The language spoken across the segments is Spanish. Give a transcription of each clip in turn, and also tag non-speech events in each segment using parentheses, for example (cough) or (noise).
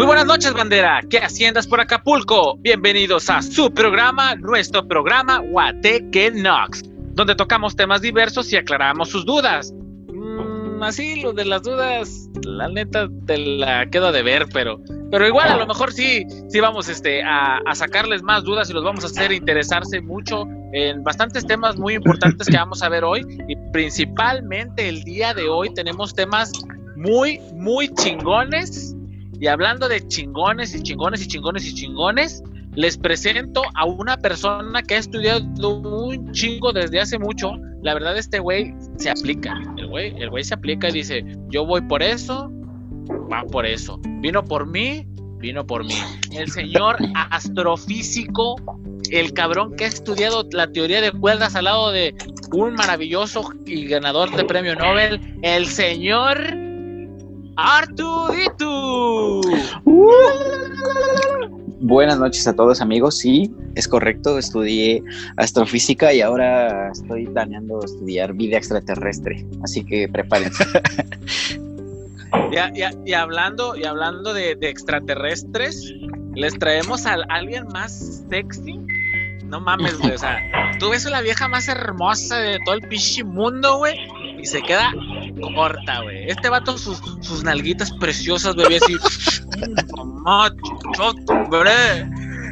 Muy buenas noches, bandera. ¿Qué haciendas por Acapulco? Bienvenidos a su programa, nuestro programa Guateque Nox, donde tocamos temas diversos y aclaramos sus dudas. Mm, así, lo de las dudas, la neta te la quedo de ver, pero, pero igual a lo mejor sí, sí vamos este, a, a sacarles más dudas y los vamos a hacer interesarse mucho en bastantes temas muy importantes que vamos a ver hoy y principalmente el día de hoy tenemos temas muy, muy chingones y hablando de chingones y chingones y chingones y chingones, les presento a una persona que ha estudiado un chingo desde hace mucho. La verdad, este güey se aplica. El güey, el se aplica y dice: Yo voy por eso, va por eso. Vino por mí, vino por mí. El señor astrofísico, el cabrón que ha estudiado la teoría de cuerdas al lado de un maravilloso y ganador de premio Nobel, el señor Artudito. Buenas noches a todos amigos, sí, es correcto, estudié astrofísica y ahora estoy planeando estudiar vida extraterrestre, así que prepárense. (laughs) Ya, ya, y hablando, y hablando de, de extraterrestres, les traemos a alguien más sexy. No mames, güey. O sea, tú ves a la vieja más hermosa de todo el pichi mundo, güey. Y se queda corta, güey. Este vato, sus, sus nalguitas preciosas, bebé, así. (laughs) Mamá.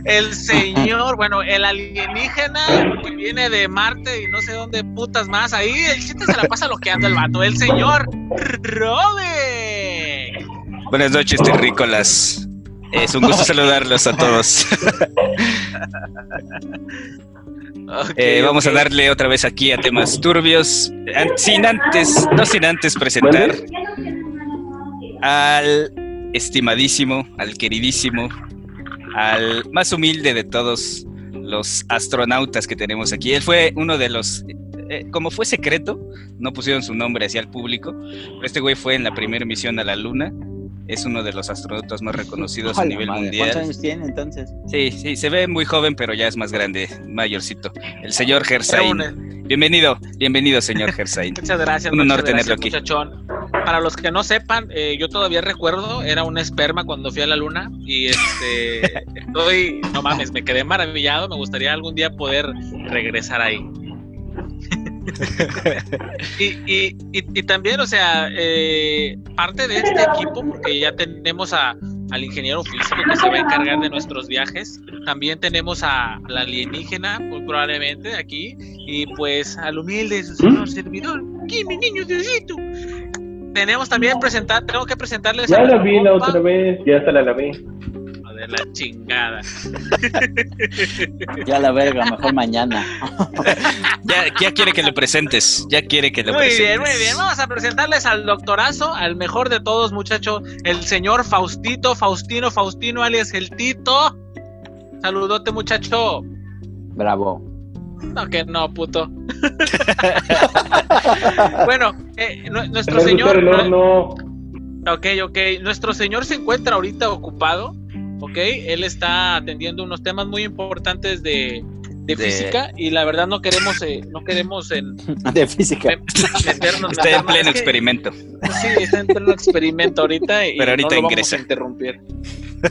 El señor, bueno, el alienígena que viene de Marte y no sé dónde putas más. Ahí el chiste se la pasa loqueando el vato. El señor Robin. Buenas noches, terrícolas. Es un gusto saludarlos a todos. (laughs) Okay, eh, vamos a darle otra vez aquí a temas turbios, an- sin antes, no sin antes presentar al estimadísimo, al queridísimo, al más humilde de todos los astronautas que tenemos aquí. Él fue uno de los, eh, como fue secreto, no pusieron su nombre hacia el público. Este güey fue en la primera misión a la Luna. Es uno de los astronautas más reconocidos a nivel madre, mundial. ¿Cuántos años tiene entonces? Sí, sí, se ve muy joven, pero ya es más grande, mayorcito. El señor Gersain. un- Bienvenido, bienvenido, señor Gersain. (laughs) Muchas gracias. Un honor muchas tenerlo gracias, aquí. Muchachón. Para los que no sepan, eh, yo todavía recuerdo, era un esperma cuando fui a la luna y este, (laughs) estoy, no mames, me quedé maravillado. Me gustaría algún día poder regresar ahí. (laughs) y, y, y, y también, o sea, eh, parte de este equipo, porque ya tenemos a, al ingeniero físico que se va a encargar de nuestros viajes, también tenemos a, la alienígena, muy probablemente aquí, y pues al humilde su señor servidor, aquí mi niño Diosito. Tenemos también presentar, tengo que presentarles Ya a la nuestro vi la otra vez, ya hasta la lavé. De la chingada. Ya la verga, mejor mañana. Ya, ya quiere que lo presentes, ya quiere que lo Muy presentes. bien, muy bien. Vamos a presentarles al doctorazo, al mejor de todos, muchacho, el señor Faustito, Faustino, Faustino, alias el Tito. Saludote, muchacho. Bravo. No, que no, puto. (laughs) bueno, eh, nu- nuestro señor. el horno. Ok, ok. Nuestro señor se encuentra ahorita ocupado. Ok, él está atendiendo unos temas muy importantes de, de De- física y la verdad no queremos, eh, no queremos en, (laughs) De física. meternos. Está en pleno es que- experimento. Sí, está en pleno experimento ahorita y Pero ahorita no lo vamos ingresa. a interrumpir.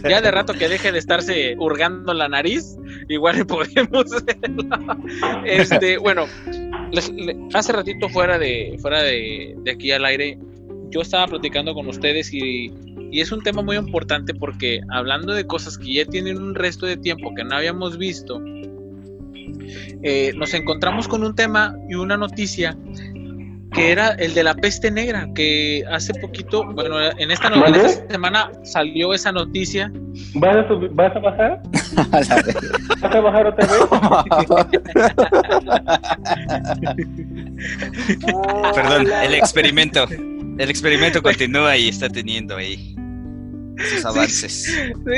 Ya de rato que deje de estarse hurgando la nariz, igual (laughs) podemos hacerlo. Este, bueno, les- hace ratito fuera de fuera de, de aquí al aire, yo estaba platicando con ustedes y, y es un tema muy importante porque hablando de cosas que ya tienen un resto de tiempo que no habíamos visto, eh, nos encontramos con un tema y una noticia que era el de la peste negra, que hace poquito, bueno, en esta, no- en ¿Mande? esta semana salió esa noticia. ¿Vas a, subir- ¿Vas a bajar? (laughs) ¿Vas a bajar otra vez? Perdón, el experimento. El experimento continúa y está teniendo ahí sus avances. Sí,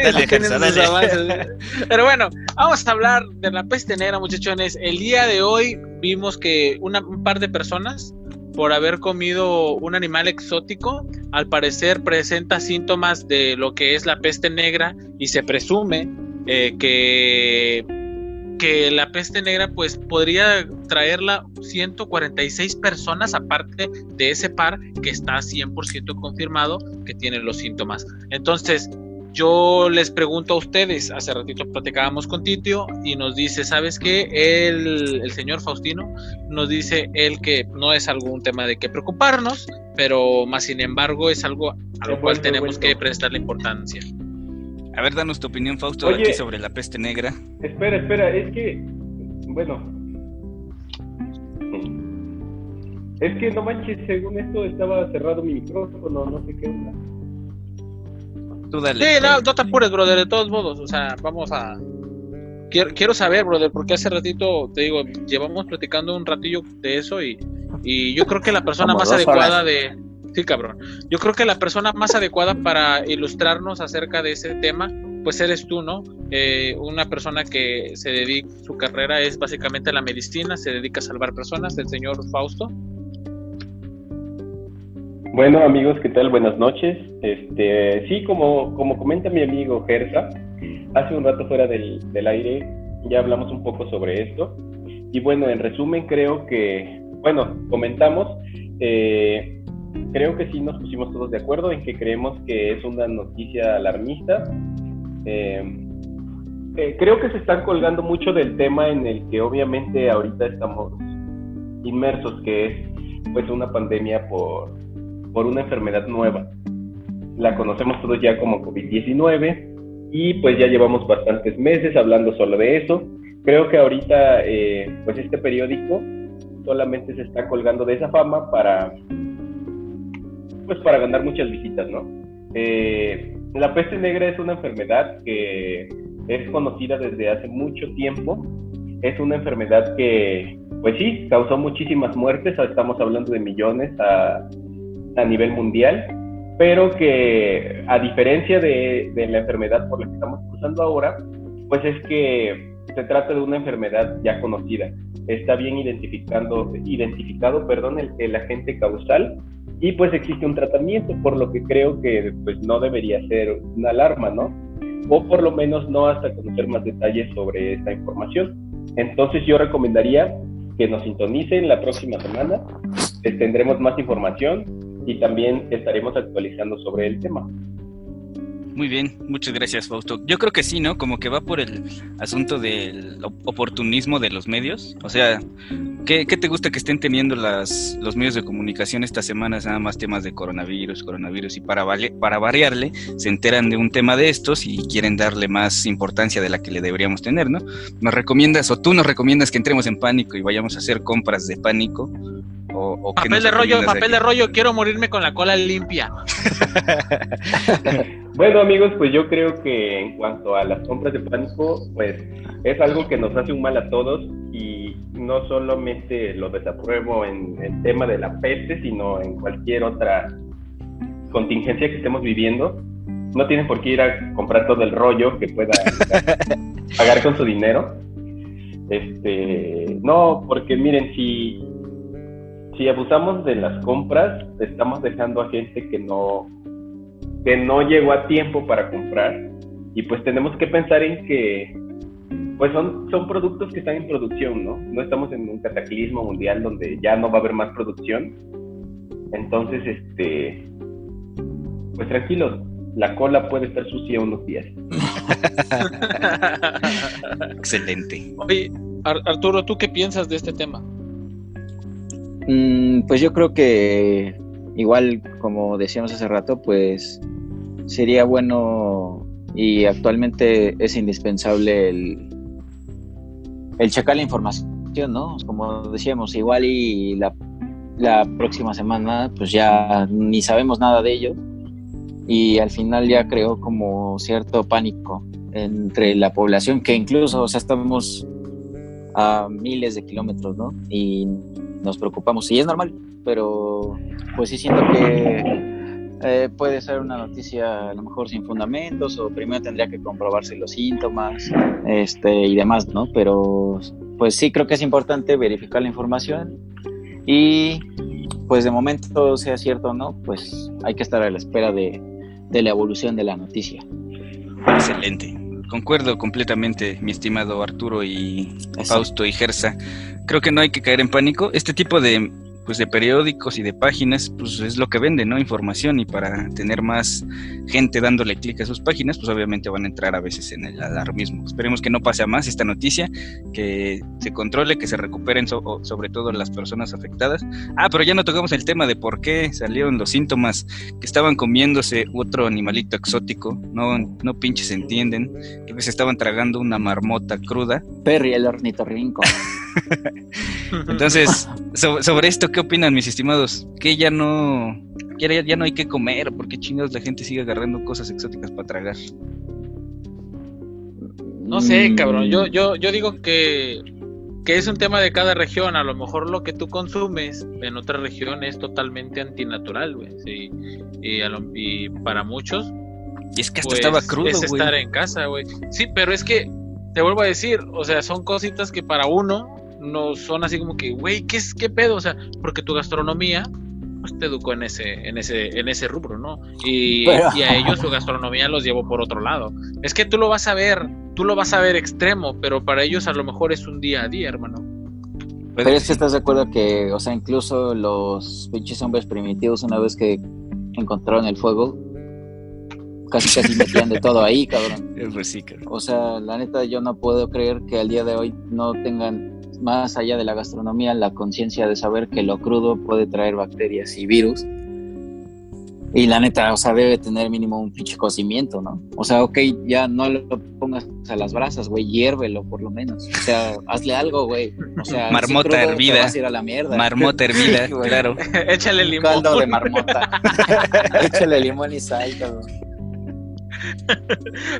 Dale, sus dale. avances. Pero bueno, vamos a hablar de la peste negra, muchachones. El día de hoy vimos que una, un par de personas, por haber comido un animal exótico, al parecer presenta síntomas de lo que es la peste negra y se presume eh, que, que la peste negra pues podría traerla 146 personas aparte de ese par que está 100% confirmado que tiene los síntomas. Entonces, yo les pregunto a ustedes, hace ratito platicábamos con Titio y nos dice, ¿sabes qué? El, el señor Faustino nos dice él que no es algún tema de que preocuparnos, pero más sin embargo es algo a lo cual tenemos que prestarle importancia. A ver, danos tu opinión, Fausto, Oye. aquí sobre la peste negra. Espera, espera, es que. Bueno. Es que no manches, según esto estaba cerrado mi micrófono, no sé qué onda. Tú dale. Sí, no, no te apures, brother, de todos modos, o sea, vamos a... Quiero, quiero saber, brother, porque hace ratito, te digo, llevamos platicando un ratillo de eso y, y yo creo que la persona más adecuada horas. de... Sí, cabrón. Yo creo que la persona más adecuada para ilustrarnos acerca de ese tema, pues eres tú, ¿no? Eh, una persona que se dedica, su carrera es básicamente la medicina, se dedica a salvar personas, el señor Fausto. Bueno, amigos, ¿qué tal? Buenas noches. Este, sí, como, como comenta mi amigo Gersa, hace un rato fuera del, del aire ya hablamos un poco sobre esto. Y bueno, en resumen, creo que, bueno, comentamos, eh, creo que sí nos pusimos todos de acuerdo en que creemos que es una noticia alarmista. Eh, eh, creo que se están colgando mucho del tema en el que obviamente ahorita estamos inmersos, que es pues una pandemia por, por una enfermedad nueva. La conocemos todos ya como COVID-19 y pues ya llevamos bastantes meses hablando solo de eso. Creo que ahorita eh, pues este periódico solamente se está colgando de esa fama para pues para ganar muchas visitas, ¿no? Eh, la peste negra es una enfermedad que es conocida desde hace mucho tiempo. Es una enfermedad que, pues sí, causó muchísimas muertes. Estamos hablando de millones a, a nivel mundial. Pero que, a diferencia de, de la enfermedad por la que estamos cruzando ahora, pues es que se trata de una enfermedad ya conocida. Está bien identificando, identificado perdón, el, el agente causal y pues existe un tratamiento, por lo que creo que pues no debería ser una alarma, ¿no? O por lo menos no hasta conocer más detalles sobre esta información. Entonces yo recomendaría que nos sintonicen la próxima semana, tendremos más información y también estaremos actualizando sobre el tema. Muy bien, muchas gracias, Fausto. Yo creo que sí, ¿no? Como que va por el asunto del op- oportunismo de los medios. O sea, ¿qué, qué te gusta que estén teniendo las, los medios de comunicación estas semanas? Nada más temas de coronavirus, coronavirus, y para, vale- para variarle, se enteran de un tema de estos y quieren darle más importancia de la que le deberíamos tener, ¿no? ¿Nos recomiendas o tú nos recomiendas que entremos en pánico y vayamos a hacer compras de pánico? ¿O, o Papel de rollo, papel de rollo, quiero morirme con la cola limpia. (laughs) Bueno amigos, pues yo creo que en cuanto a las compras de pánico, pues es algo que nos hace un mal a todos y no solamente lo desapruebo en el tema de la peste, sino en cualquier otra contingencia que estemos viviendo. No tienen por qué ir a comprar todo el rollo que pueda (laughs) pagar con su dinero. Este, no, porque miren, si, si abusamos de las compras, estamos dejando a gente que no, que no llegó a tiempo para comprar y pues tenemos que pensar en que pues son, son productos que están en producción, ¿no? No estamos en un cataclismo mundial donde ya no va a haber más producción. Entonces, este, pues tranquilos, la cola puede estar sucia unos días. (laughs) Excelente. Oye, Arturo, ¿tú qué piensas de este tema? Mm, pues yo creo que igual como decíamos hace rato, pues sería bueno y actualmente es indispensable el, el checar la información, ¿no? Como decíamos, igual y la, la próxima semana pues ya ni sabemos nada de ello y al final ya creó como cierto pánico entre la población que incluso, o sea, estamos a miles de kilómetros, ¿no? Y nos preocupamos. Y es normal, pero pues sí siento que eh, puede ser una noticia a lo mejor sin fundamentos o primero tendría que comprobarse los síntomas este, y demás, ¿no? Pero pues sí creo que es importante verificar la información y pues de momento sea cierto o no, pues hay que estar a la espera de, de la evolución de la noticia. Excelente. Concuerdo completamente, mi estimado Arturo y. Fausto y Gersa. Creo que no hay que caer en pánico. Este tipo de, pues de periódicos y de páginas, pues es lo que vende, ¿no? Información y para tener más gente dándole clic a sus páginas, pues obviamente van a entrar a veces en el alarmismo. Esperemos que no pase a más esta noticia, que se controle, que se recuperen sobre todo las personas afectadas. Ah, pero ya no tocamos el tema de por qué salieron los síntomas que estaban comiéndose otro animalito exótico, no, no pinches entienden, que se estaban tragando una marmota cruda. Perry el ornitorrinco. (laughs) (laughs) Entonces, sobre esto, ¿qué opinan mis estimados? Que ya no, ya, ya no hay que comer, porque chingados la gente sigue agarrando cosas exóticas para tragar. No sé, cabrón. Yo, yo, yo digo que, que es un tema de cada región. A lo mejor lo que tú consumes en otra región es totalmente antinatural, güey. Sí. Y, para muchos. Y es que hasta estaba pues, crudo, Es estar en casa, güey. Sí, pero es que te vuelvo a decir, o sea, son cositas que para uno no son así como que, güey, ¿qué, es, ¿qué pedo? O sea, porque tu gastronomía pues te educó en ese, en ese, en ese rubro, ¿no? Y, y, a ellos su gastronomía los llevó por otro lado. Es que tú lo vas a ver, tú lo vas a ver extremo, pero para ellos a lo mejor es un día a día, hermano. Pero es que estás de acuerdo que, o sea, incluso los pinches hombres primitivos, una vez que encontraron el fuego, casi casi metían de todo ahí, cabrón. (laughs) O sea, la neta, yo no puedo creer que al día de hoy no tengan más allá de la gastronomía, la conciencia de saber que lo crudo puede traer bacterias y virus. Y la neta, o sea, debe tener mínimo un pinche cocimiento, ¿no? O sea, ok, ya no lo pongas a las brasas, güey, hiérvelo por lo menos. O sea, hazle algo, güey. O sea, marmota hervida. a ir a la mierda. Marmota hervida, (laughs) claro. (laughs) Échale limón. Caldo de marmota. (laughs) Échale limón y sal, cabrón.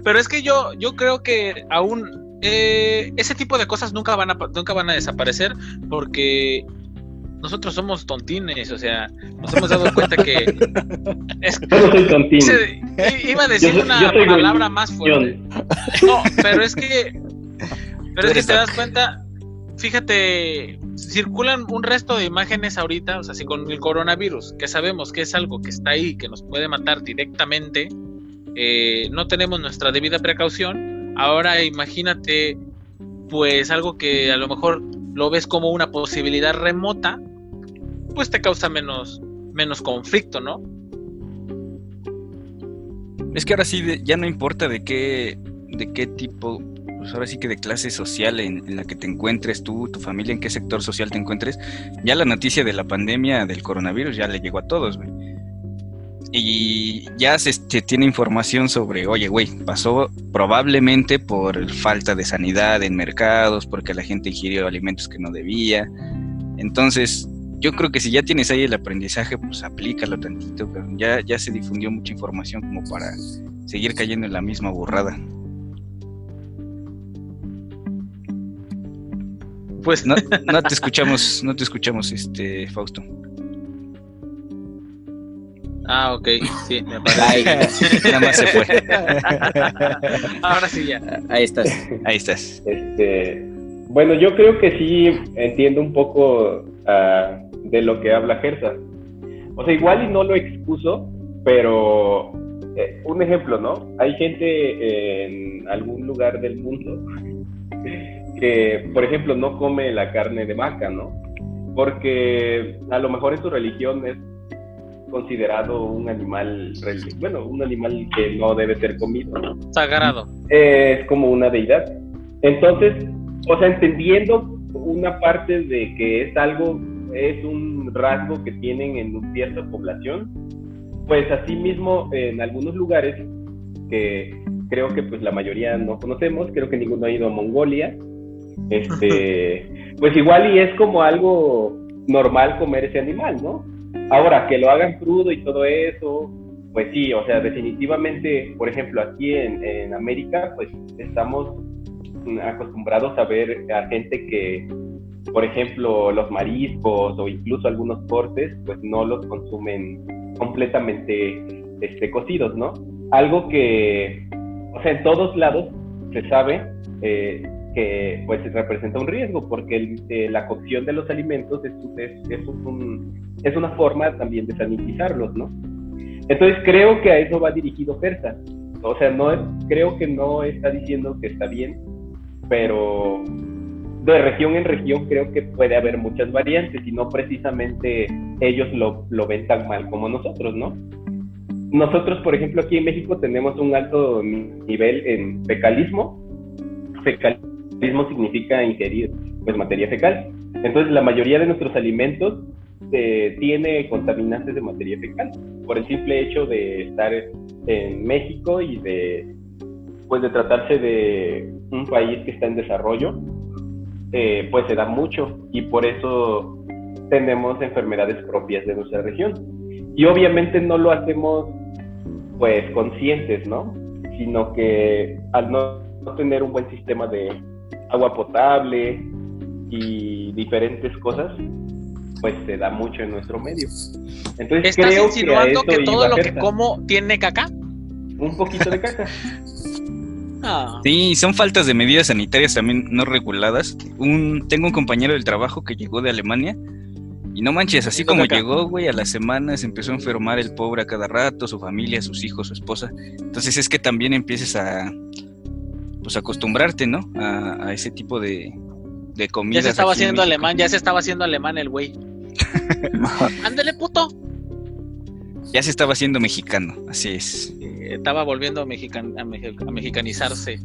Pero es que yo, yo creo que aún eh, ese tipo de cosas nunca van a nunca van a desaparecer porque nosotros somos tontines, o sea, nos hemos dado cuenta que (laughs) es, soy tontín. iba a decir una palabra más fuerte. No, pero es que (laughs) pero es que te das cuenta, fíjate, circulan un resto de imágenes ahorita, o sea, si con el coronavirus, que sabemos que es algo que está ahí, que nos puede matar directamente, eh, no tenemos nuestra debida precaución, Ahora imagínate, pues algo que a lo mejor lo ves como una posibilidad remota, pues te causa menos, menos conflicto, ¿no? Es que ahora sí ya no importa de qué, de qué tipo, pues ahora sí que de clase social en, en, la que te encuentres tú, tu familia, en qué sector social te encuentres, ya la noticia de la pandemia del coronavirus ya le llegó a todos, güey y ya se, tiene información sobre, oye, güey, pasó probablemente por falta de sanidad en mercados, porque la gente ingirió alimentos que no debía. Entonces, yo creo que si ya tienes ahí el aprendizaje, pues aplícalo tantito, pero ya, ya se difundió mucha información como para seguir cayendo en la misma burrada. Pues no, no te escuchamos, no te escuchamos, este, Fausto. Ah, ok, sí, me (laughs) parece. nada más se fue. (laughs) Ahora sí ya. Ahí estás. Ahí estás. Este, bueno, yo creo que sí entiendo un poco uh, de lo que habla Gersa. O sea, igual y no lo excuso, pero eh, un ejemplo, ¿no? Hay gente en algún lugar del mundo (laughs) que, por ejemplo, no come la carne de vaca, ¿no? Porque a lo mejor en su religión es considerado un animal, bueno, un animal que no debe ser comido. Sagrado. Es como una deidad. Entonces, o sea, entendiendo una parte de que es algo, es un rasgo que tienen en cierta población, pues así mismo en algunos lugares que creo que pues la mayoría no conocemos, creo que ninguno ha ido a Mongolia, este, (laughs) pues igual y es como algo normal comer ese animal, ¿no? Ahora, que lo hagan crudo y todo eso, pues sí, o sea, definitivamente, por ejemplo, aquí en, América, pues estamos acostumbrados a ver a gente que, por ejemplo, los mariscos o incluso algunos cortes, pues no los consumen completamente este, cocidos, ¿no? Algo que, o sea, en todos lados se sabe eh, que pues representa un riesgo porque eh, la cocción de los alimentos es, es, es, una forma también de sanitizarlos, ¿no? Entonces creo que a eso va dirigido Persa. O sea, no creo que no está diciendo que está bien, pero de región en región creo que puede haber muchas variantes y no precisamente ellos lo, lo ven tan mal como nosotros, ¿no? Nosotros, por ejemplo, aquí en México tenemos un alto nivel en fecalismo. Fecalismo significa ingerir pues, materia fecal. Entonces, la mayoría de nuestros alimentos eh, tiene contaminantes de materia fecal por el simple hecho de estar en México y de pues de tratarse de un país que está en desarrollo, eh, pues se da mucho y por eso tenemos enfermedades propias de nuestra región. Y obviamente no lo hacemos pues conscientes, ¿no? Sino que al no, tener un buen sistema de agua potable y diferentes cosas, pues se da mucho en nuestro medio. Entonces, ¿Estás creo insinuando que, todo lo que como tiene caca? Un poquito de caca. (laughs) Ah. Sí, son faltas de medidas sanitarias también no reguladas. Un, tengo un compañero del trabajo que llegó de Alemania y no manches, así como llegó, güey, a las semanas empezó a enfermar el pobre a cada rato, su familia, sus hijos, su esposa. Entonces es que también empieces a, pues, acostumbrarte, ¿no? A, ese tipo de, de comida. Ya se estaba haciendo alemán, ya se estaba haciendo alemán el güey. (laughs) Ándale, puto. Ya se estaba haciendo mexicano, así es. estaba volviendo a, a mexicanizarse.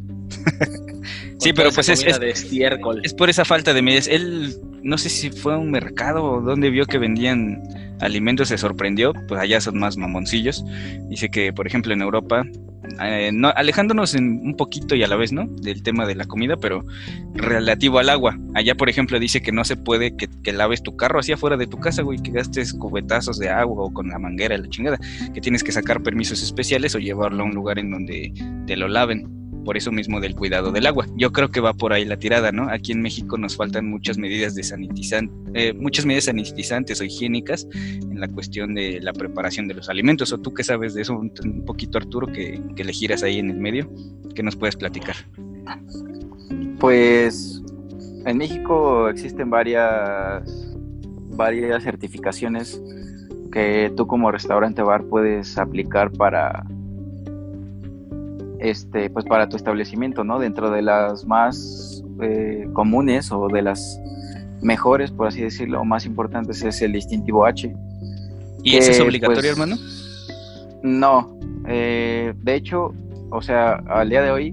(laughs) sí, pero pues es, es, por esa falta de medidas. Él, no sé si fue a un mercado o donde vio que vendían alimentos, se sorprendió, pues allá son más mamoncillos. Dice que, por ejemplo, en Europa, eh, no, alejándonos en un poquito y a la vez, ¿no? Del tema de la comida, pero relativo al agua. Allá, por ejemplo, dice que no se puede que, laves tu carro así afuera de tu casa, güey, que gastes cubetazos de agua o con la manguera, la chingada, que tienes que sacar permisos especiales o llevarlo a un lugar en donde te lo laven por eso mismo del cuidado del agua. Yo creo que va por ahí la tirada, ¿no? Aquí en México nos faltan muchas medidas de eh, muchas medidas sanitizantes o higiénicas en la cuestión de la preparación de los alimentos. ¿O tú qué sabes de eso un, poquito, Arturo, que, que le giras ahí en el medio? ¿Qué nos puedes platicar? Pues en México existen varias, varias certificaciones que tú como restaurante bar puedes aplicar para este, pues para tu establecimiento, ¿no? Dentro de las más eh, comunes o de las mejores, por así decirlo, o más importantes es el distintivo H. ¿Y ese es obligatorio, pues, hermano? No, eh, de hecho, o sea, al día de hoy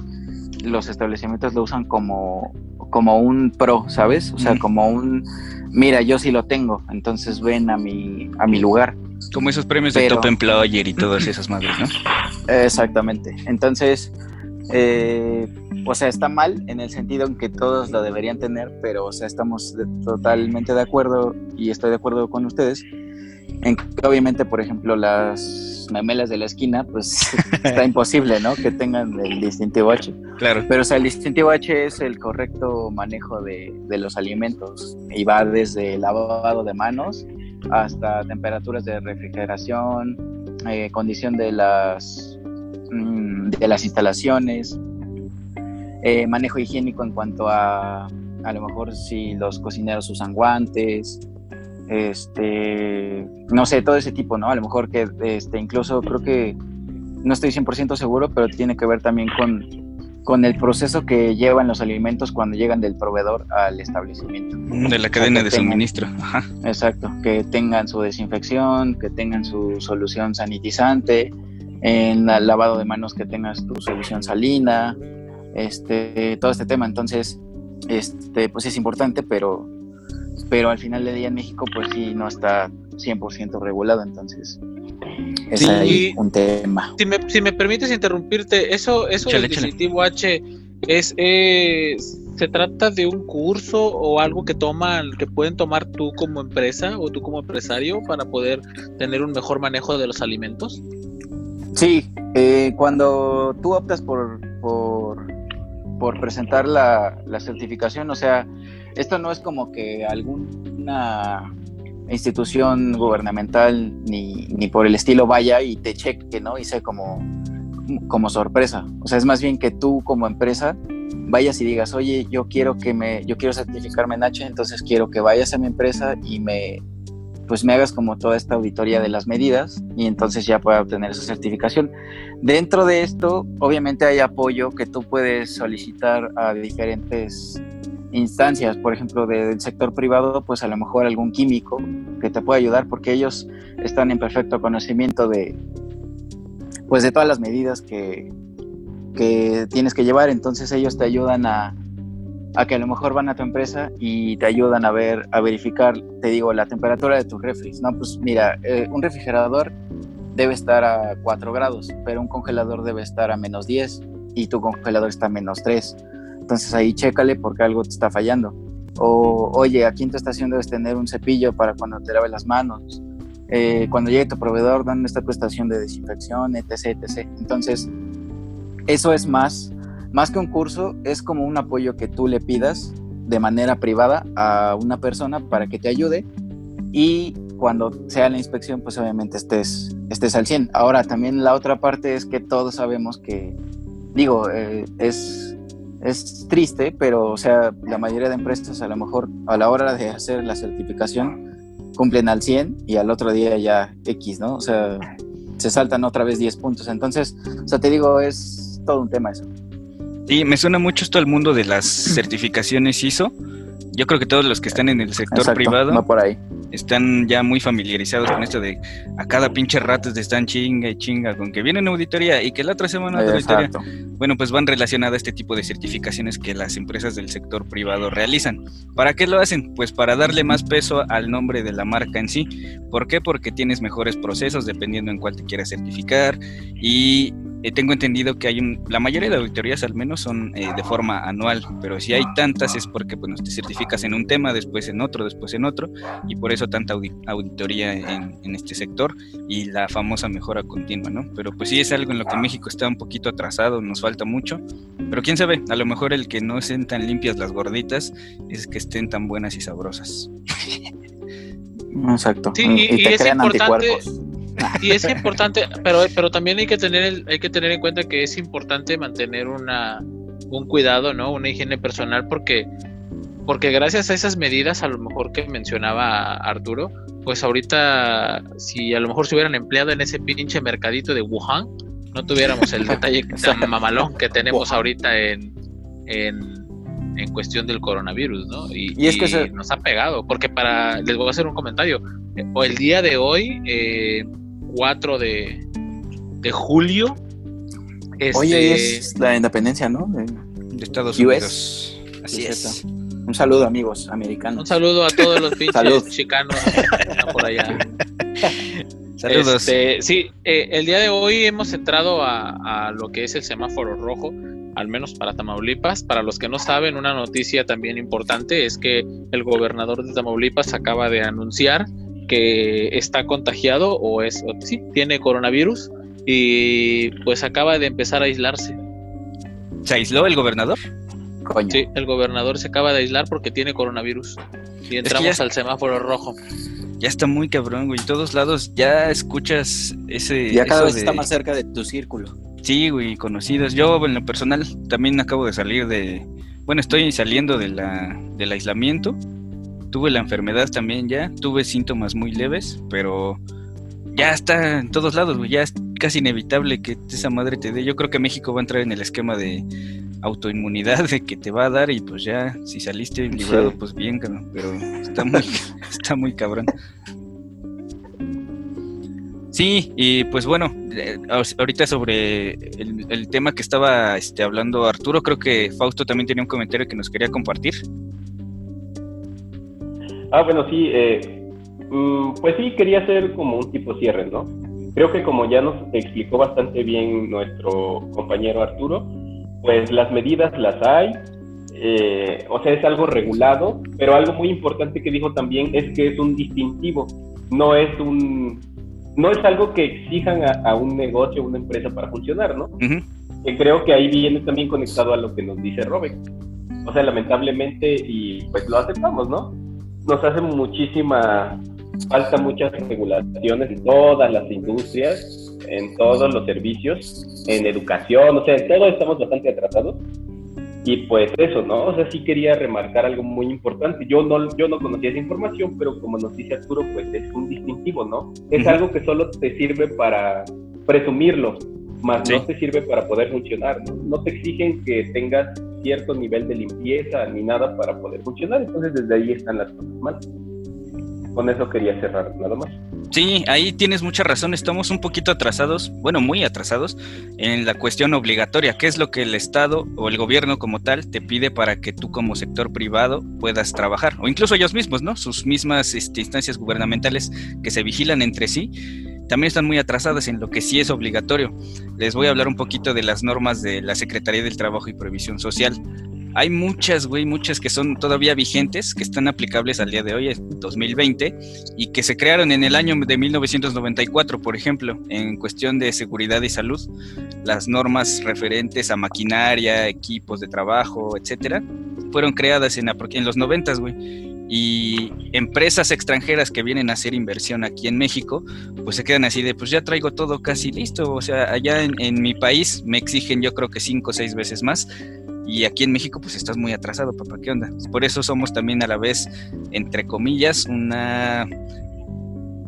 los establecimientos lo usan como, como un pro, ¿sabes? O sea, como un, mira, yo sí lo tengo, entonces ven a mi, a mi lugar. Como esos premios de Top Employer y todas esas madres, ¿no? Exactamente. Entonces, eh, o sea, está mal en el sentido en que todos lo deberían tener, pero, o sea, estamos totalmente de acuerdo y estoy de acuerdo con ustedes en que obviamente, por ejemplo, las memelas de la esquina, pues (laughs) está imposible, ¿no? Que tengan el distintivo H. Claro. Pero, o sea, el distintivo H es el correcto manejo de, de los alimentos y va desde el lavado de manos hasta temperaturas de refrigeración, eh, condición de las, mm, de las instalaciones, eh, manejo higiénico en cuanto a a lo mejor si los cocineros usan guantes, este, no sé, todo ese tipo, ¿no? A lo mejor que este, incluso creo que, no estoy 100% seguro, pero tiene que ver también con con el proceso que llevan los alimentos cuando llegan del proveedor al establecimiento. Mm, de la cadena de suministro. Exacto, que tengan su desinfección, que tengan su solución sanitizante, en el lavado de manos que tengas tu solución salina, este, todo este tema. Entonces, este, pues es importante, pero, pero al final del día en México, pues sí, no está 100% regulado, entonces es ahí un tema. Si me, si me permites interrumpirte, eso, eso del dispositivo H es, se trata de un curso o algo que toman, que pueden tomar tú como empresa o tú como empresario para poder tener un mejor manejo de los alimentos. Sí, eh, cuando tú optas por, por, por presentar la, la certificación, o sea, esto no es como que alguna institución gubernamental ni, ni, por el estilo vaya y te cheque, ¿no? Y sea como, como sorpresa. O sea, es más bien que tú como empresa vayas y digas, oye, yo quiero que me, yo quiero certificarme en H, entonces quiero que vayas a mi empresa y me, pues me hagas como toda esta auditoría de las medidas y entonces ya pueda obtener esa certificación. Dentro de esto, obviamente hay apoyo que tú puedes solicitar a diferentes instancias, por ejemplo, del sector privado, pues a lo mejor algún químico que te pueda ayudar porque ellos están en perfecto conocimiento de, pues de todas las medidas que, que tienes que llevar, entonces ellos te ayudan a, a que a lo mejor van a tu empresa y te ayudan a ver, a verificar, te digo, la temperatura de tus refris, ¿no? Pues mira, eh, un refrigerador debe estar a 4 grados, pero un congelador debe estar a menos 10 y tu congelador está a menos 3. Entonces ahí chécale porque algo te está fallando. O, oye, aquí en tu estación debes tener un cepillo para cuando te laves las manos. Eh, cuando llegue tu proveedor, ¿dónde está tu estación de desinfección, etc, etc. Entonces, eso es más, más que un curso, es como un apoyo que tú le pidas de manera privada a una persona para que te ayude y cuando sea la inspección, pues obviamente estés, estés al 100. Ahora, también la otra parte es que todos sabemos que, digo, eh, es, es triste, pero o sea, la mayoría de empresas a lo mejor a la hora de hacer la certificación cumplen al 100 y al otro día ya X, ¿no? O sea, se saltan otra vez 10 puntos. Entonces, o sea, te digo, es todo un tema eso. Sí, me suena mucho esto al mundo de las certificaciones ISO. Yo creo que todos los que están en el sector privado va por ahí están ya muy familiarizados con esto de a cada pinche rato te están chinga y chinga con que vienen auditoría y que la otra semana auditoría. Bueno, pues van relacionadas a este tipo de certificaciones que las empresas del sector privado realizan. ¿Para qué lo hacen? Pues para darle más peso al nombre de la marca en sí. ¿Por qué? Porque tienes mejores procesos dependiendo en cuál te quieras certificar y eh, tengo entendido que hay un, la mayoría de auditorías al menos son eh, de forma anual, pero si hay tantas es porque bueno, te certificas en un tema, después en otro, después en otro, y por eso tanta auditoría en, en, este sector y la famosa mejora continua, ¿no? Pero pues sí es algo en lo que México está un poquito atrasado, nos falta mucho, pero quién sabe, a lo mejor el que no estén tan limpias las gorditas es que estén tan buenas y sabrosas. (laughs) Exacto. Sí, y, te crean anticuerpos y es importante, pero, pero también hay que tener hay que tener en cuenta que es importante mantener una un cuidado, ¿no? Una higiene personal porque porque gracias a esas medidas a lo mejor que mencionaba Arturo, pues ahorita si a lo mejor se hubieran empleado en ese pinche mercadito de Wuhan, no tuviéramos el (laughs) detalle tan mamalón que tenemos ahorita en, en, cuestión del coronavirus, ¿no? Y, es que nos ha pegado, porque para, les voy a hacer un comentario, o el día de hoy, eh, 4 de, de julio. Este... Oye, es la independencia, ¿no? De, Estados Unidos. Así es. Un saludo, amigos americanos. Un saludo a todos los pinches chicanos por allá. (laughs) Saludos. Este, sí, eh, el día de hoy hemos entrado a, a, lo que es el semáforo rojo, al menos para Tamaulipas. Para los que no saben, una noticia también importante es que el gobernador de Tamaulipas acaba de anunciar que está contagiado o es, sí, tiene coronavirus y pues acaba de empezar a aislarse. ¿Se aisló el gobernador? Sí, el gobernador se acaba de aislar porque tiene coronavirus. Y entramos al semáforo rojo. Ya está muy cabrón, güey. En todos lados ya escuchas ese. Ya cada vez está más cerca de tu círculo. Sí, güey, conocidos. Yo, en lo personal, también acabo de salir de. Bueno, estoy saliendo de la, del aislamiento tuve la enfermedad también ya, tuve síntomas muy leves, pero ya está en todos lados, ya es casi inevitable que esa madre te dé. Yo creo que México va a entrar en el esquema de autoinmunidad (laughs) de que te va a dar y pues ya si saliste librado pues bien, pero está muy (laughs) está muy cabrón. Sí, y pues bueno, eh, ahorita sobre el, tema que estaba este, hablando Arturo, creo que Fausto también tenía un comentario que nos quería compartir. Ah, bueno, sí, eh, mm, pues sí, quería hacer como un tipo cierre, ¿no? Creo que como ya nos explicó bastante bien nuestro compañero Arturo, pues las medidas las hay, eh, o sea, es algo regulado, pero algo muy importante que dijo también es que es un distintivo, no es un, no es algo que exijan a, un negocio, a una empresa para funcionar, ¿no? Que creo que ahí viene también conectado a lo que nos dice Robert. O sea, lamentablemente, y pues lo aceptamos, ¿no? Nos hace muchísima falta muchas regulaciones en todas las industrias, en todos los servicios, en educación, o sea, en todo estamos bastante atrasados. Y pues eso, ¿no? O sea, sí quería remarcar algo muy importante. Yo no, yo no conocía esa información, pero como nos dice Arturo, pues es un distintivo, ¿no? Es algo que solo te sirve para presumirlo, más no te sirve para poder funcionar. ¿no? no te exigen que tengas cierto nivel de limpieza ni nada para poder funcionar, entonces desde ahí están las cosas mal. Con eso quería cerrar, nada más. Sí, ahí tienes mucha razón. Estamos un poquito atrasados, bueno, muy atrasados en la cuestión obligatoria. ¿Qué es lo que el Estado o el gobierno como tal te pide para que tú como sector privado puedas trabajar? O incluso ellos mismos, ¿no? Sus mismas este, instancias gubernamentales que se vigilan entre sí también están muy atrasadas en lo que sí es obligatorio. Les voy a hablar un poquito de las normas de la Secretaría del Trabajo y Previsión Social. Hay muchas, güey, muchas que son todavía vigentes, que están aplicables al día de hoy, 2020, y que se crearon en el año de 1994, por ejemplo, en cuestión de seguridad y salud. Las normas referentes a maquinaria, equipos de trabajo, etcétera, fueron creadas en, en los 90, güey y empresas extranjeras que vienen a hacer inversión aquí en México, pues se quedan así de, pues ya traigo todo casi listo, o sea, allá en, mi país me exigen yo creo que cinco o seis veces más, y aquí en México pues estás muy atrasado, papá, ¿qué onda? Por eso somos también a la vez, entre comillas, una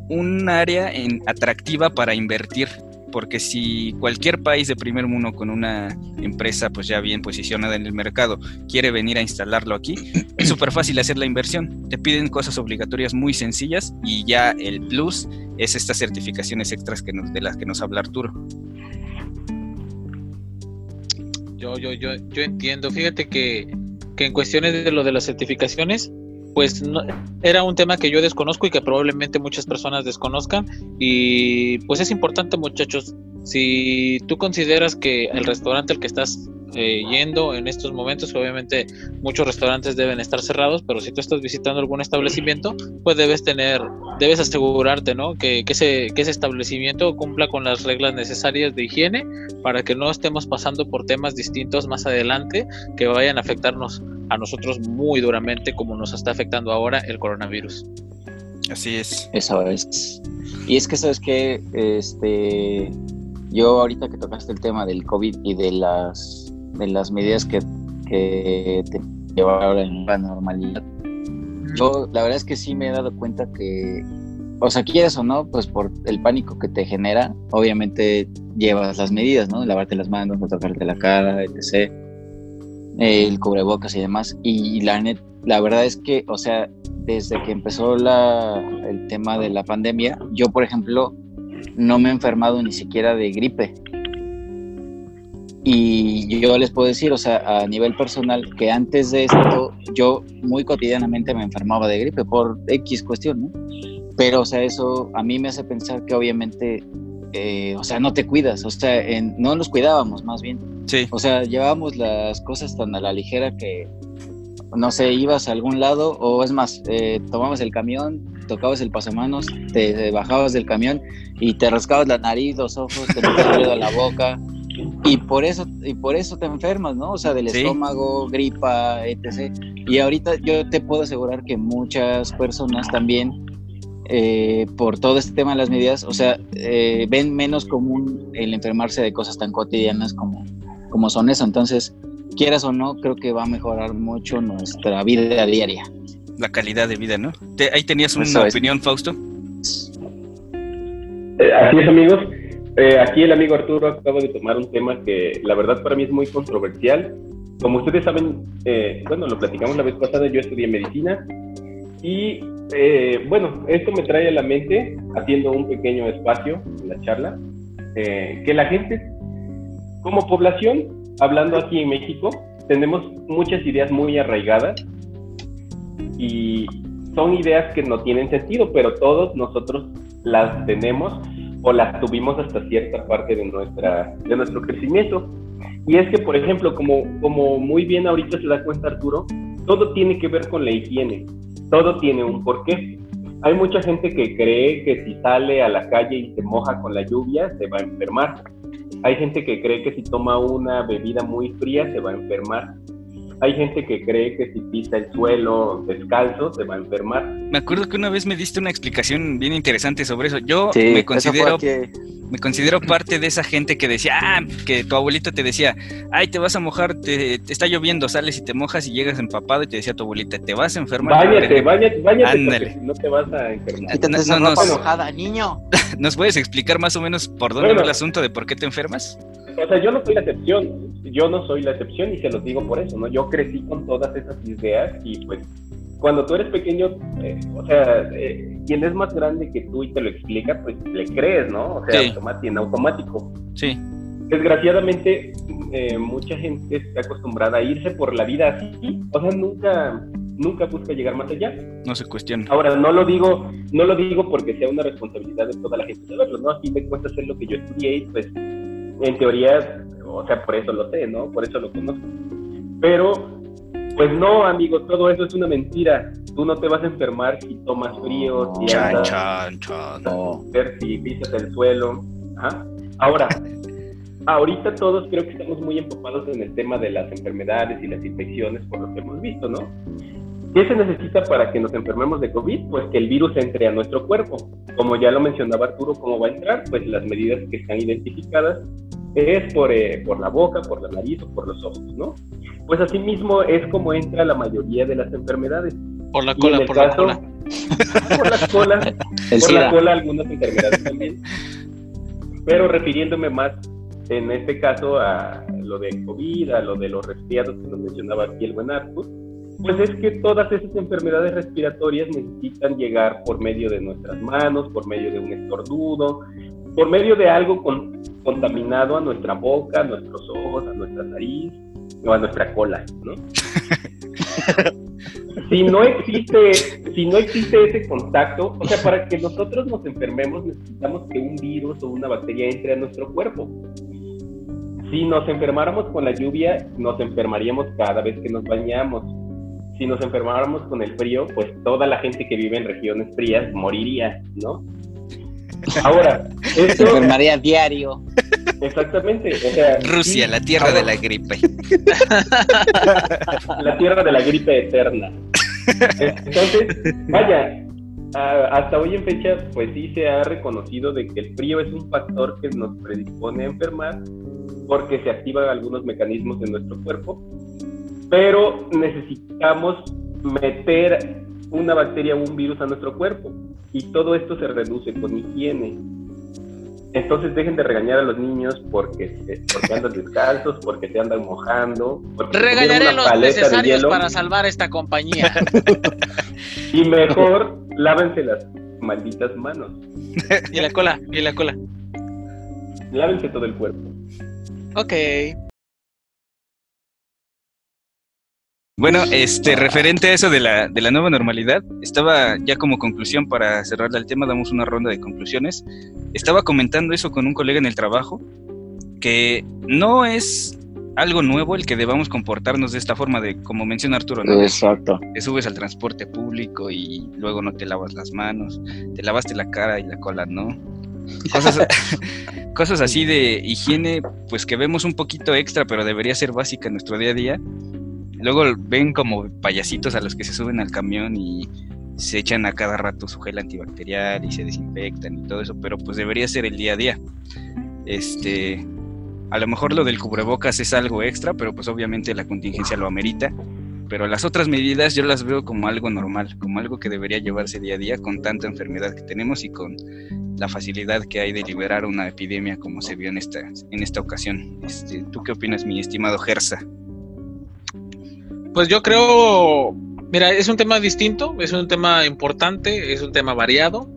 un área en, atractiva para invertir porque si cualquier país de primer mundo con una empresa pues ya bien posicionada en el mercado quiere venir a instalarlo aquí, es súper fácil hacer la inversión. Te piden cosas obligatorias muy sencillas y ya el plus es estas certificaciones extras que de las que nos habla Arturo. Yo, yo, yo, yo entiendo. Fíjate que, que en cuestiones de lo de las certificaciones, pues no, era un tema que yo desconozco y que probablemente muchas personas desconozcan. Y pues es importante muchachos, si tú consideras que el restaurante al que estás eh, yendo en estos momentos, obviamente muchos restaurantes deben estar cerrados, pero si tú estás visitando algún establecimiento, pues debes tener, debes asegurarte, ¿no? Que, que, ese, que ese establecimiento cumpla con las reglas necesarias de higiene para que no estemos pasando por temas distintos más adelante que vayan a afectarnos a nosotros muy duramente como nos está afectando ahora el coronavirus. Así es. Eso es. Y es que sabes que este yo ahorita que tocaste el tema del COVID y de las de las medidas que, que te llevaron en la normalidad, yo la verdad es que sí me he dado cuenta que, o sea, quieras o no, pues por el pánico que te genera, obviamente llevas las medidas, ¿no? Lavarte las manos, no tocarte la cara, etc el cubrebocas y demás. Y la, la verdad es que, o sea, desde que empezó la, el tema de la pandemia, yo, por ejemplo, no me he enfermado ni siquiera de gripe. Y yo les puedo decir, o sea, a nivel personal, que antes de esto yo muy cotidianamente me enfermaba de gripe por X cuestión, ¿no? Pero, o sea, eso a mí me hace pensar que obviamente, eh, o sea, no te cuidas, o sea, no nos cuidábamos más bien Sí. O sea, llevábamos las cosas tan a la ligera que, no sé, ibas a algún lado o es más, eh, tomabas el camión, tocabas el pasamanos, te, bajabas del camión y te rascabas la nariz, los ojos, te metías la boca y por eso y por eso te enfermas, ¿no? O sea, del estómago, gripa, etc. Y ahorita yo te puedo asegurar que muchas personas también eh, por todo este tema de las medidas, o sea, eh, ven menos común el enfermarse de cosas tan cotidianas como como son eso. Entonces, quieras o no, creo que va a mejorar mucho nuestra vida diaria. La calidad de vida, ¿no? ahí tenías una opinión, Fausto. Eh, así es, amigos. Eh, aquí el amigo Arturo acaba de tomar un tema que la verdad para mí es muy controversial. Como ustedes saben, eh, bueno, lo platicamos la vez pasada, yo estudié medicina y bueno, esto me trae a la mente, haciendo un pequeño espacio en la charla, que la gente como población, hablando aquí en México, tenemos muchas ideas muy arraigadas y son ideas que no tienen sentido, pero todos nosotros las tenemos o las tuvimos hasta cierta parte de, nuestra, de nuestro crecimiento. Y es que, por ejemplo, como, como muy bien ahorita se da cuenta Arturo, todo tiene que ver con la higiene, todo tiene un porqué. Hay mucha gente que cree que si sale a la calle y se moja con la lluvia, se va a enfermar. Hay gente que cree que si toma una bebida muy fría se va a enfermar. Hay gente que cree que si pisa el suelo descalzo se va a enfermar. Me acuerdo que una vez me diste una explicación bien interesante sobre eso. Yo me considero me considero parte de esa gente que decía, ah, que tu abuelita te decía, ay, te vas a mojar, te, está lloviendo, sales y te mojas y llegas empapado y te decía tu abuelita, te vas a enfermar. Báñate, báñate, báñate, no te vas a enfermar. no, no, ropa mojada, niño. (laughs) ¿Nos puedes explicar más o menos por dónde va el asunto de por qué te enfermas? O sea, yo no soy la excepción, yo no soy la excepción y se los digo por eso, ¿no? Yo crecí con todas esas ideas y pues cuando tú eres pequeño, eh, o sea, eh, quien es más grande que tú y te lo explica, pues le crees, ¿no? O sea, en automático. Sí. Desgraciadamente, eh, mucha gente está acostumbrada a irse por la vida así, o sea, nunca, nunca busca llegar más allá. No se cuestiona. Ahora, no lo digo, no lo digo porque sea una responsabilidad de toda la gente saberlo, ¿no? A fin de cuentas es lo que yo estudié y pues, en teoría, o sea, por eso lo sé, ¿no? Por eso lo conozco. Pero pues no, amigo, todo eso es una mentira. Tú no te vas a enfermar si tomas frío, si chan, chan, chan. si pisas el suelo. Ahora, ahorita todos creo que estamos muy empapados en el tema de las enfermedades y las infecciones por lo que hemos visto, ¿no? ¿Qué se necesita para que nos enfermemos de COVID? Pues que el virus entre a nuestro cuerpo. Como ya lo mencionaba Arturo, ¿cómo va a entrar? Pues las medidas que están identificadas es por, eh, por la boca, por la nariz o por los ojos, ¿no? Pues asimismo es como entra la mayoría de las enfermedades. Por la cola, (laughs) por la cola. (laughs) Por la cola, por la cola algunas enfermedades también. Pero refiriéndome más en este caso a lo de COVID, a lo de los resfriados que nos mencionaba aquí el buen Arthur, pues es que todas esas enfermedades respiratorias necesitan llegar por medio de nuestras manos, por medio de un estornudo, por medio de algo contaminado a nuestra boca, a nuestros ojos, a nuestra nariz o a nuestra cola, ¿no? (laughs) si no existe, si no existe ese contacto, o sea, para que nosotros nos enfermemos necesitamos que un virus o una bacteria entre a nuestro cuerpo. Si nos enfermáramos con la lluvia, nos enfermaríamos cada vez que nos bañamos. Si nos enfermáramos con el frío, pues toda la gente que vive en regiones frías moriría, ¿no? Ahora, (laughs) esto... enfermaría diario. Exactamente. O sea, Rusia, la tierra de la gripe. (laughs) la tierra de la gripe eterna. Entonces, vaya, hasta hoy en fecha, pues sí se ha reconocido de que el frío es un factor que nos predispone a enfermar porque se activan algunos mecanismos en nuestro cuerpo, pero necesitamos meter una bacteria o un virus a nuestro cuerpo y todo esto se reduce con higiene. Entonces dejen de regañar a los niños porque, porque andan descalzos, porque te andan mojando. Regañaré los necesarios para salvar esta compañía. (laughs) y mejor lávense las malditas manos. (laughs) y la cola, y la cola. Lávense todo el cuerpo. Ok. Bueno, este, referente a eso de la, de la nueva normalidad, estaba ya como conclusión para cerrar el tema, damos una ronda de conclusiones. Estaba comentando eso con un colega en el trabajo, que no es algo nuevo el que debamos comportarnos de esta forma de, como menciona Arturo, ¿no? Exacto. Te subes al transporte público y luego no te lavas las manos, te lavaste la cara y la cola, ¿no? Cosas, (laughs) cosas así de higiene, pues que vemos un poquito extra, pero debería ser básica en nuestro día a día Luego ven como payasitos a los que se suben al camión y se echan a cada rato su gel antibacterial y se desinfectan y todo eso, pero pues debería ser el día a día. Este, a lo mejor lo del cubrebocas es algo extra, pero pues obviamente la contingencia lo amerita. Pero las otras medidas yo las veo como algo normal, como algo que debería llevarse día a día con tanta enfermedad que tenemos y con la facilidad que hay de liberar una epidemia como se vio en esta, en esta ocasión. Este, ¿Tú qué opinas, mi estimado Gersa? Pues yo creo, mira, es un tema distinto, es un tema importante, es un tema variado,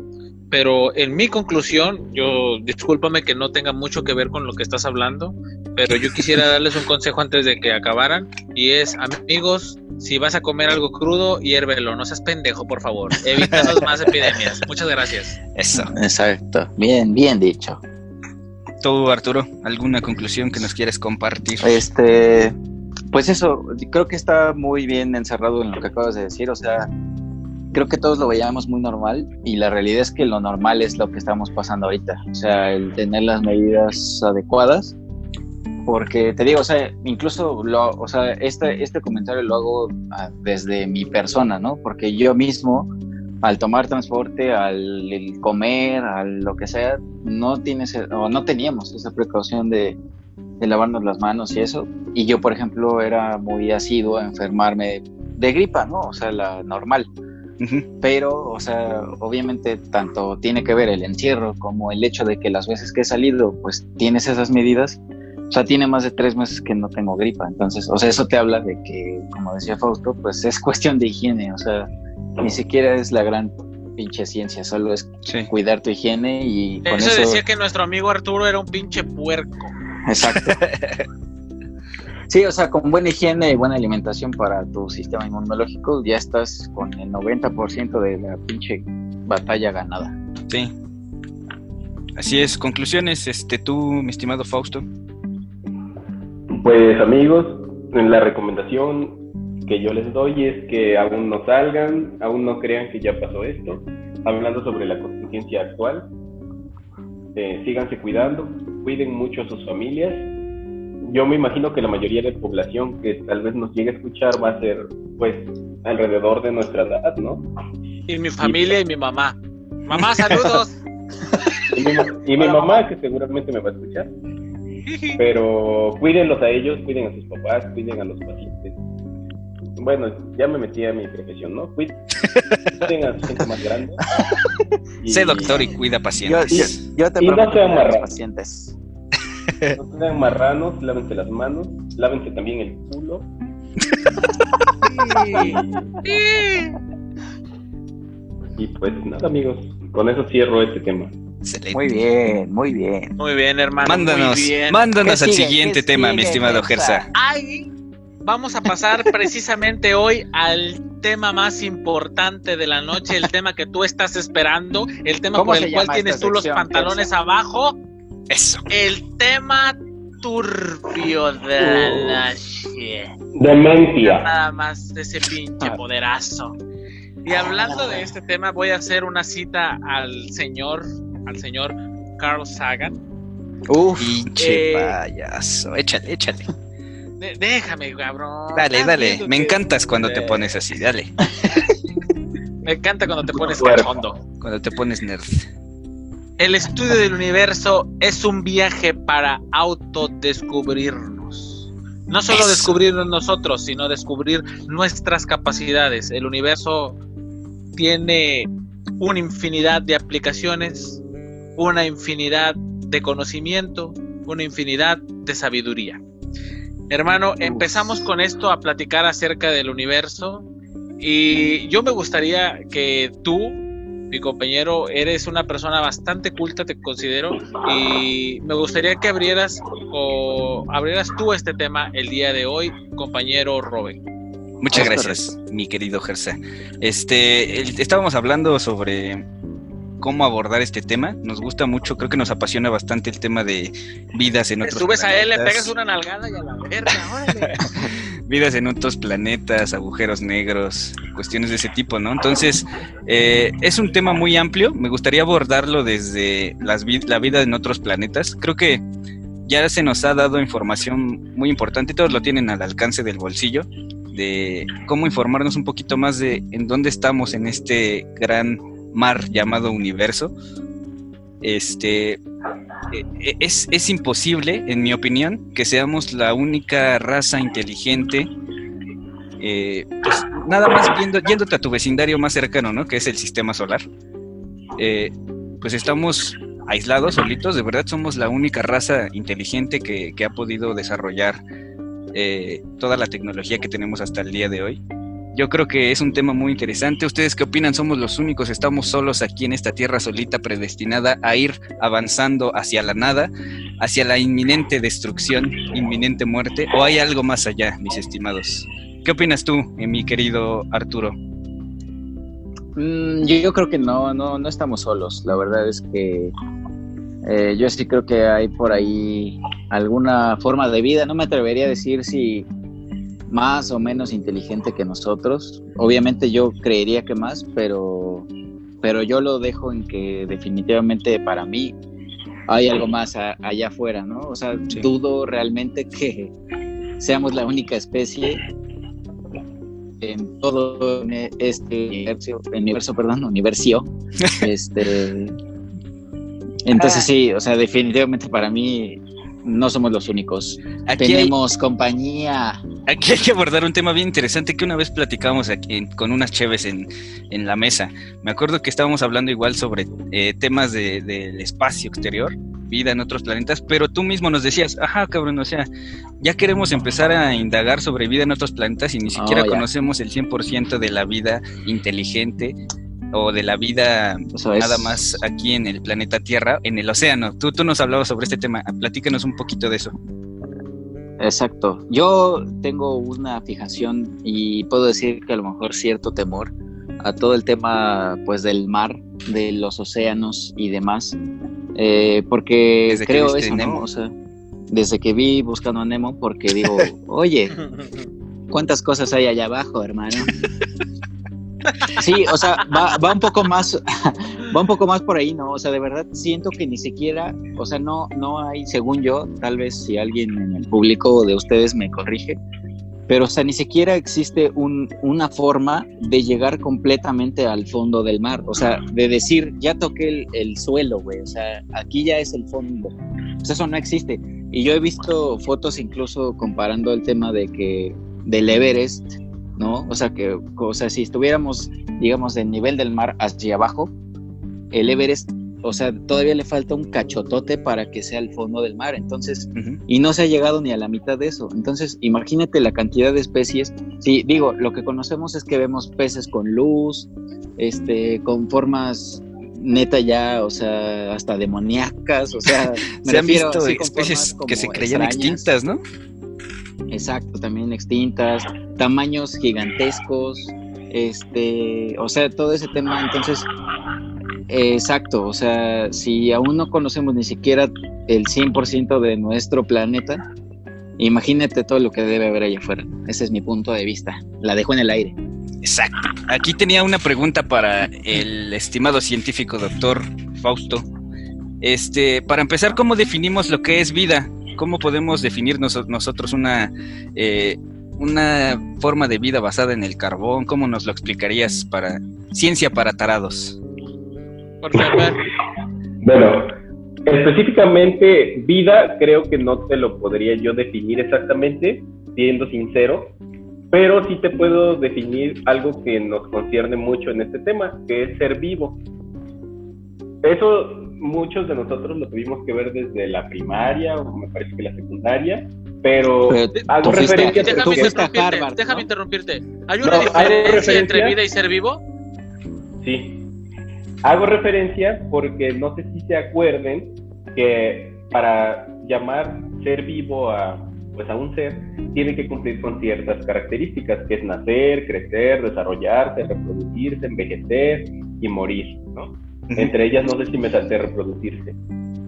pero en mi conclusión, yo discúlpame que no tenga mucho que ver con lo que estás hablando, pero yo quisiera (laughs) darles un consejo antes de que acabaran y es, amigos, si vas a comer algo crudo, hiérvelo, no seas pendejo, por favor. Evítanos más epidemias. Muchas gracias. Eso. Exacto. Bien, bien dicho. ¿Tú, Arturo, alguna conclusión que nos quieres compartir? Este, pues eso, creo que está muy bien encerrado en lo que acabas de decir, o sea, creo que todos lo veíamos muy normal y la realidad es que lo normal es lo que estamos pasando ahorita, o sea, el tener las medidas adecuadas porque te digo, o sea, incluso lo, o sea, este, este comentario lo hago ah, desde mi persona, ¿no? Porque yo mismo, al tomar transporte, al comer, al lo que sea, no tienes no teníamos esa precaución de, de lavarnos las manos y eso. Y yo, por ejemplo, era muy asiduo a enfermarme de gripa, ¿no? O sea, la normal. Pero, o sea, obviamente tanto tiene que ver el encierro como el hecho de que las veces que he salido, pues tienes esas medidas. O sea, tiene más de tres meses que no tengo gripa. Entonces, o sea, eso te habla de que, como decía Fausto, pues es cuestión de higiene. O sea, ni siquiera es la gran pinche ciencia, solo es cuidar tu higiene y con eso, eso decía que nuestro amigo Arturo era un pinche puerco. Exacto. (laughs) Sí, o sea, con buena higiene y buena alimentación para tu sistema inmunológico, ya estás con el 90% de la pinche batalla ganada. Sí. Así es. Conclusiones, este, tú, mi estimado Fausto. Pues amigos, la recomendación que yo les doy es que aún no salgan, aún no crean que ya pasó esto. Hablando sobre la contingencia actual, eh, síganse cuidando, cuiden mucho a sus familias yo me imagino que la mayoría de la población que tal vez nos llegue a escuchar va a ser, pues, alrededor de nuestra edad, ¿no? Y mi familia y, mi mamá. Mamá, (laughs) saludos. y mi, mamá, que seguramente me va a escuchar. (laughs) Pero cuídenlos a ellos, cuiden a sus papás, cuiden a los pacientes. Bueno, ya me metí a mi profesión, ¿no? Cuiden, (laughs) a su gente más grande. (laughs) sé doctor y cuida pacientes. Yo, te y no sean pacientes. No sean marranos, lávense las manos, lávense también el culo. y, pues nada, amigos, con eso cierro este tema. Muy bien, muy bien. Muy bien, hermano. Mándanos, mándanos al siguiente tema, mi estimado Gersa. Vamos a pasar precisamente hoy al tema más importante de la noche, el tema que tú estás esperando, el tema por el cual tienes tú los pantalones abajo. Eso. El tema turbio de la noche. Demencia. Nada más de ese pinche ah. poderazo. Y hablando de este tema, voy a hacer una cita al señor, al señor Carl Sagan. Uf, pinche eh, payaso. Échale, échale. Déjame, cabrón. Dale, dale. Me encantas cuando te pones así, dale. (laughs) Me encanta cuando te pones fondo. Cuando te pones nerd. El estudio del universo es un viaje para autodescubrirnos. No solo descubrirnos nosotros, sino descubrir nuestras capacidades. El universo tiene una infinidad de aplicaciones, una infinidad de conocimiento, una infinidad de sabiduría. Hermano, empezamos con esto a platicar acerca del universo y yo me gustaría que tú mi compañero, eres una persona bastante culta, te considero, y me gustaría que abrieras o abrieras tú este tema el día de hoy, compañero Robin. Muchas gracias, mi querido Gersa. Este, estábamos hablando sobre cómo abordar este tema. Nos gusta mucho, creo que nos apasiona bastante el tema de vidas en otros subes a él, le pegas una nalgada y a la verga, órale. (laughs) vidas en otros planetas, agujeros negros, cuestiones de ese tipo, ¿no? Entonces, eh, es un tema muy amplio. Me gustaría abordarlo desde las la vida en otros planetas. Creo que ya se nos ha dado información muy importante, todos lo tienen al alcance del bolsillo, de cómo informarnos un poquito más de en dónde estamos en este gran mar llamado universo, este, eh, es, es, imposible, en mi opinión, que seamos la única raza inteligente. Eh, pues nada más yéndote a tu vecindario más cercano, ¿no? Que es el sistema solar. Eh, pues estamos aislados, solitos. De verdad somos la única raza inteligente que, que ha podido desarrollar toda la tecnología que tenemos hasta el día de hoy. Yo creo que es un tema muy interesante. ¿Ustedes qué opinan? ¿Somos los únicos? ¿Estamos solos aquí en esta tierra solita predestinada a ir avanzando hacia la nada, hacia la inminente destrucción, inminente muerte? ¿O hay algo más allá, mis estimados? ¿Qué opinas tú, eh, mi querido Arturo? Mm, yo, creo que no, no, no estamos solos. La verdad es que eh, yo sí creo que hay por ahí alguna forma de vida. No me atrevería a decir si más o menos inteligente que nosotros. Obviamente yo creería que más, pero, pero yo lo dejo en que definitivamente para mí hay algo más allá afuera, ¿no? O sea, dudo realmente que seamos la única especie en todo este universo, universo perdón, universo, (laughs) este, entonces ah. sí, o sea, definitivamente para mí no somos los únicos. Aquí Tenemos compañía. Aquí hay que abordar un tema bien interesante que una vez platicamos aquí con unas cheves en, la mesa. Me acuerdo que estábamos hablando igual sobre eh, temas del espacio exterior, vida en otros planetas, pero tú mismo nos decías, ajá, cabrón, o sea, ya queremos empezar a indagar sobre vida en otros planetas y ni siquiera oh, conocemos el 100% de la vida inteligente o de la vida nada más aquí en el planeta Tierra, en el océano. Tú, tú nos hablabas sobre este tema, platícanos un poquito de eso. Exacto. Yo tengo una fijación y puedo decir que a lo mejor cierto temor a todo el tema pues del mar, de los océanos y demás, eh, porque creo eso, ¿no? O sea, desde que vi Buscando a Nemo, porque digo, (laughs) oye, (laughs) ¿cuántas cosas hay allá abajo, hermano? (laughs) Sí, o sea, va, un poco más, (laughs) va un poco más por ahí, ¿no? O sea, de verdad siento que ni siquiera, o sea, no, no hay, según yo, tal vez si alguien en el público de ustedes me corrige, pero o sea, ni siquiera existe un, una forma de llegar completamente al fondo del mar, o sea, de decir, ya toqué el, el suelo, güey, o sea, aquí ya es el fondo, sea, eso no existe. Y yo he visto fotos incluso comparando el tema de que del Everest, ¿no? O sea, que, o sea, si estuviéramos, digamos, del nivel del mar hacia abajo, el Everest, o sea, todavía le falta un cachotote para que sea el fondo del mar, entonces, y no se ha llegado ni a la mitad de eso. Entonces, imagínate la cantidad de especies. Sí, digo, lo que conocemos es que vemos peces con luz, este, con formas neta ya, o sea, hasta demoníacas, o sea, (laughs) se han visto especies que se creían extintas, ¿no? Exacto, también extintas, tamaños gigantescos, este, o sea, todo ese tema, entonces, exacto, o sea, si aún no conocemos ni siquiera el 100% de nuestro planeta, imagínate todo lo que debe haber allá afuera. Ese es mi punto de vista. La dejo en el aire. Exacto. Aquí tenía una pregunta para el estimado científico doctor Fausto. Este, para empezar, ¿cómo definimos lo que es vida? ¿Cómo podemos definir nosotros una, eh, una forma de vida basada en el carbón? ¿Cómo nos lo explicarías para ciencia para tarados? Por favor. Bueno, específicamente vida creo que no te lo podría yo definir exactamente, siendo sincero, pero sí te puedo definir algo que nos concierne mucho en este tema, que es ser vivo. Eso muchos de nosotros lo tuvimos que ver desde la primaria o me parece que la secundaria, pero, hago referencia déjame, interrumpirte, déjame interrumpirte. ¿Hay una diferencia entre vida y ser vivo? Sí. Hago referencia porque no sé si se acuerden que para llamar ser vivo a pues a un ser tiene que cumplir con ciertas características, que es nacer, crecer, desarrollarse, reproducirse, envejecer y morir, ¿no? Entre ellas, no sé si me salté reproducirse.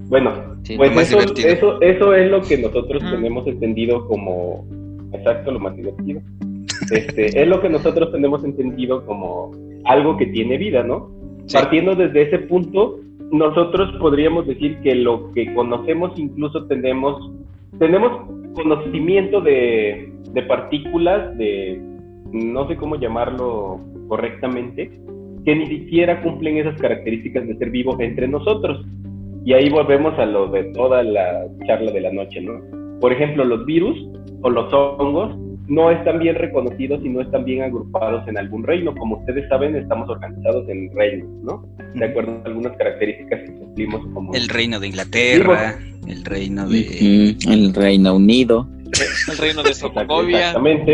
Bueno, pues eso, eso, eso, es lo que nosotros tenemos entendido como, exacto, lo más divertido. Este, es lo que nosotros tenemos entendido como algo que tiene vida, ¿no? Partiendo desde ese punto, nosotros podríamos decir que lo que conocemos incluso tenemos, tenemos conocimiento de, de partículas, de, no sé cómo llamarlo correctamente, que ni siquiera cumplen esas características de ser vivo entre nosotros. Y ahí volvemos a lo de toda la charla de la noche, ¿no? Por ejemplo, los virus o los hongos no están bien reconocidos y no están bien agrupados en algún reino. Como ustedes saben, estamos organizados en reinos, ¿no? De acuerdo a algunas características que cumplimos como... El reino de Inglaterra, el reino de... el Reino Unido. El reino de (laughs) Sokovia. Exactamente.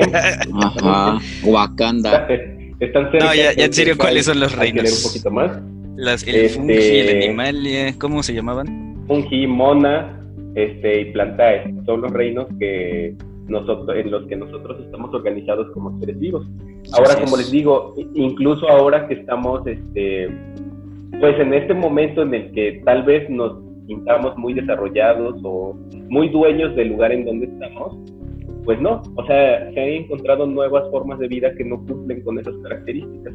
Ajá. Wakanda. (laughs) Están cerca, no, ya, ya en serio, ¿cuáles son los reinos? un poquito más. Las, el este, fungi, el animalia, ¿cómo se llamaban? Fungi, mona este, y plantae. Son los reinos que nosotros, en los que nosotros estamos organizados como seres vivos. Ahora, como les digo, incluso ahora que estamos, este, pues en este momento en el que tal vez nos sintamos muy desarrollados o muy dueños del lugar en donde estamos, pues no, o sea, se han encontrado nuevas formas de vida que no cumplen con esas características.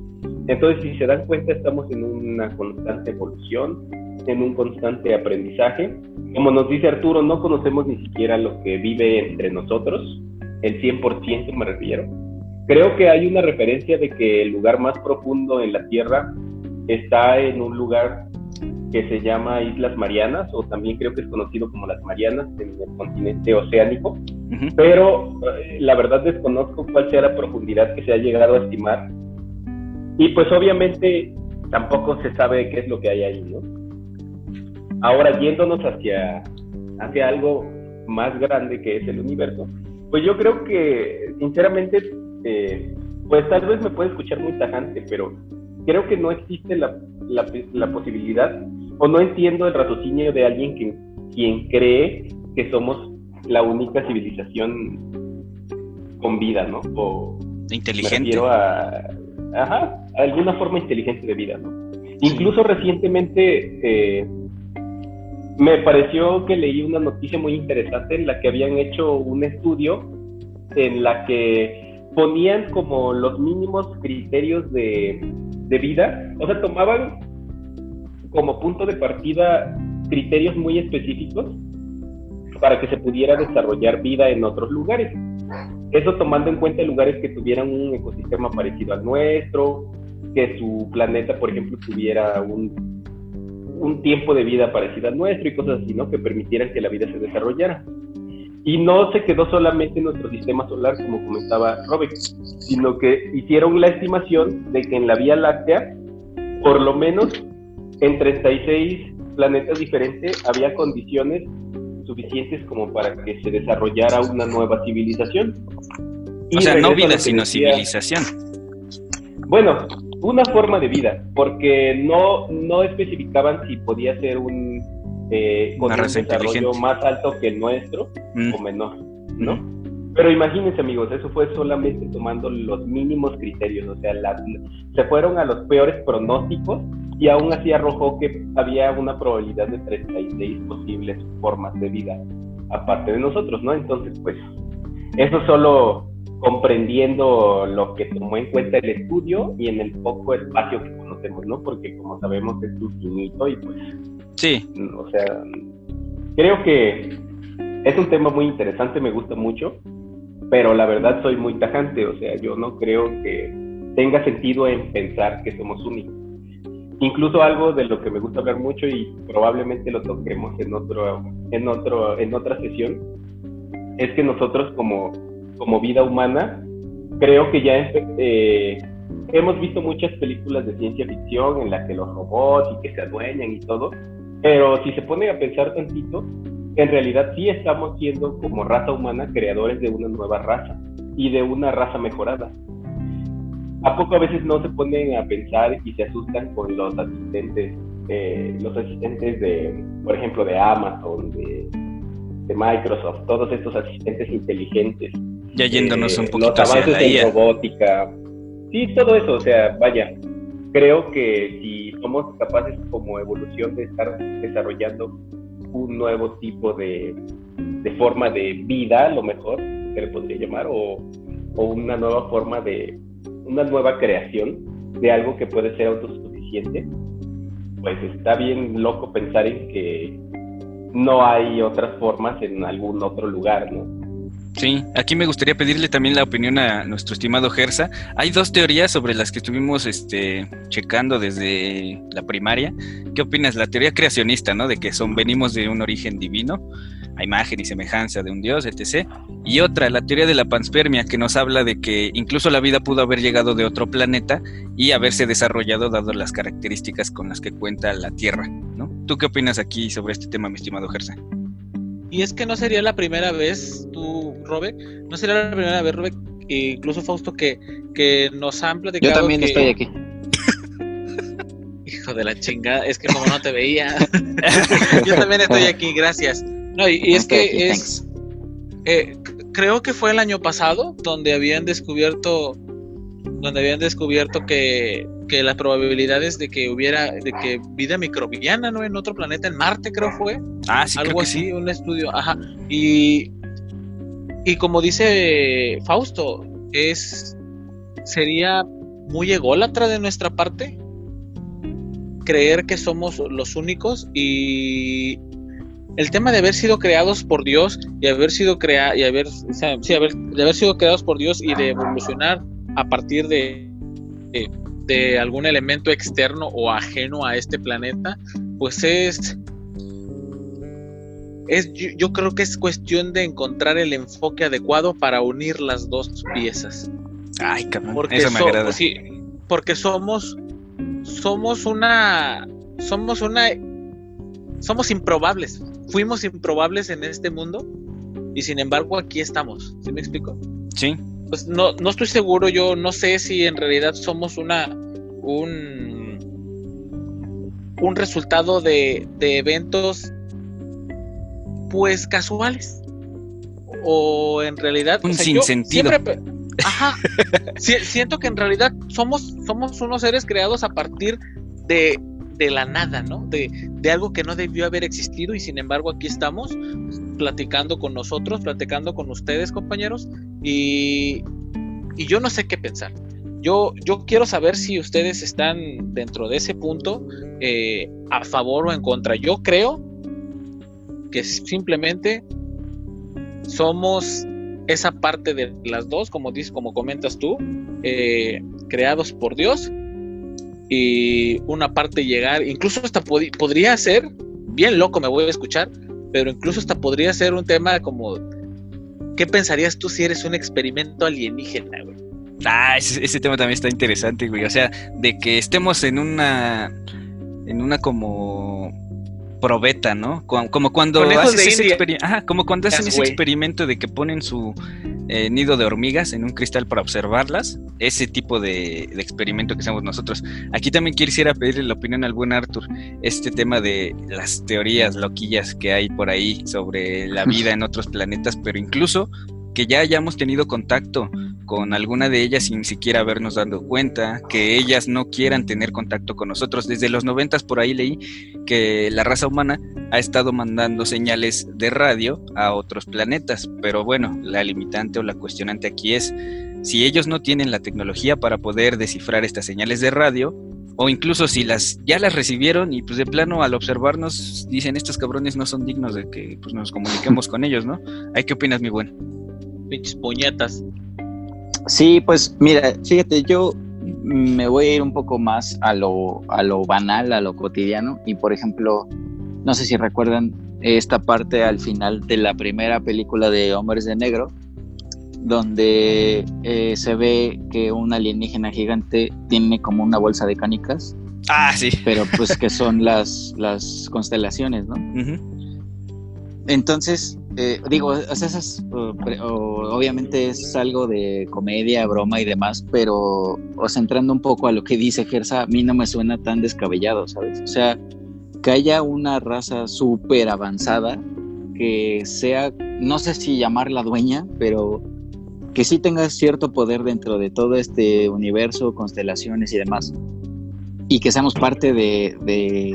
Entonces, si se dan cuenta, estamos en una constante evolución, en un constante aprendizaje. Como nos dice Arturo, no conocemos ni siquiera lo que vive entre nosotros, el 100% me refiero. Creo que hay una referencia de que el lugar más profundo en la Tierra está en un lugar que se llama Islas Marianas, o también creo que es conocido como las Marianas en el continente oceánico, pero eh, la verdad desconozco cuál sea la profundidad que se ha llegado a estimar. Y pues obviamente tampoco se sabe qué es lo que hay ahí, ¿no? Ahora yéndonos hacia, hacia algo más grande que es el universo, pues yo creo que sinceramente, eh, pues tal vez me puede escuchar muy tajante, pero creo que no existe la, la, la posibilidad o no entiendo el raciocinio de alguien que, quien cree que somos la única civilización con vida, ¿no? O inteligente. Me a, ajá, alguna forma inteligente de vida, ¿no? Incluso recientemente eh, me pareció que leí una noticia muy interesante en la que habían hecho un estudio en la que ponían como los mínimos criterios de, de vida, o sea, tomaban como punto de partida criterios muy específicos para que se pudiera desarrollar vida en otros lugares. Eso tomando en cuenta lugares que tuvieran un ecosistema parecido al nuestro, que su planeta, por ejemplo, tuviera un, un tiempo de vida parecido al nuestro y cosas así, ¿no? Que permitieran que la vida se desarrollara. Y no se quedó solamente en nuestro sistema solar, como comentaba Robert, sino que hicieron la estimación de que en la Vía Láctea, por lo menos en 36 planetas diferentes había condiciones suficientes como para que se desarrollara una nueva civilización. o sea, no vida, sino civilización. Bueno, una forma de vida, porque no, no especificaban si podía ser un, eh, con un desarrollo más alto que el nuestro mm. o menor, ¿no? Mm. Pero imagínense amigos, eso fue solamente tomando los mínimos criterios, o sea, se fueron a los peores pronósticos y aún así arrojó que había una probabilidad de 36 posibles formas de vida aparte de nosotros, ¿no? Entonces, pues, eso solo comprendiendo lo que tomó en cuenta el estudio y en el poco espacio que conocemos, ¿no? Porque como sabemos es infinito y pues... Sí. O sea, creo que es un tema muy interesante, me gusta mucho, pero la verdad soy muy tajante, o sea, yo no creo que tenga sentido en pensar que somos únicos incluso algo de lo que me gusta hablar mucho y probablemente lo toquemos en otro en otro en otra sesión es que nosotros como como vida humana creo que ya eh, hemos visto muchas películas de ciencia ficción en las que los robots y que se adueñan y todo pero si se pone a pensar tantito en realidad sí estamos siendo como raza humana creadores de una nueva raza y de una raza mejorada ¿A poco a veces no se ponen a pensar y se asustan con los asistentes, eh, los asistentes de, por ejemplo, de Amazon, de, Microsoft, todos estos asistentes inteligentes? Ya yéndonos un eh, poquito los avances en robótica. Sí, todo eso, o sea, vaya, creo que si somos capaces como evolución de estar desarrollando un nuevo tipo de, forma de vida, a lo mejor, que le podría llamar, o una nueva forma de, una nueva creación de algo que puede ser autosuficiente, pues está bien loco pensar en que no hay otras formas en algún otro lugar, ¿no? Sí, aquí me gustaría pedirle también la opinión a nuestro estimado Gersa. Hay dos teorías sobre las que estuvimos este, checando desde la primaria. ¿Qué opinas? La teoría creacionista, ¿no? De que son, venimos de un origen divino imagen y semejanza de un dios, etc. Y otra, la teoría de la panspermia, que nos habla de que incluso la vida pudo haber llegado de otro planeta y haberse desarrollado dado las características con las que cuenta la Tierra, ¿no? ¿Tú qué opinas aquí sobre este tema, mi estimado Gersa? Y es que no sería la primera vez, tú, Robert, no sería la primera vez, Robert, incluso Fausto, que, que nos han platicado. Yo también estoy aquí. (laughs) Hijo de la chingada, es que como no te veía. (laughs) Yo también estoy aquí, gracias. No, y, es que es. Eh, creo que fue el año pasado donde habían descubierto. Donde habían descubierto que, que las probabilidades de que hubiera de que vida microbiana no en otro planeta en Marte creo fue. Ah, sí, algo así un estudio ajá. Y y como dice Fausto es sería muy ególatra de nuestra parte creer que somos los únicos y el tema de haber sido creados por Dios y haber sido crea y haber, sí, haber, de haber sido creados por Dios y de evolucionar a partir de, de, algún elemento externo o ajeno a este planeta, pues es es, yo, creo que es cuestión de encontrar el enfoque adecuado para unir las dos piezas. Ay, cabrón, porque eso me agrada. Sí, porque somos somos una somos una somos improbables. Fuimos improbables en este mundo y sin embargo aquí estamos. ¿Sí me explico? Sí. Pues no, no estoy seguro, yo no sé si en realidad somos una un un resultado de, de eventos pues casuales o en realidad un sinsentido. Ajá. (laughs) siento que en realidad somos, somos unos seres creados a partir de, de la nada, ¿no? De, de, algo que no debió haber existido y sin embargo aquí estamos platicando con nosotros, platicando con ustedes, compañeros, y, y yo no sé qué pensar. Yo, yo quiero saber si ustedes están dentro de ese punto eh, a favor o en contra. Yo creo que simplemente somos esa parte de las dos, como dices, como comentas tú, eh, creados por Dios y una parte llegar, incluso hasta podría ser, bien loco me voy a escuchar, pero incluso hasta podría ser un tema como, ¿qué pensarías tú si eres un experimento alienígena, güey? Ah, ese, ese tema también está interesante, güey. O sea, de que estemos en una, en una como probeta, ¿no? Como, cuando haces ese como cuando hacen ese experimento de que ponen su eh, nido de hormigas en un cristal para observarlas, ese tipo de, experimento que hacemos nosotros. Aquí también quisiera pedirle la opinión al buen Arthur, este tema de las teorías loquillas que hay por ahí sobre la (laughs) vida en otros planetas, pero incluso que ya hayamos tenido contacto con alguna de ellas sin siquiera habernos dado cuenta, que ellas no quieran tener contacto con nosotros. Desde los noventas por ahí leí que la raza humana ha estado mandando señales de radio a otros planetas, pero bueno, la limitante o la cuestionante aquí es si ellos no tienen la tecnología para poder descifrar estas señales de radio, o incluso si las ya las recibieron y pues de plano al observarnos dicen estos cabrones no son dignos de que pues, nos comuniquemos (laughs) con ellos, ¿no? ¿Qué opinas, mi buen? Pinches puñetas. Sí, pues mira, fíjate, yo me voy a ir un poco más a lo, a lo banal, a lo cotidiano. Y por ejemplo, no sé si recuerdan esta parte al final de la primera película de Hombres de Negro, donde eh, se ve que un alienígena gigante tiene como una bolsa de canicas. Ah, sí. Pero pues que (laughs) son las, las constelaciones, ¿no? Entonces, eh, digo, esas, obviamente es algo de comedia, broma y demás, pero o un poco a lo que dice Gersa, a mí no me suena tan descabellado, ¿sabes? O sea, que haya una raza súper avanzada que sea, no sé si llamarla dueña, pero que sí tenga cierto poder dentro de todo este universo, constelaciones y demás, y que seamos parte de, de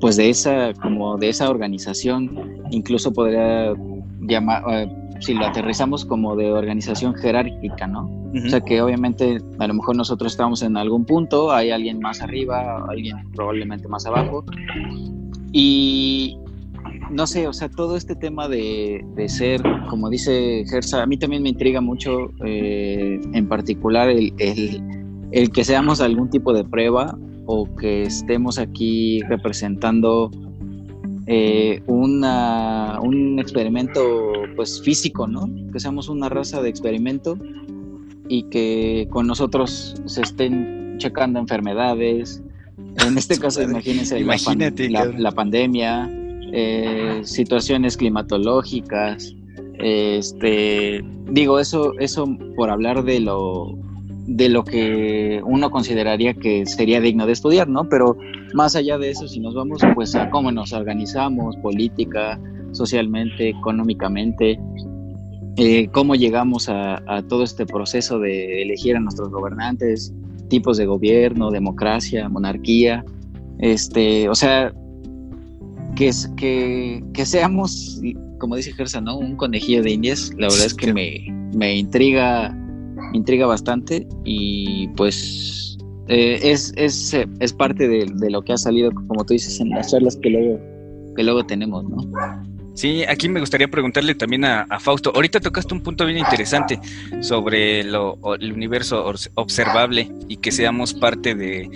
pues de esa como de esa organización incluso podría llamar eh, si lo aterrizamos como de organización jerárquica no o sea que obviamente a lo mejor nosotros estamos en algún punto hay alguien más arriba alguien probablemente más abajo. Y no sé, o sea, todo este tema de, de ser, como dice Gersa, a mí también me intriga mucho, eh, en particular el, el, el, que seamos algún tipo de prueba o que estemos aquí representando eh, una, un experimento pues físico, ¿no? Que seamos una raza de experimento y que con nosotros se estén checando enfermedades. En este caso, imagínense la, pandemia, eh, situaciones climatológicas. Este, digo, eso, eso por hablar de lo de lo que uno consideraría que sería digno de estudiar, ¿no? Pero más allá de eso, si nos vamos pues a cómo nos organizamos, política, socialmente, económicamente, eh, cómo llegamos a, todo este proceso de elegir a nuestros gobernantes, tipos de gobierno, democracia, monarquía, este, o sea, que, que, que seamos, como dice Gersa, ¿no? Un conejillo de indias, la verdad es que me, me intriga intriga bastante y pues eh, es, es, es, parte de, de, lo que ha salido, como tú dices, en las charlas que luego, que luego tenemos, ¿no? Sí, aquí me gustaría preguntarle también a, Fausto. Ahorita tocaste un punto bien interesante sobre lo, el universo observable y que seamos parte de,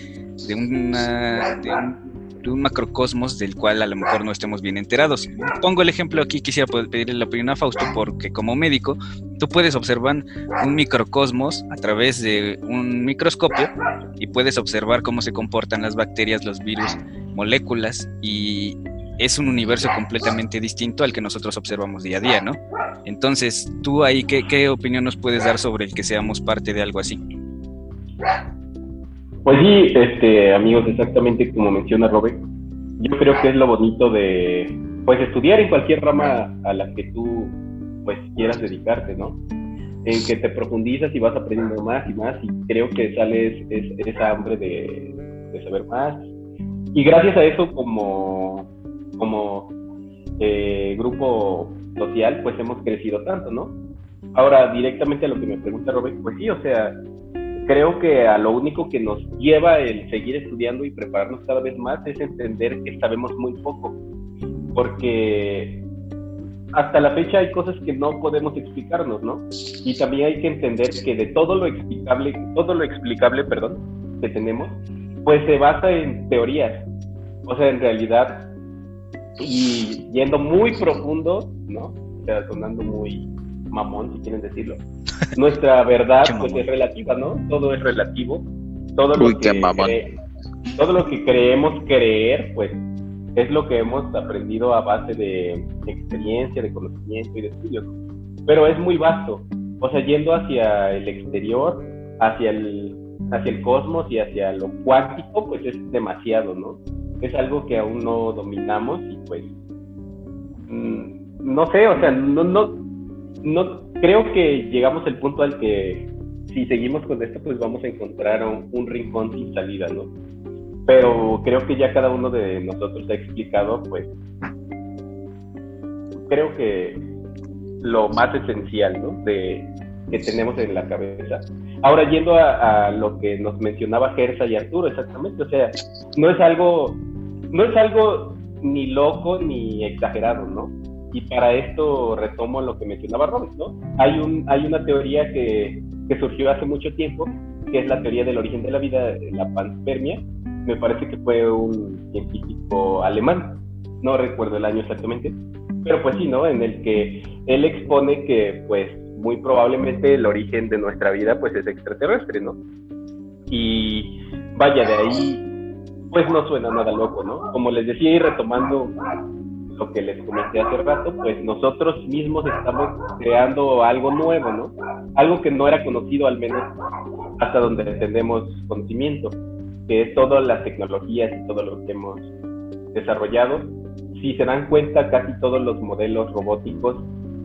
una, de, un, macrocosmos del cual a lo mejor no estemos bien enterados. Pongo el ejemplo aquí, quisiera pedirle la opinión a Fausto, porque como médico tú puedes observar un microcosmos a través de un microscopio y puedes observar cómo se comportan las bacterias, los virus, moléculas y es un universo completamente distinto al que nosotros observamos día a día, ¿no? Entonces, tú ahí, ¿qué, opinión nos puedes dar sobre el que seamos parte de algo así? Pues sí, este, amigos, exactamente como menciona Robert, yo creo que es lo bonito de, pues, estudiar en cualquier rama a la que tú, pues, quieras dedicarte, ¿no? En que te profundizas y vas aprendiendo más y más y creo que sales esa hambre de, de saber más. Y gracias a eso, como como eh, grupo social, pues hemos crecido tanto, ¿no? Ahora, directamente a lo que me pregunta Robert, pues sí, o sea, creo que a lo único que nos lleva el seguir estudiando y prepararnos cada vez más es entender que sabemos muy poco, porque hasta la fecha hay cosas que no podemos explicarnos, ¿no? Y también hay que entender que de todo lo explicable, todo lo explicable, perdón, que tenemos, pues se basa en teorías. O sea, en realidad y yendo muy profundo, ¿no? O sea, sonando muy mamón, si quieren decirlo. (laughs) Nuestra verdad pues es relativa, ¿no? Todo es relativo. Todo lo, que todo lo que creemos creer, pues es lo que hemos aprendido a base de experiencia, de conocimiento y de estudios. Pero es muy vasto. O sea, yendo hacia el exterior, hacia el, hacia el cosmos y hacia lo cuántico, pues es demasiado, ¿no? es algo que aún no dominamos y pues mm, no sé, o sea, no, no, no creo que llegamos al punto al que si seguimos con esto pues vamos a encontrar un, rincón sin salida, ¿no? Pero creo que ya cada uno de nosotros ha explicado pues creo que lo más esencial, ¿no? De, que tenemos en la cabeza. Ahora, yendo a, a, lo que nos mencionaba Gersa y Arturo, exactamente, o sea, no es algo no es algo ni loco ni exagerado, ¿no? Y para esto retomo lo que mencionaba Robert, ¿no? Hay, un, hay una teoría que, que surgió hace mucho tiempo, que es la teoría del origen de la vida, la panspermia. Me parece que fue un científico alemán, no recuerdo el año exactamente, pero pues sí, ¿no? En el que él expone que pues muy probablemente el origen de nuestra vida pues es extraterrestre, ¿no? Y vaya, de ahí pues no suena nada loco, ¿no? Como les decía y retomando lo que les comenté hace rato, pues nosotros mismos estamos creando algo nuevo, ¿no? Algo que no era conocido al menos hasta donde tenemos conocimiento, que es todas las tecnologías y todo lo que hemos desarrollado. Si se dan cuenta, casi todos los modelos robóticos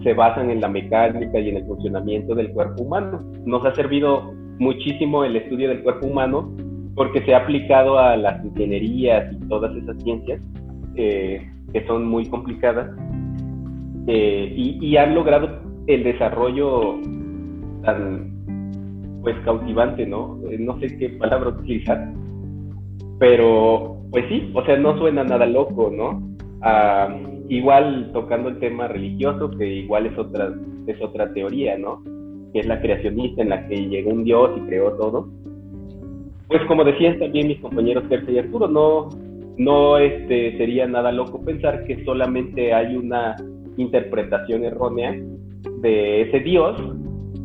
se basan en la mecánica y en el funcionamiento del cuerpo humano. Nos ha servido muchísimo el estudio del cuerpo humano porque se ha aplicado a las ingenierías y todas esas ciencias eh, que son muy complicadas eh, y, han logrado el desarrollo tan pues cautivante, ¿no? Eh, no sé qué palabra utilizar, pero pues sí, o sea, no suena nada loco, ¿no? Ah, igual tocando el tema religioso, que igual es otra, es otra teoría, ¿no? Que es la creacionista en la que llegó un Dios y creó todo pues como decían también mis compañeros Terce y Arturo, no, no este, sería nada loco pensar que solamente hay una interpretación errónea de ese Dios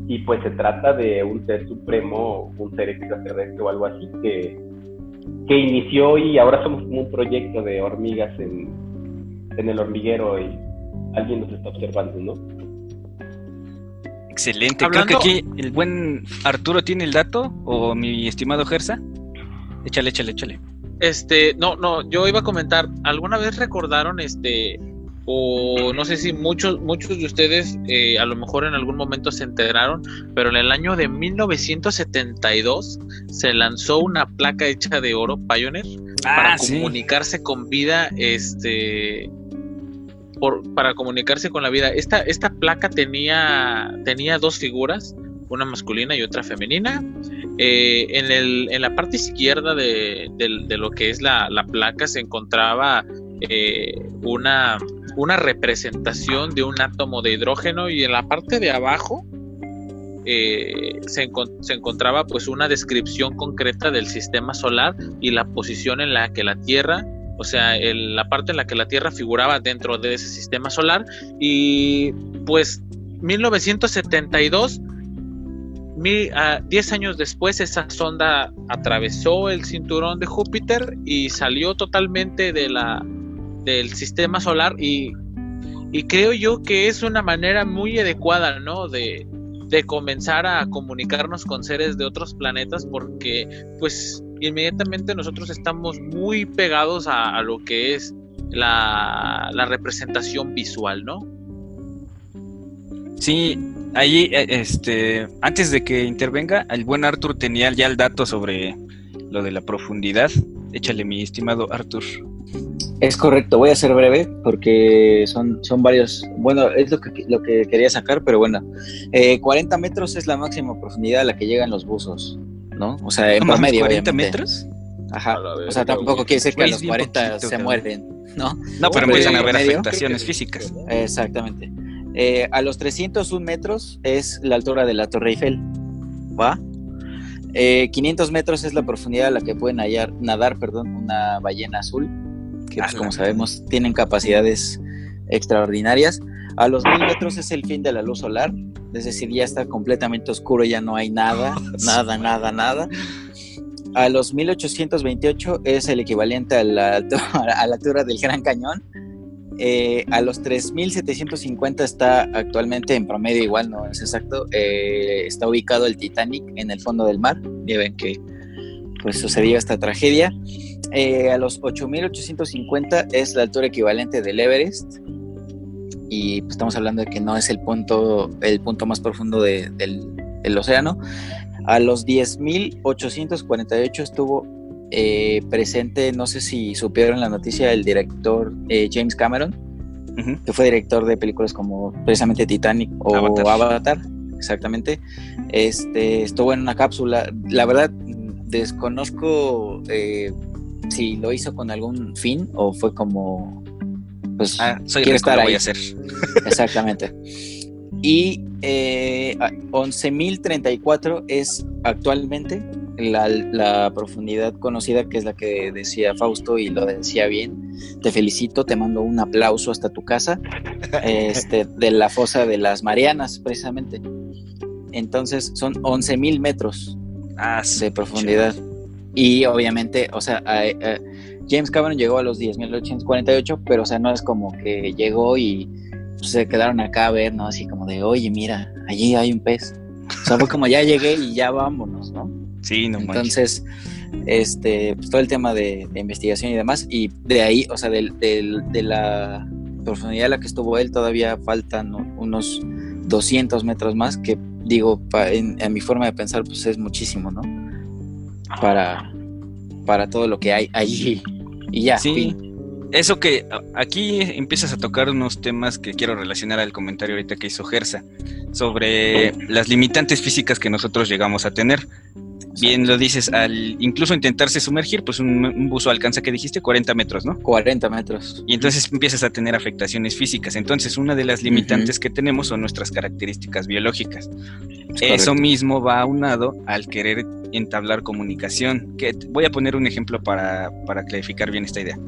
y pues se trata de un ser supremo, un ser extraterrestre o algo así que, que inició y ahora somos como un proyecto de hormigas en, en el hormiguero y alguien nos está observando, ¿no? Excelente. Creo que aquí el buen Arturo tiene el dato, o mi estimado Gersa. Échale, échale, échale. Este, no, no, yo iba a comentar, ¿alguna vez recordaron este, o no sé si muchos, muchos de ustedes eh, a lo mejor en algún momento se enteraron, pero en el año de 1972 se lanzó una placa hecha de oro Pioneer ah, para comunicarse con vida, este, para comunicarse con la vida. Esta, esta placa tenía, tenía dos figuras, una masculina y otra femenina, eh, en, el, en, la parte izquierda de, lo que es la, placa se encontraba eh, una, una, representación de un átomo de hidrógeno y en la parte de abajo eh, se, se, encontraba pues una descripción concreta del sistema solar y la posición en la que la Tierra, o sea, la parte en la que la Tierra figuraba dentro de ese sistema solar. Y pues 1972 diez años después esa sonda atravesó el cinturón de Júpiter y salió totalmente de la, del sistema solar y, creo yo que es una manera muy adecuada, ¿no? De, comenzar a comunicarnos con seres de otros planetas porque pues inmediatamente nosotros estamos muy pegados a, lo que es la, la representación visual, ¿no? Sí, Allí, eh, este, antes de que intervenga, el buen Arthur tenía ya el dato sobre lo de la profundidad. Échale, mi estimado Arthur. Es correcto, voy a ser breve porque son, son varios, bueno, es lo que, lo que quería sacar, pero bueno, 40 eh, metros es la máxima profundidad a la que llegan los buzos, ¿no? O sea, en promedio. ¿40 metros? Ajá, o sea, tampoco quiere decir que a los 40 se mueren, ¿no? No, pero empiezan a haber afectaciones físicas. Exactamente. Eh, a los 301 metros es la altura de la Torre Eiffel. ¿Va? 500 eh, metros es la profundidad a la que pueden nadar perdón, una ballena azul, que pues, como sabemos tienen capacidades extraordinarias. A los 1000 metros es el fin de la luz solar, es decir, ya está completamente oscuro, ya no hay nada, (laughs) nada, nada, nada. A los 1828 es el equivalente a la, (laughs) a la altura del Gran Cañón, eh, a los 3.750 está actualmente en promedio, igual no es exacto, eh, está ubicado el Titanic en el fondo del mar. Ya ven que pues sucedió esta tragedia. Eh, a los 8.850 es la altura equivalente del Everest. Y pues, estamos hablando de que no es el punto, el punto más profundo del, del océano. A los 10.848 estuvo eh, presente, no sé si supieron la noticia, el director eh, James Cameron, que fue director de películas como precisamente Titanic o Avatar. exactamente. Este, estuvo en una cápsula. La verdad, desconozco eh, si lo hizo con algún fin o fue como pues ah, soy estar ahí. voy a hacer. (laughs) Exactamente. Y eh, 11.034 es actualmente la, profundidad conocida, que es la que decía Fausto y lo decía bien. Te felicito, te mando un aplauso hasta tu casa, (laughs) este, de la fosa de las Marianas, precisamente. Entonces son 11 mil metros ah, de profundidad. Y obviamente, o sea, James Cameron llegó a los 10.848, pero o sea, no es como que llegó y se quedaron acá a ver, ¿no? Así como de, oye, mira, allí hay un pez. O sea, fue como ya llegué y ya vámonos, ¿no? Sí, no Entonces, este, pues todo el tema de, investigación y demás, y de ahí, o sea, de, de, la profundidad a la que estuvo él, todavía faltan unos 200 metros más, que digo, en, mi forma de pensar, pues es muchísimo, ¿no? Para, para todo lo que hay allí. Y ya, sí. Eso que aquí empiezas a tocar unos temas que quiero relacionar al comentario ahorita que hizo Gersa sobre las limitantes físicas que nosotros llegamos a tener bien lo dices, al incluso intentarse sumergir, pues un, buzo alcanza, que dijiste? 40 metros, ¿no? 40 metros. Y entonces empiezas a tener afectaciones físicas. Entonces, una de las limitantes que tenemos son nuestras características biológicas. Eso mismo va aunado al querer entablar comunicación. Que voy a poner un ejemplo para, para clarificar bien esta idea.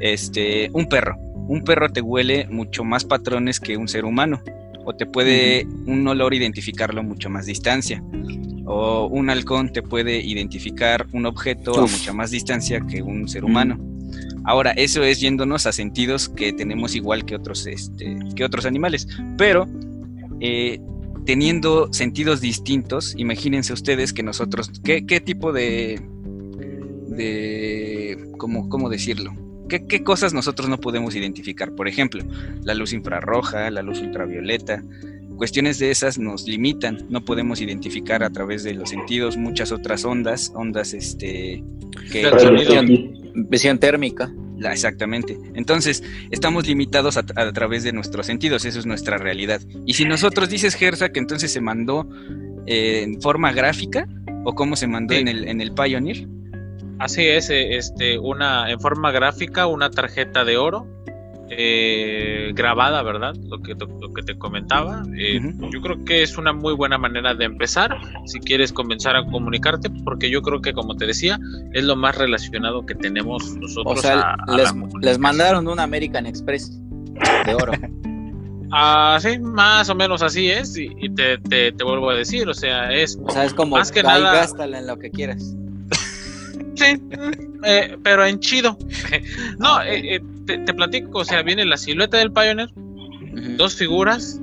Este, un perro. Un perro te huele mucho más patrones que un ser humano o te puede un olor identificarlo mucho más distancia o un halcón te puede identificar un objeto a mucha más distancia que un ser humano. Ahora, eso es yéndonos a sentidos que tenemos igual que otros, este, que otros animales, pero eh, teniendo sentidos distintos, imagínense ustedes que nosotros, ¿qué, tipo de, de ¿cómo, cómo decirlo? ¿Qué, ¿Qué, cosas nosotros no podemos identificar? Por ejemplo, la luz infrarroja, la luz ultravioleta, Cuestiones de esas nos limitan, no podemos identificar a través de los sentidos muchas otras ondas, ondas este que visión, térmica. exactamente. Entonces, estamos limitados a, través de nuestros sentidos, eso es nuestra realidad. Y si nosotros dices, Gersa, que entonces se mandó eh, en forma gráfica, ¿O cómo se mandó en, el, en el Pioneer? Así es, este, una, en forma gráfica, una tarjeta de oro eh, grabada, ¿verdad? Lo que, lo que te comentaba. Eh, yo creo que es una muy buena manera de empezar si quieres comenzar a comunicarte, porque yo creo que, como te decía, es lo más relacionado que tenemos nosotros. O sea, les, mandaron un American Express de oro. (laughs) Ah, sí, más o menos así es, y, te, te, vuelvo a decir, o sea, es, o sea, es como más que nada, gástala en lo que quieras. Sí, eh, pero en chido. (laughs) no, eh, eh, te, platico, o sea, viene la silueta del Pioneer, dos figuras,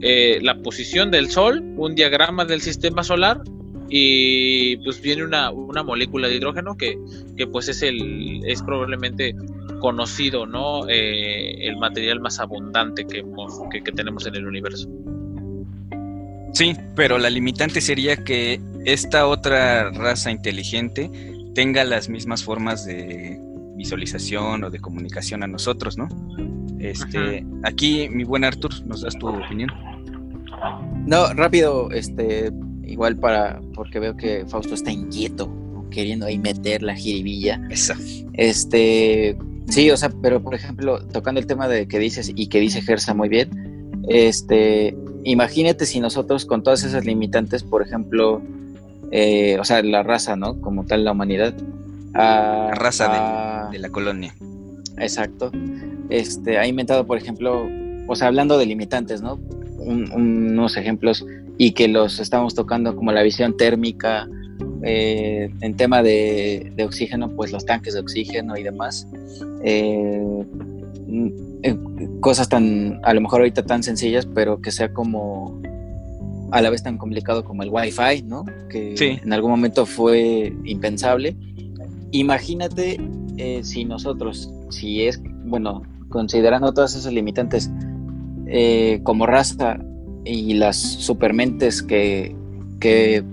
la posición del Sol, un diagrama del sistema solar y pues viene una, una molécula de hidrógeno que, que, pues es el es probablemente conocido, ¿no? el material más abundante que, que, que tenemos en el universo. Sí, pero la limitante sería que esta otra raza inteligente tenga las mismas formas de visualización o de comunicación a nosotros, ¿no? Este, aquí, mi buen Arthur, ¿nos das tu opinión? No, rápido, este, igual para, porque veo que Fausto está inquieto, queriendo ahí meter la jiribilla. Esa. Este, sí, o sea, pero por ejemplo, tocando el tema de que dices y que dice Gersa muy bien, este, imagínate si nosotros con todas esas limitantes, por ejemplo, eh, o sea, la raza, ¿no? Como tal, la humanidad. la raza de, la colonia. Exacto. Este, ha inventado, por ejemplo, o sea, hablando de limitantes, ¿no? unos ejemplos y que los estamos tocando como la visión térmica, eh, en tema de, oxígeno, pues los tanques de oxígeno y demás. Eh, cosas tan, a lo mejor ahorita tan sencillas, pero que sea como a la vez tan complicado como el Wi-Fi, ¿no? Que en algún momento fue impensable. Imagínate eh, si nosotros, si es, bueno, considerando todas esas limitantes eh, como raza y las supermentes que, que,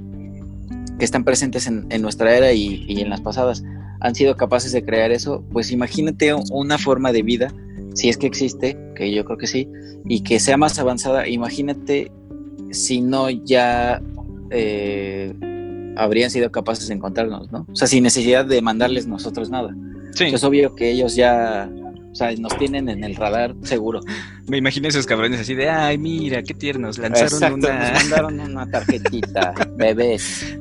están presentes en, nuestra era y, y, en las pasadas han sido capaces de crear eso, pues imagínate una forma de vida, si es que existe, que yo creo que sí, y que sea más avanzada, imagínate si no ya eh, habrían sido capaces de encontrarnos, ¿no? O sea, sin necesidad de mandarles nosotros nada. Sí. es obvio que ellos ya, o sea, nos tienen en el radar seguro. Me imagino esos cabrones así de, ay, mira, qué tiernos, lanzaron una... Nos mandaron una tarjetita, (laughs) bebés.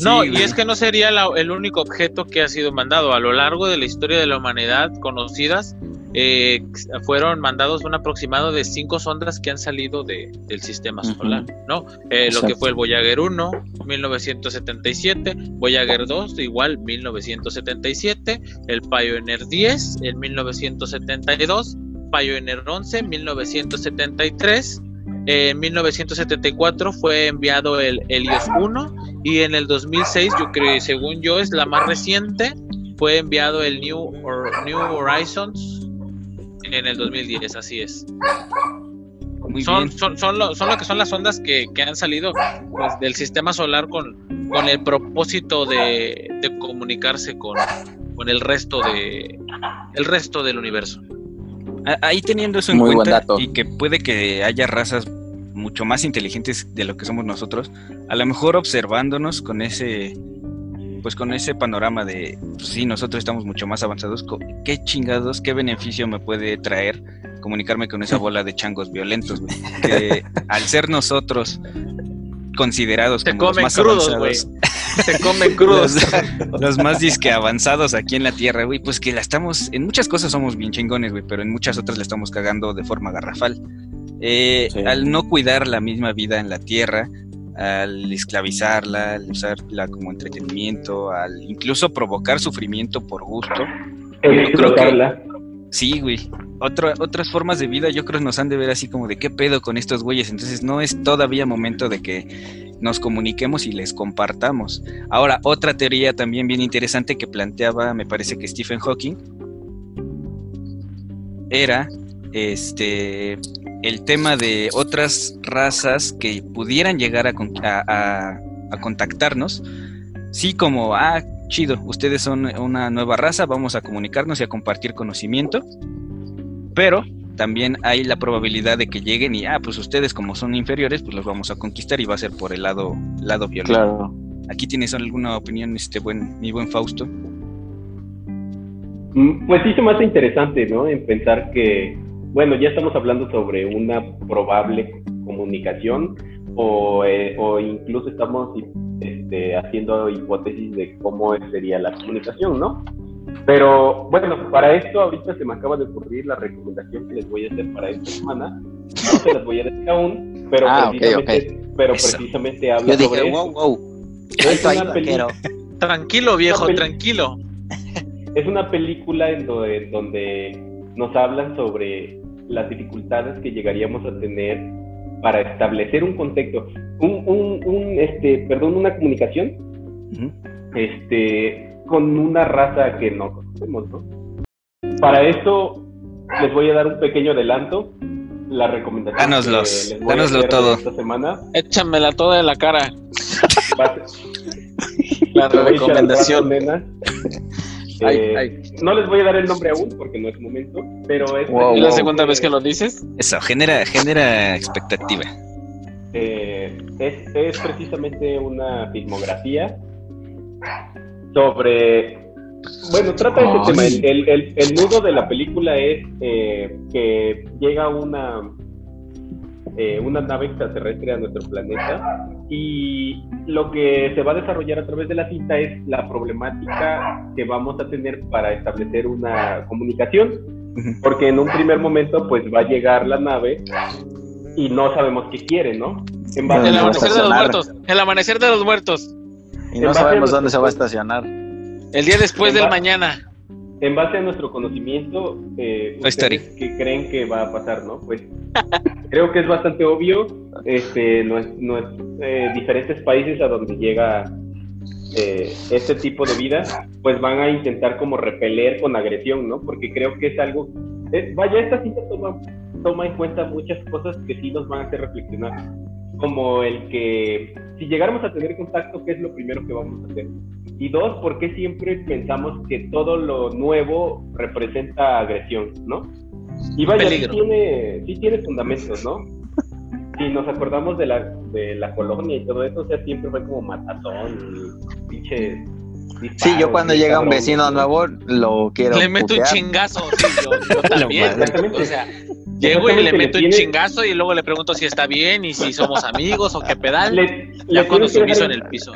No, y es que no sería el único objeto que ha sido mandado. A lo largo de la historia de la humanidad conocidas, eh, fueron mandados un aproximado de cinco sondas que han salido de, del sistema solar, ¿no? Eh, lo que fue el Voyager 1, 1977, Voyager 2, igual 1977, el Pioneer 10, en 1972, Pioneer 11, 1973, en 1974 fue enviado el Helios 1 y en el 2006, yo creo, según yo, es la más reciente, fue enviado el New, New Horizons en el 2010, así es. son, son, son, lo, son, lo, que son las ondas que, que han salido pues, del sistema solar con, con el propósito de, de comunicarse con, con, el resto de el resto del universo. Ahí teniendo eso en cuenta y que puede que haya razas mucho más inteligentes de lo que somos nosotros, a lo mejor observándonos con ese pues con ese panorama de, pues sí, nosotros estamos mucho más avanzados, ¿qué chingados, qué beneficio me puede traer comunicarme con esa (laughs) bola de changos violentos, Que al ser nosotros considerados como los más avanzados. (laughs) Se comen crudos. los, más disque avanzados aquí en la Tierra, güey, pues que la estamos, en muchas cosas somos bien chingones, güey, pero en muchas otras la estamos cagando de forma garrafal. Eh, al no cuidar la misma vida en la Tierra, al esclavizarla, al usarla como entretenimiento, al incluso provocar sufrimiento por gusto. Explotarla. Sí, güey. otras formas de vida yo creo nos han de ver así como de qué pedo con estos güeyes. Entonces no es todavía momento de que nos comuniquemos y les compartamos. Ahora, otra teoría también bien interesante que planteaba, me parece que Stephen Hawking, era este el tema de otras razas que pudieran llegar a, contactarnos, sí como, ah, chido, ustedes son una nueva raza, vamos a comunicarnos y a compartir conocimiento, pero también hay la probabilidad de que lleguen y, ah, pues ustedes como son inferiores, pues los vamos a conquistar y va a ser por el lado, lado violento. Claro. Aquí tienes alguna opinión, este buen, mi buen Fausto. Mm, pues sí se me hace interesante, ¿no? En pensar que, bueno, ya estamos hablando sobre una probable comunicación o, eh, o incluso estamos este, haciendo hipótesis de cómo sería la comunicación, ¿no? Pero bueno, para esto ahorita se me acaba de ocurrir la recomendación que les voy a hacer para esta semana. No se las voy a decir aún, pero Ah, ok, precisamente, pero Eso. precisamente habla Yo sobre dije, wow, wow. Es una. Tranquilo, viejo, tranquilo. Es una película en donde, donde nos hablan sobre las dificultades que llegaríamos a tener para establecer un contexto, un, un, un, este, perdón, una comunicación, este, con una raza que no conocemos, ¿no? Para esto les voy a dar un pequeño adelanto. La recomendación Dánoslos, que les voy a dánoslo hacer de todo. esta semana Échamela toda en la cara. La recomendación. nena. Eh, ay. No les voy a dar el nombre aún porque no es momento, pero es Wow, ¿Es la wow. segunda vez que lo dices? Eso, genera, genera expectativa. Eh, es, es precisamente una filmografía sobre... Bueno, trata ese Ay. tema. El, el- el- el nudo de la película es eh, que llega una, eh, una nave extraterrestre a nuestro planeta y lo que se va a desarrollar a través de la cinta es la problemática que vamos a tener para establecer una comunicación porque en un primer momento pues va a llegar la nave y no sabemos qué quiere, ¿no? En base, El amanecer de los muertos. El amanecer de los muertos. Y no sabemos dónde se va a estacionar. El día después del mañana. En base a nuestro conocimiento, eh, Toy Story. ¿ustedes ¿qué creen que va a pasar, no? Pues (laughs) creo que es bastante obvio, este, nues- eh, diferentes países a donde llega eh, este tipo de vida, pues van a intentar como repeler con agresión, ¿no? Porque creo que es algo, es- vaya, esta cinta toma, toma en cuenta muchas cosas que sí nos van a hacer reflexionar, como el que si llegáramos a tener contacto, ¿qué es lo primero que vamos a hacer? Y dos, ¿por qué siempre pensamos que todo lo nuevo representa agresión, no? Y vaya, sí tiene, sí tiene fundamentos, ¿no? (laughs) Si nos acordamos de la, de la colonia y todo eso, o sea, siempre fue como matazón y pinche... Sí, yo cuando llega un vecino nuevo nuevo lo quiero Le meto un chingazo. sí, yo, yo (laughs) también. Exactamente. O sea, llego y le meto le un tiene- chingazo y luego le pregunto si está bien y si somos amigos o qué pedal. Le, ya le cuando dejar en el piso.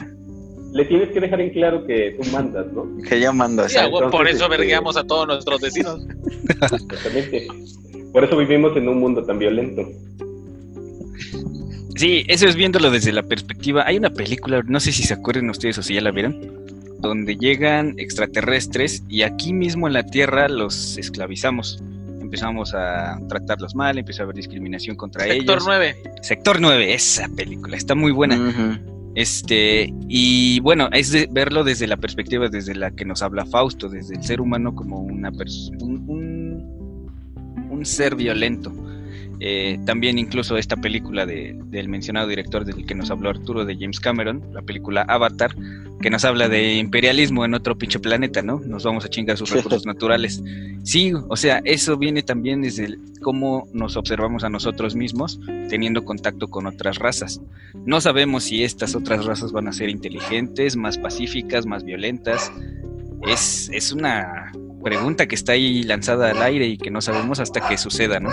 le tienes que dejar en claro que tú mandas, ¿no? Que yo mando Sí, huevo, por entonces, eso este- vergueamos a todos nuestros vecinos. Exactamente. Por eso vivimos en un mundo tan violento. Sí, eso es viéndolo desde la perspectiva. Hay una película, no sé si se acuerdan ustedes o si ya la vieron, donde llegan extraterrestres y aquí mismo en la Tierra los esclavizamos. Empezamos a tratarlos mal, empezó a haber discriminación contra Sector ellos. 9. Sector 9, esa película, está muy buena. Este, y bueno, es de verlo desde la perspectiva desde la que nos habla Fausto, desde el ser humano como una un- un ser violento. Eh, también incluso esta película de- del mencionado director del que nos habló Arturo, de James Cameron, la película Avatar, que nos habla de imperialismo en otro pinche planeta, ¿no? Nos vamos a chingar sus recursos naturales. Sí, o sea, eso viene también desde el- cómo nos observamos a nosotros mismos teniendo contacto con otras razas. No sabemos si estas otras razas van a ser inteligentes, más pacíficas, más violentas. Es, es una pregunta que está ahí lanzada al aire y que no sabemos hasta que suceda, ¿no?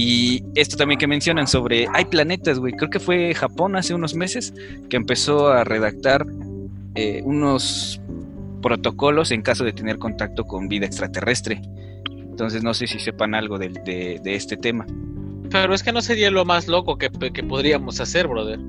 Y esto también que mencionan sobre, hay planetas, güey, creo que fue Japón hace unos meses que empezó a redactar eh, unos protocolos en caso de tener contacto con vida extraterrestre. Entonces no sé si sepan algo del- de, de este tema. Pero es que no sería lo más loco que, que podríamos hacer, brother.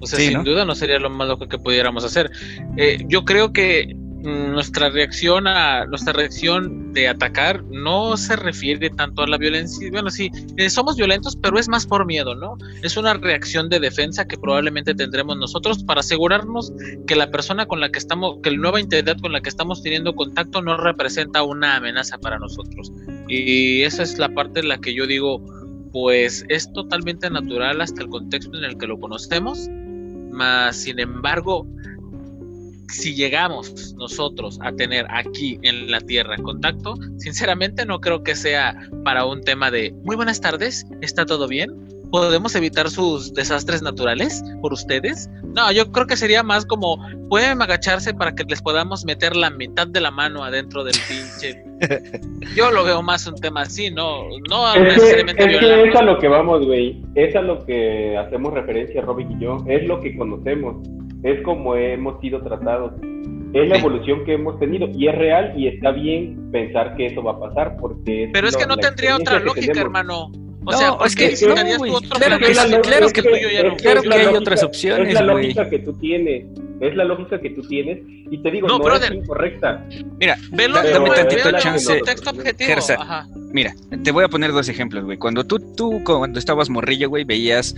O sea, Sí, sin ¿no? duda no sería lo más loco que pudiéramos hacer. Eh, yo creo que nuestra reacción a nuestra reacción de atacar no se refiere tanto a la violencia. Bueno, sí, eh, somos violentos, pero es más por miedo, ¿no? Es una reacción de defensa que probablemente tendremos nosotros para asegurarnos que la persona con la que estamos, que la nueva entidad con la que estamos teniendo contacto no representa una amenaza para nosotros. Y esa es la parte en la que yo digo, pues es totalmente natural hasta el contexto en el que lo conocemos, más sin embargo, si llegamos nosotros a tener aquí en la Tierra contacto, sinceramente no creo que sea para un tema de muy buenas tardes, ¿está todo bien? ¿Podemos evitar sus desastres naturales por ustedes? No, yo creo que sería más como, pueden agacharse para que les podamos meter la mitad de la mano adentro del pinche. (laughs) yo lo veo más un tema así, no, no es necesariamente que, es, que es a lo que vamos, güey. Es a lo que hacemos referencia, Robin y yo. Es lo que conocemos. Es como hemos sido tratados. Es la evolución que hemos tenido y es real y está bien pensar que eso va a pasar porque... Pero es que no tendría otra lógica, hermano. O sea, es que no, claro, que, claro que, claro que hay otras opciones, Es la lógica que tú tienes, es la lógica que tú tienes y te digo, no, no es incorrecta. Mira, velo, dame tantito chance. Mira, te voy a poner dos ejemplos, güey. Cuando tú, tú, cuando estabas morrillo, güey, veías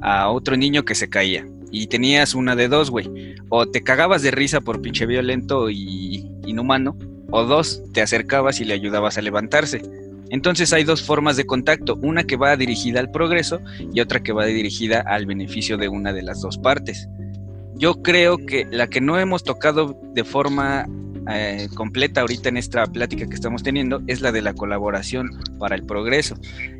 a otro niño que se caía y tenías una de dos, güey. O te cagabas de risa por pinche violento y inhumano, o dos, te acercabas y le ayudabas a levantarse. Entonces hay dos formas de contacto, una que va dirigida al progreso y otra que va dirigida al beneficio de una de las dos partes. Yo creo que la que no hemos tocado de forma eh, completa ahorita en esta plática que estamos teniendo es la de la colaboración para el progreso.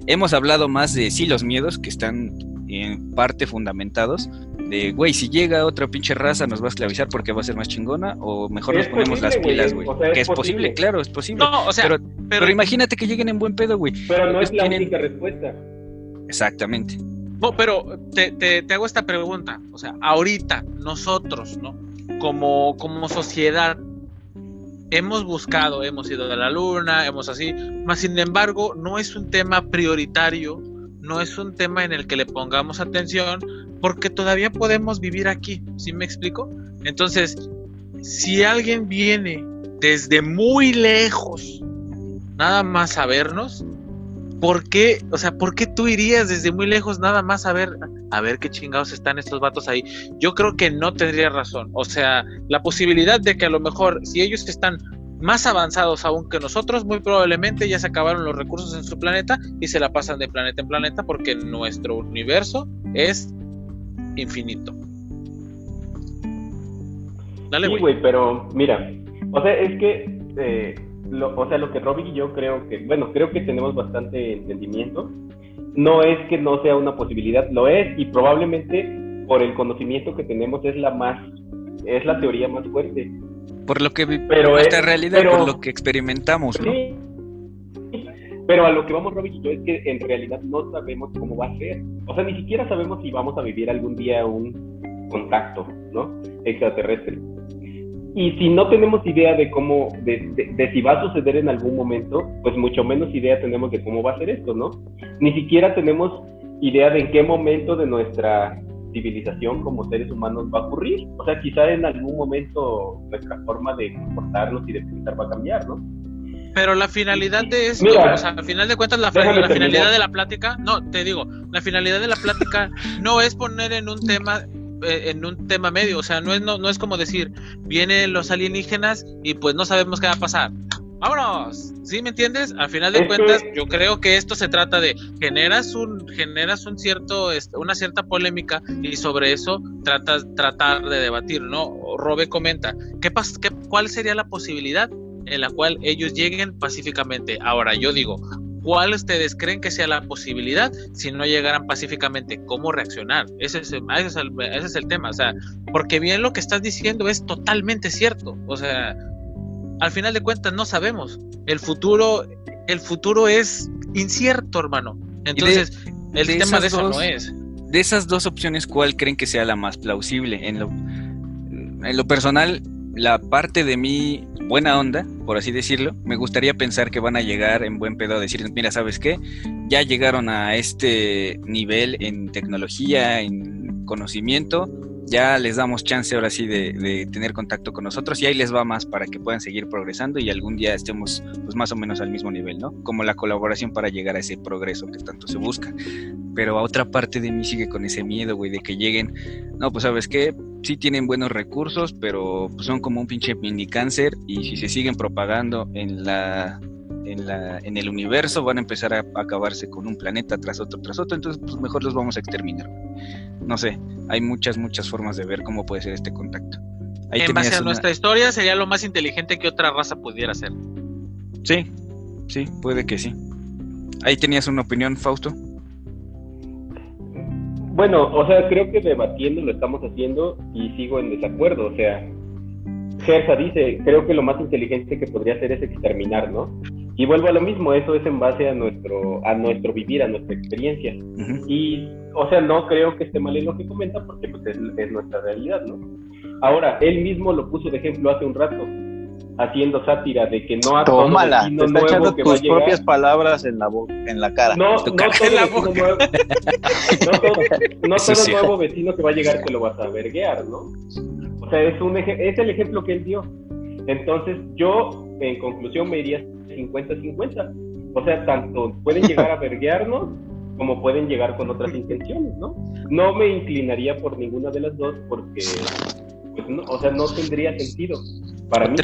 Hemos hablado más de sí los miedos que están en parte fundamentados, de, güey, si llega otra pinche raza nos va a esclavizar porque va a ser más chingona o mejor nos ponemos las pilas, güey. que es, posible, claro, es posible. No, o sea, pero, imagínate que lleguen en buen pedo, güey. Pero no es la única respuesta. Exactamente. No, pero te, te, te, hago esta pregunta, o sea, ahorita nosotros, ¿no? Como, como sociedad, hemos buscado, hemos ido a la luna, hemos así, más sin embargo, no es un tema prioritario no es un tema en el que le pongamos atención porque todavía podemos vivir aquí, ¿sí me explico? Entonces, si alguien viene desde muy lejos, nada más a vernos, ¿por qué, o sea, por qué tú irías desde muy lejos nada más a ver, a ver qué chingados están estos vatos ahí? Yo creo que no tendría razón. O sea, la posibilidad de que a lo mejor, si ellos están más avanzados aún que nosotros, muy probablemente ya se acabaron los recursos en su planeta y se la pasan de planeta en planeta porque nuestro universo es infinito. Dale, sí, güey, pero mira, o sea, es que, eh, lo, o sea, lo que Robin y yo creo que, bueno, creo que tenemos bastante entendimiento. No es que no sea una posibilidad, lo es y probablemente por el conocimiento que tenemos es la más, es la teoría más fuerte por lo que pero nuestra realidad, por lo que experimentamos, ¿no? Sí, pero a lo que vamos, Robin es que en realidad no sabemos cómo va a ser. O sea, ni siquiera sabemos si vamos a vivir algún día un contacto, ¿no? Extraterrestre. Y si no tenemos idea de cómo, de, de, si va a suceder en algún momento, pues mucho menos idea tenemos de cómo va a ser esto, ¿no? Ni siquiera tenemos idea de en qué momento de nuestra civilización como seres humanos va a ocurrir. O sea, quizá en algún momento nuestra forma de comportarnos y de pensar va a cambiar, ¿no? Pero la finalidad de esto, o sea, al final de cuentas, la, la finalidad de la plática, no, te digo, la finalidad de la plática (laughs) no es poner en un tema eh, en un tema medio, o sea, no es no, no es como decir, vienen los alienígenas y pues no sabemos qué va a pasar vámonos. ¿Sí me entiendes? Al final de cuentas, yo creo que esto se trata de generas un generas un cierto este, una cierta polémica y sobre eso tratas tratar de debatir, ¿no? Robe comenta, ¿qué, qué cuál sería la posibilidad en la cual ellos lleguen pacíficamente? Ahora yo digo, ¿Cuál ustedes creen que sea la posibilidad si no llegaran pacíficamente? ¿Cómo reaccionar? Ese es, ese es, el, ese es el tema. O sea, porque bien lo que estás diciendo es totalmente cierto. O sea, al final de cuentas no sabemos. El futuro, el futuro es incierto, hermano. Entonces, el tema de eso no es. De esas dos opciones, ¿cuál creen que sea la más plausible? En lo, en lo personal, la parte de mi buena onda, por así decirlo, me gustaría pensar que van a llegar en buen pedo a decir, mira, ¿sabes qué? Ya llegaron a este nivel en tecnología, en conocimiento, ya les damos chance ahora sí de, tener contacto con nosotros y ahí les va más para que puedan seguir progresando y algún día estemos pues más o menos al mismo nivel, ¿no? Como la colaboración para llegar a ese progreso que tanto se busca. Pero a otra parte de mí sigue con ese miedo, güey, de que lleguen, no, pues sabes qué, sí tienen buenos recursos, pero pues, son como un pinche mini cáncer y si se siguen propagando en la en, la, en el universo van a empezar a, acabarse con un planeta tras otro, tras otro, entonces pues mejor los vamos a exterminar. No sé, hay muchas, muchas formas de ver cómo puede ser este contacto. en base a nuestra historia sería lo más inteligente que otra raza pudiera ser. Sí, sí, puede que sí. Ahí tenías una opinión, Fausto. bueno, o sea, creo que debatiendo lo estamos haciendo y sigo en desacuerdo. O sea, Gersa dice, creo que lo más inteligente que podría hacer es exterminar, ¿no? Y vuelvo a lo mismo, eso es en base a nuestro, a nuestro vivir, a nuestra experiencia. Y, o sea, no creo que esté mal en lo que comenta porque pues, es, nuestra realidad, ¿no? Ahora, él mismo lo puso de ejemplo hace un rato, haciendo sátira de que no ha Tómala, te está echando tus propias palabras en la, en la cara. No, no todo, (laughs) nuevo, no todo, no todo nuevo vecino que va a llegar te lo vas a verguear, ¿no? O sea, es, un es el ejemplo que él dio. Entonces, yo, en conclusión, me iría 50-50. O sea, tanto pueden llegar a (laughs) verguearnos como pueden llegar con otras (laughs) intenciones, ¿no? No me inclinaría por ninguna de las dos porque, pues, no, o sea, no tendría sentido para mí.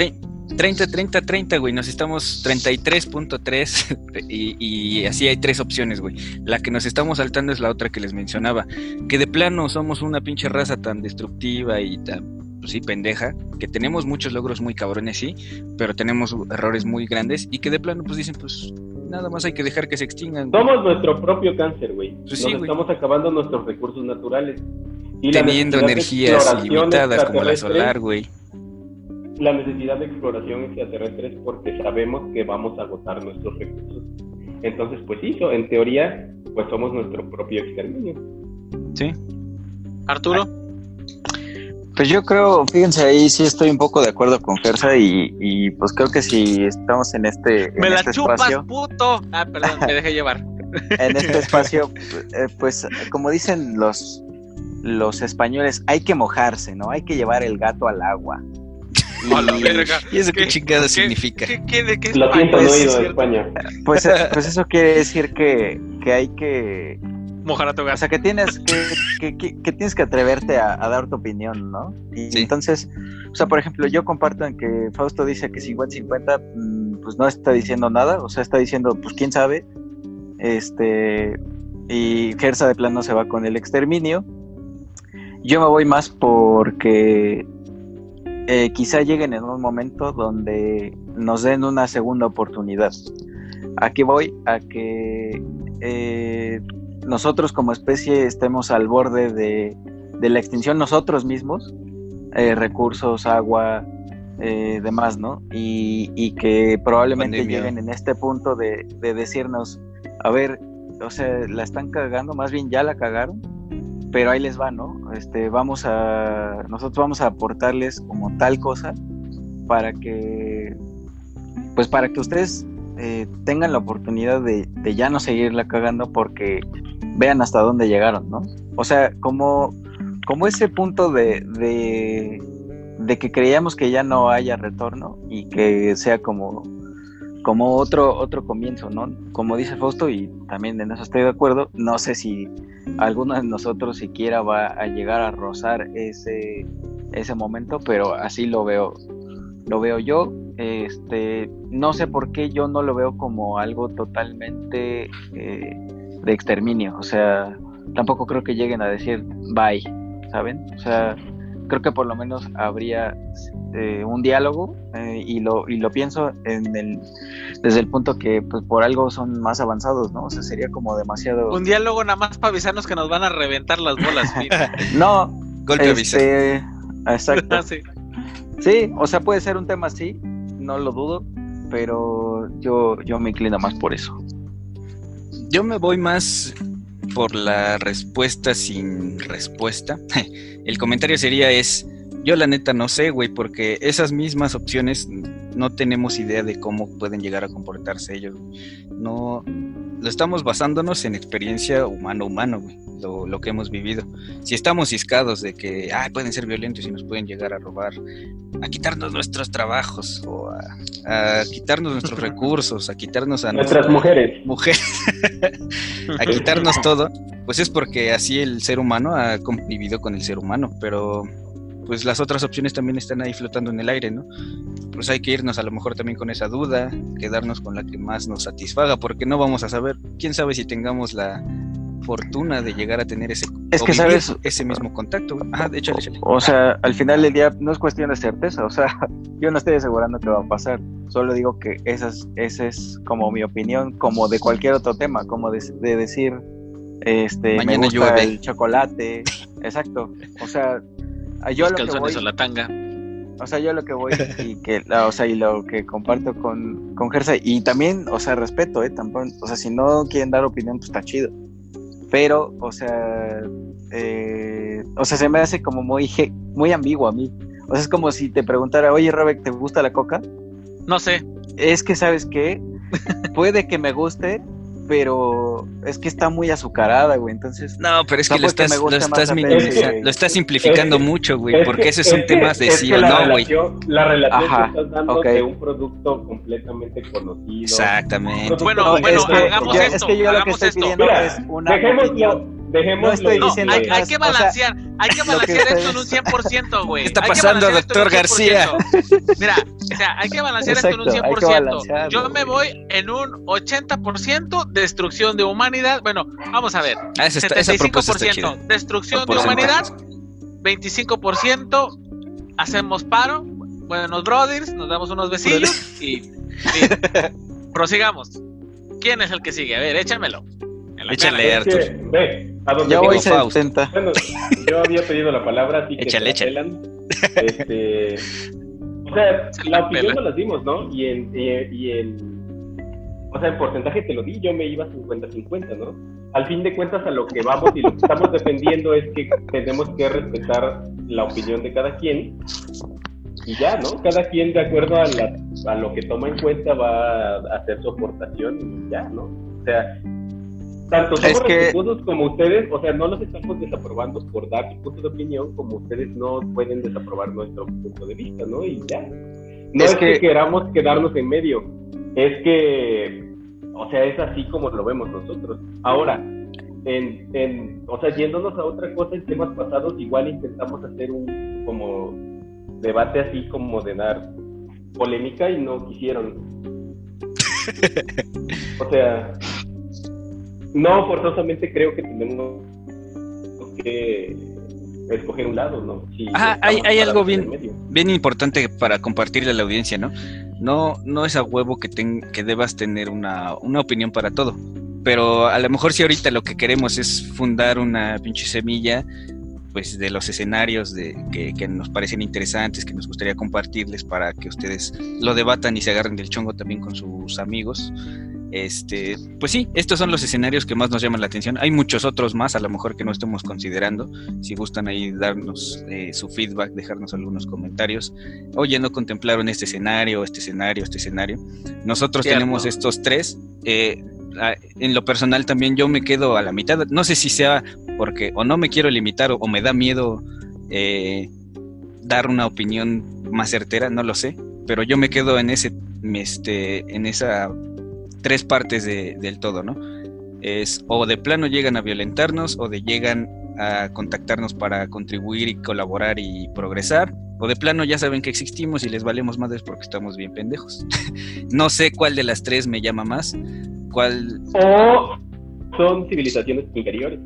30, 30, 30, güey. Nos estamos 33.3 (laughs) y, y así hay tres opciones, güey. La que nos estamos saltando es la otra que les mencionaba. Que de plano somos una pinche raza tan destructiva y tan pues sí, pendeja, que tenemos muchos logros muy cabrones, sí, pero tenemos errores muy grandes y que de plano pues dicen, pues nada más hay que dejar que se extingan. Somos nuestro propio cáncer, güey. Pues Nos estamos acabando nuestros recursos naturales. Y Teniendo energías limitadas como la solar, güey. La necesidad de exploración extraterrestre es porque sabemos que vamos a agotar nuestros recursos. Entonces, pues sí, en teoría, pues somos nuestro propio exterminio. Sí. Arturo. Pues yo creo, fíjense ahí sí estoy un poco de acuerdo con Gersa y, pues creo que si estamos en este Me la este chupas, puto. Ah, perdón, me dejé llevar. (laughs) En este espacio, (laughs) eh, pues como dicen los los españoles, hay que mojarse, ¿no? Hay que llevar el gato al agua. (laughs) Y, eso qué, chingada significa? ¿qué, qué, de qué Lo siento, no he ido a España. Pues, pues eso quiere decir que, que hay que mojar a tu O sea, que tienes que, que, tienes que atreverte a, dar tu opinión, ¿no? Y entonces, o sea, por ejemplo, yo comparto en que Fausto dice que 50-50, mm, pues no está diciendo nada, o sea, está diciendo, pues quién sabe, este, y Gersa de plano se va con el exterminio. Yo me voy más porque eh, quizá lleguen en un momento donde nos den una segunda oportunidad. Aquí voy a que eh, nosotros como especie estemos al borde de, la extinción nosotros mismos, eh, recursos, agua, eh, demás, ¿no? Y, que probablemente lleguen en este punto de, decirnos, a ver, o sea, la están cagando, más bien ya la cagaron, pero ahí les va, ¿no? Este, vamos a, nosotros vamos a aportarles como tal cosa para que, pues para que ustedes eh, tengan la oportunidad de, ya no seguirla cagando porque vean hasta dónde llegaron, ¿no? O sea, como, como ese punto de, de, que creíamos que ya no haya retorno y que sea como, como otro, otro comienzo, ¿no? Como dice Fausto, y también en eso estoy de acuerdo, no sé si alguno de nosotros siquiera va a llegar a rozar ese, ese momento, pero así lo veo, lo veo yo. Este, no sé por qué yo no lo veo como algo totalmente eh, de exterminio. O sea, tampoco creo que lleguen a decir bye, ¿saben? O sea, creo que por lo menos habría eh, un diálogo eh, y, lo, y lo pienso en el, desde el punto que pues por algo son más avanzados, ¿no? O sea, sería como demasiado... Un diálogo nada más para avisarnos que nos van a reventar las bolas. (laughs) no, golpe este, Exacto. (laughs) sí. sí, o sea, puede ser un tema así, no lo dudo, pero yo, yo me inclino más por eso. Yo me voy más por la respuesta sin respuesta. (laughs) El comentario sería es, yo la neta no sé, güey, porque esas mismas opciones no tenemos idea de cómo pueden llegar a comportarse ellos. No, lo estamos basándonos en experiencia humano-humano, güey lo, que hemos vivido. Si estamos ciscados de que pueden ser violentos y nos pueden llegar a robar, a quitarnos nuestros trabajos o a, quitarnos nuestros recursos, a quitarnos a nuestras mujeres, mujeres (laughs) a quitarnos todo, pues es porque así el ser humano ha convivido con el ser humano, pero pues las otras opciones también están ahí flotando en el aire, ¿no? Pues hay que irnos a lo mejor también con esa duda, quedarnos con la que más nos satisfaga, porque no vamos a saber, quién sabe si tengamos la fortuna de llegar a tener ese, es que sabes, ese mismo contacto. de hecho, O sea, al final del día no es cuestión de certeza, o sea, (laughs) yo no estoy asegurando que va a pasar, solo digo que esa es, esa es como mi opinión, como de cualquier otro tema, como de, decir, Este, Mañana me gusta llueve. el chocolate. Exacto. O sea, yo Los lo que voy, o la tanga. o sea, yo lo que voy y que, o sea, y lo que comparto con, con Gersa, y también, o sea, respeto, eh, tampoco, o sea, si no quieren dar opinión, pues está chido. Pero, o sea, eh, o sea, se me hace como muy, muy ambiguo a mí. O sea, es como si te preguntara, oye, Robert, ¿te gusta la coca? No sé. Es que, ¿sabes qué? (laughs) Puede que me guste, pero es que está muy azucarada, güey. Entonces, No, pero es que lo estás, lo estás, peli. lo estás simplificando Es que- mucho, güey, Es porque que- esos son es que- temas de es sí o no, güey. relación- La relación Ajá, que estás dando ok. de un producto completamente conocido. Exactamente. Bueno, No, bueno, es que hagamos yo- esto, Es que yo lo que estoy esto. pidiendo Mira, es una dejémoslo, dejémoslo. No estoy No, diciendo hay, que hay que o sea, balancear, hay que balancear esto en un 100%, güey. ¿Qué está pasando, doctor García? 100%. Mira, o sea, hay que balancear esto en un Exacto, hay que 100%. balancearlo, Yo me voy en un 80% destrucción de humanidad. Bueno, vamos a ver. Ah, esa, está- esa. 75% destrucción de Por humanidad, 25% hacemos paro, buenos brothers, nos damos unos besillos y, (laughs) y prosigamos. ¿Quién es el que sigue? A ver, échamelo. En la Échale, cara. Arthur. Es que, ve, a donde Yo Digo, voy quieras. Faust. 70. Bueno, yo había pedido la palabra, así que Échale, la échale. (laughs) Este, o sea, Se la la opinión no las dimos, ¿no? Y en, y, y en, o sea, en porcentaje te lo di, yo me iba 50-50, ¿no? Al fin de cuentas, a lo que vamos y lo que estamos defendiendo es que tenemos que respetar la opinión de cada quien y ya, ¿no? Cada quien de acuerdo a, la, a lo que toma en cuenta va a hacer su aportación y ya, ¿no? O sea, tanto somos Es que- como ustedes, o sea, no los estamos desaprobando por dar su punto de opinión, como ustedes no pueden desaprobar nuestro punto de vista, ¿no? Y ya. No Es es, que... que- queramos quedarnos en medio, es que, o sea, es así como lo vemos nosotros. Ahora, en, en, o sea, yéndonos a otra cosa, en temas pasados, igual intentamos hacer un como debate así como de dar polémica y no quisieron. (laughs) O sea, no forzosamente creo que tenemos que escoger un lado, ¿no? Si Ajá, hay- algo en bien-. Bien importante para compartirle a la audiencia, ¿no? No, no es a huevo que, ten- que debas tener una, una opinión para todo. Pero a lo mejor si ahorita lo que queremos es fundar una pinche semilla, pues de los escenarios de, que, que nos parecen interesantes, que nos gustaría compartirles para que ustedes lo debatan y se agarren del chongo también con sus amigos. Este, pues sí, estos son los escenarios que más nos llaman la atención. Hay muchos otros más, a lo mejor que no estemos considerando. Si gustan ahí darnos eh, su feedback, dejarnos algunos comentarios. Oye, no contemplaron este escenario, este escenario, este escenario. Nosotros Cierto. tenemos estos tres. eh, en lo personal también yo me quedo a la mitad. No sé si sea porque o no me quiero limitar o, o me da miedo eh, dar una opinión más certera, no lo sé. Pero yo me quedo en ese, este, en esa tres partes de- del todo, ¿no? Es o de plano llegan a violentarnos o de llegan a contactarnos para contribuir y colaborar y progresar. O de plano ya saben que existimos y les valemos madres porque estamos bien pendejos. (laughs) no sé cuál de las tres me llama más. ¿Cuál? O son civilizaciones inferiores.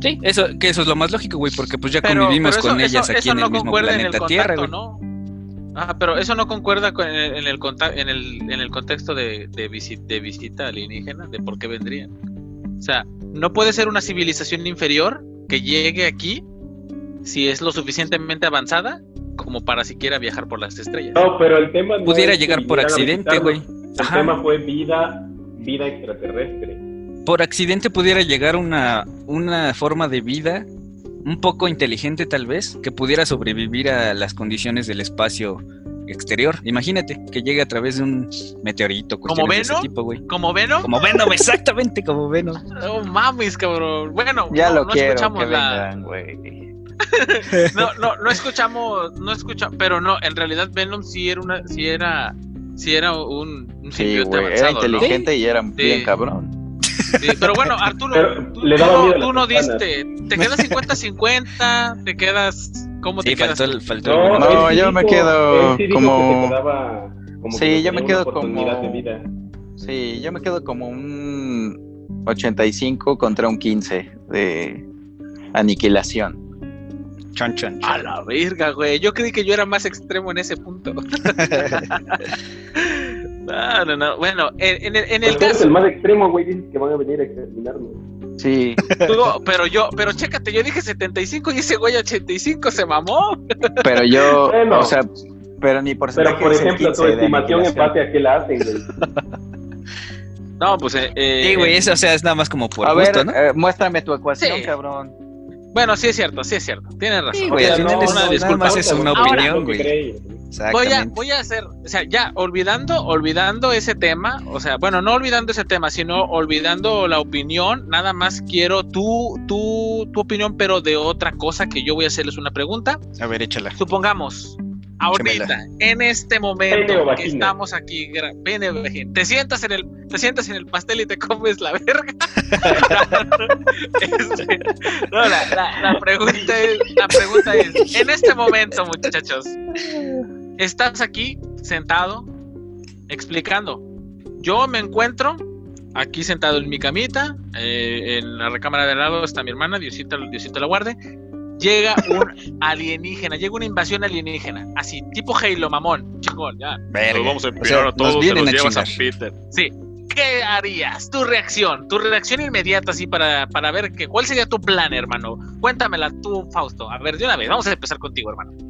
Sí, eso, que eso es lo más lógico, güey, porque pues ya Pero- convivimos pero eso- con ellas eso- aquí eso en no el mismo concuerda en el planeta Tierra, güey. ¿no? Ajá, pero eso no concuerda con el- en el, conta- en el, en el contexto de, de, visi- de visita alienígena, de por qué vendrían. O sea, no puede ser una civilización inferior que llegue aquí si es lo suficientemente avanzada como para siquiera viajar por las estrellas. No, pero el tema no Pudiera llegar por accidente, güey. El Ajá. tema fue vida, vida extraterrestre. por accidente pudiera llegar una, una forma de vida un poco inteligente tal vez, que pudiera sobrevivir a las condiciones del espacio exterior. Imagínate que llegue a través de un meteorito, ¿Como cuestiones de ese Venom? tipo, güey. ¿Como Venom? Como Venom, (laughs) exactamente como Venom. No mames, cabrón. Bueno, Ya no, lo no quiero escuchamos que la, vengan, güey. (laughs) No, no, no escuchamos, no escuchamos, pero no, en realidad Venom sí era una, sí era, sí era un, un Sí, simbionte güey, era avanzado, ¿no? inteligente y era bien Sí. cabrón. Sí, pero bueno, Arturo, Pero tú, le no, miedo a tú no diste, te quedas (laughs) 50-50, te quedas, ¿cómo te Sí, quedas? faltó el, faltó el No, Venom. No, yo me quedo sí como- quedaba como Sí, que yo me quedo como- vida. Sí, yo me quedo como un 85 contra un 15 de aniquilación. Chan, chan, A chan. la verga, güey. Yo creí que yo era más extremo en ese punto. (laughs) no, no, no. Bueno, en, en el, en el Pues caso. el más extremo, güey, dices que van a venir a exterminarnos. Sí. pero yo, pero chécate, yo dije 75 y ese güey 85 se mamó. Pero yo, Bueno. o sea, pero ni por Pero, por ejemplo, tu estimación en base a qué la hacen, güey. No, pues eh, eh, Sí, güey, eso o sea, es nada más como por A gusto, ver, ¿no? eh, muéstrame tu ecuación, Sí. cabrón. Bueno, sí es cierto, sí es cierto. Tienes razón. Sí, güey, O sea, no, es una nada disculpa. más es una Ahora, opinión, güey. Voy a, voy a hacer, o sea, ya olvidando, olvidando ese tema, o sea, bueno, no olvidando ese tema, sino olvidando la opinión, nada más quiero tu, tu, tu opinión, pero de otra cosa que yo voy a hacerles una pregunta. A ver, échala. Supongamos, ahorita, en este momento que estamos aquí, te sientas en el, te sientas en el pastel y te comes la verga. (laughs) Este, no, la, la- la pregunta es, la pregunta es, en este momento, muchachos, estás aquí sentado explicando. Yo me encuentro aquí sentado en mi camita, eh, en la recámara de al lado está mi hermana, Diosita, Diosita la guarde. Llega (laughs) un alienígena, llega una invasión alienígena, así, tipo Halo, mamón, chingón, ya. Verga. Nos vamos a O empinar sea, a todos, vienen los a llevas a chingar. Peter. Sí. ¿Qué harías? Tu reacción, tu reacción inmediata, así, para, para ver que, cuál sería tu plan, hermano. Cuéntamela tú, Fausto. A ver, de una vez, vamos a empezar contigo, hermano.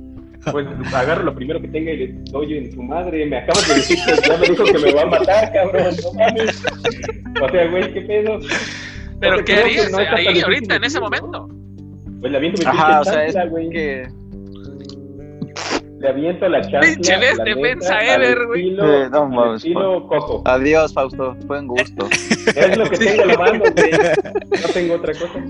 Pues agarro lo primero que tenga y le doy en su madre. Me acabas de decir que ya me dijo que me va a matar, cabrón. No mames. O sea, güey, ¿qué pedo? Pero, O sea, ¿qué harías no ahí, ahorita, en ese momento? Pues le aviento mi Ajá, o sea, es chancla, güey. que Le aviento la chancla. Pinche defensa ever, güey. Eh, no mames, estilo coco. adiós, Fausto, fue un gusto. Es lo que tengo la mano, güey. (laughs) No tengo otra cosa.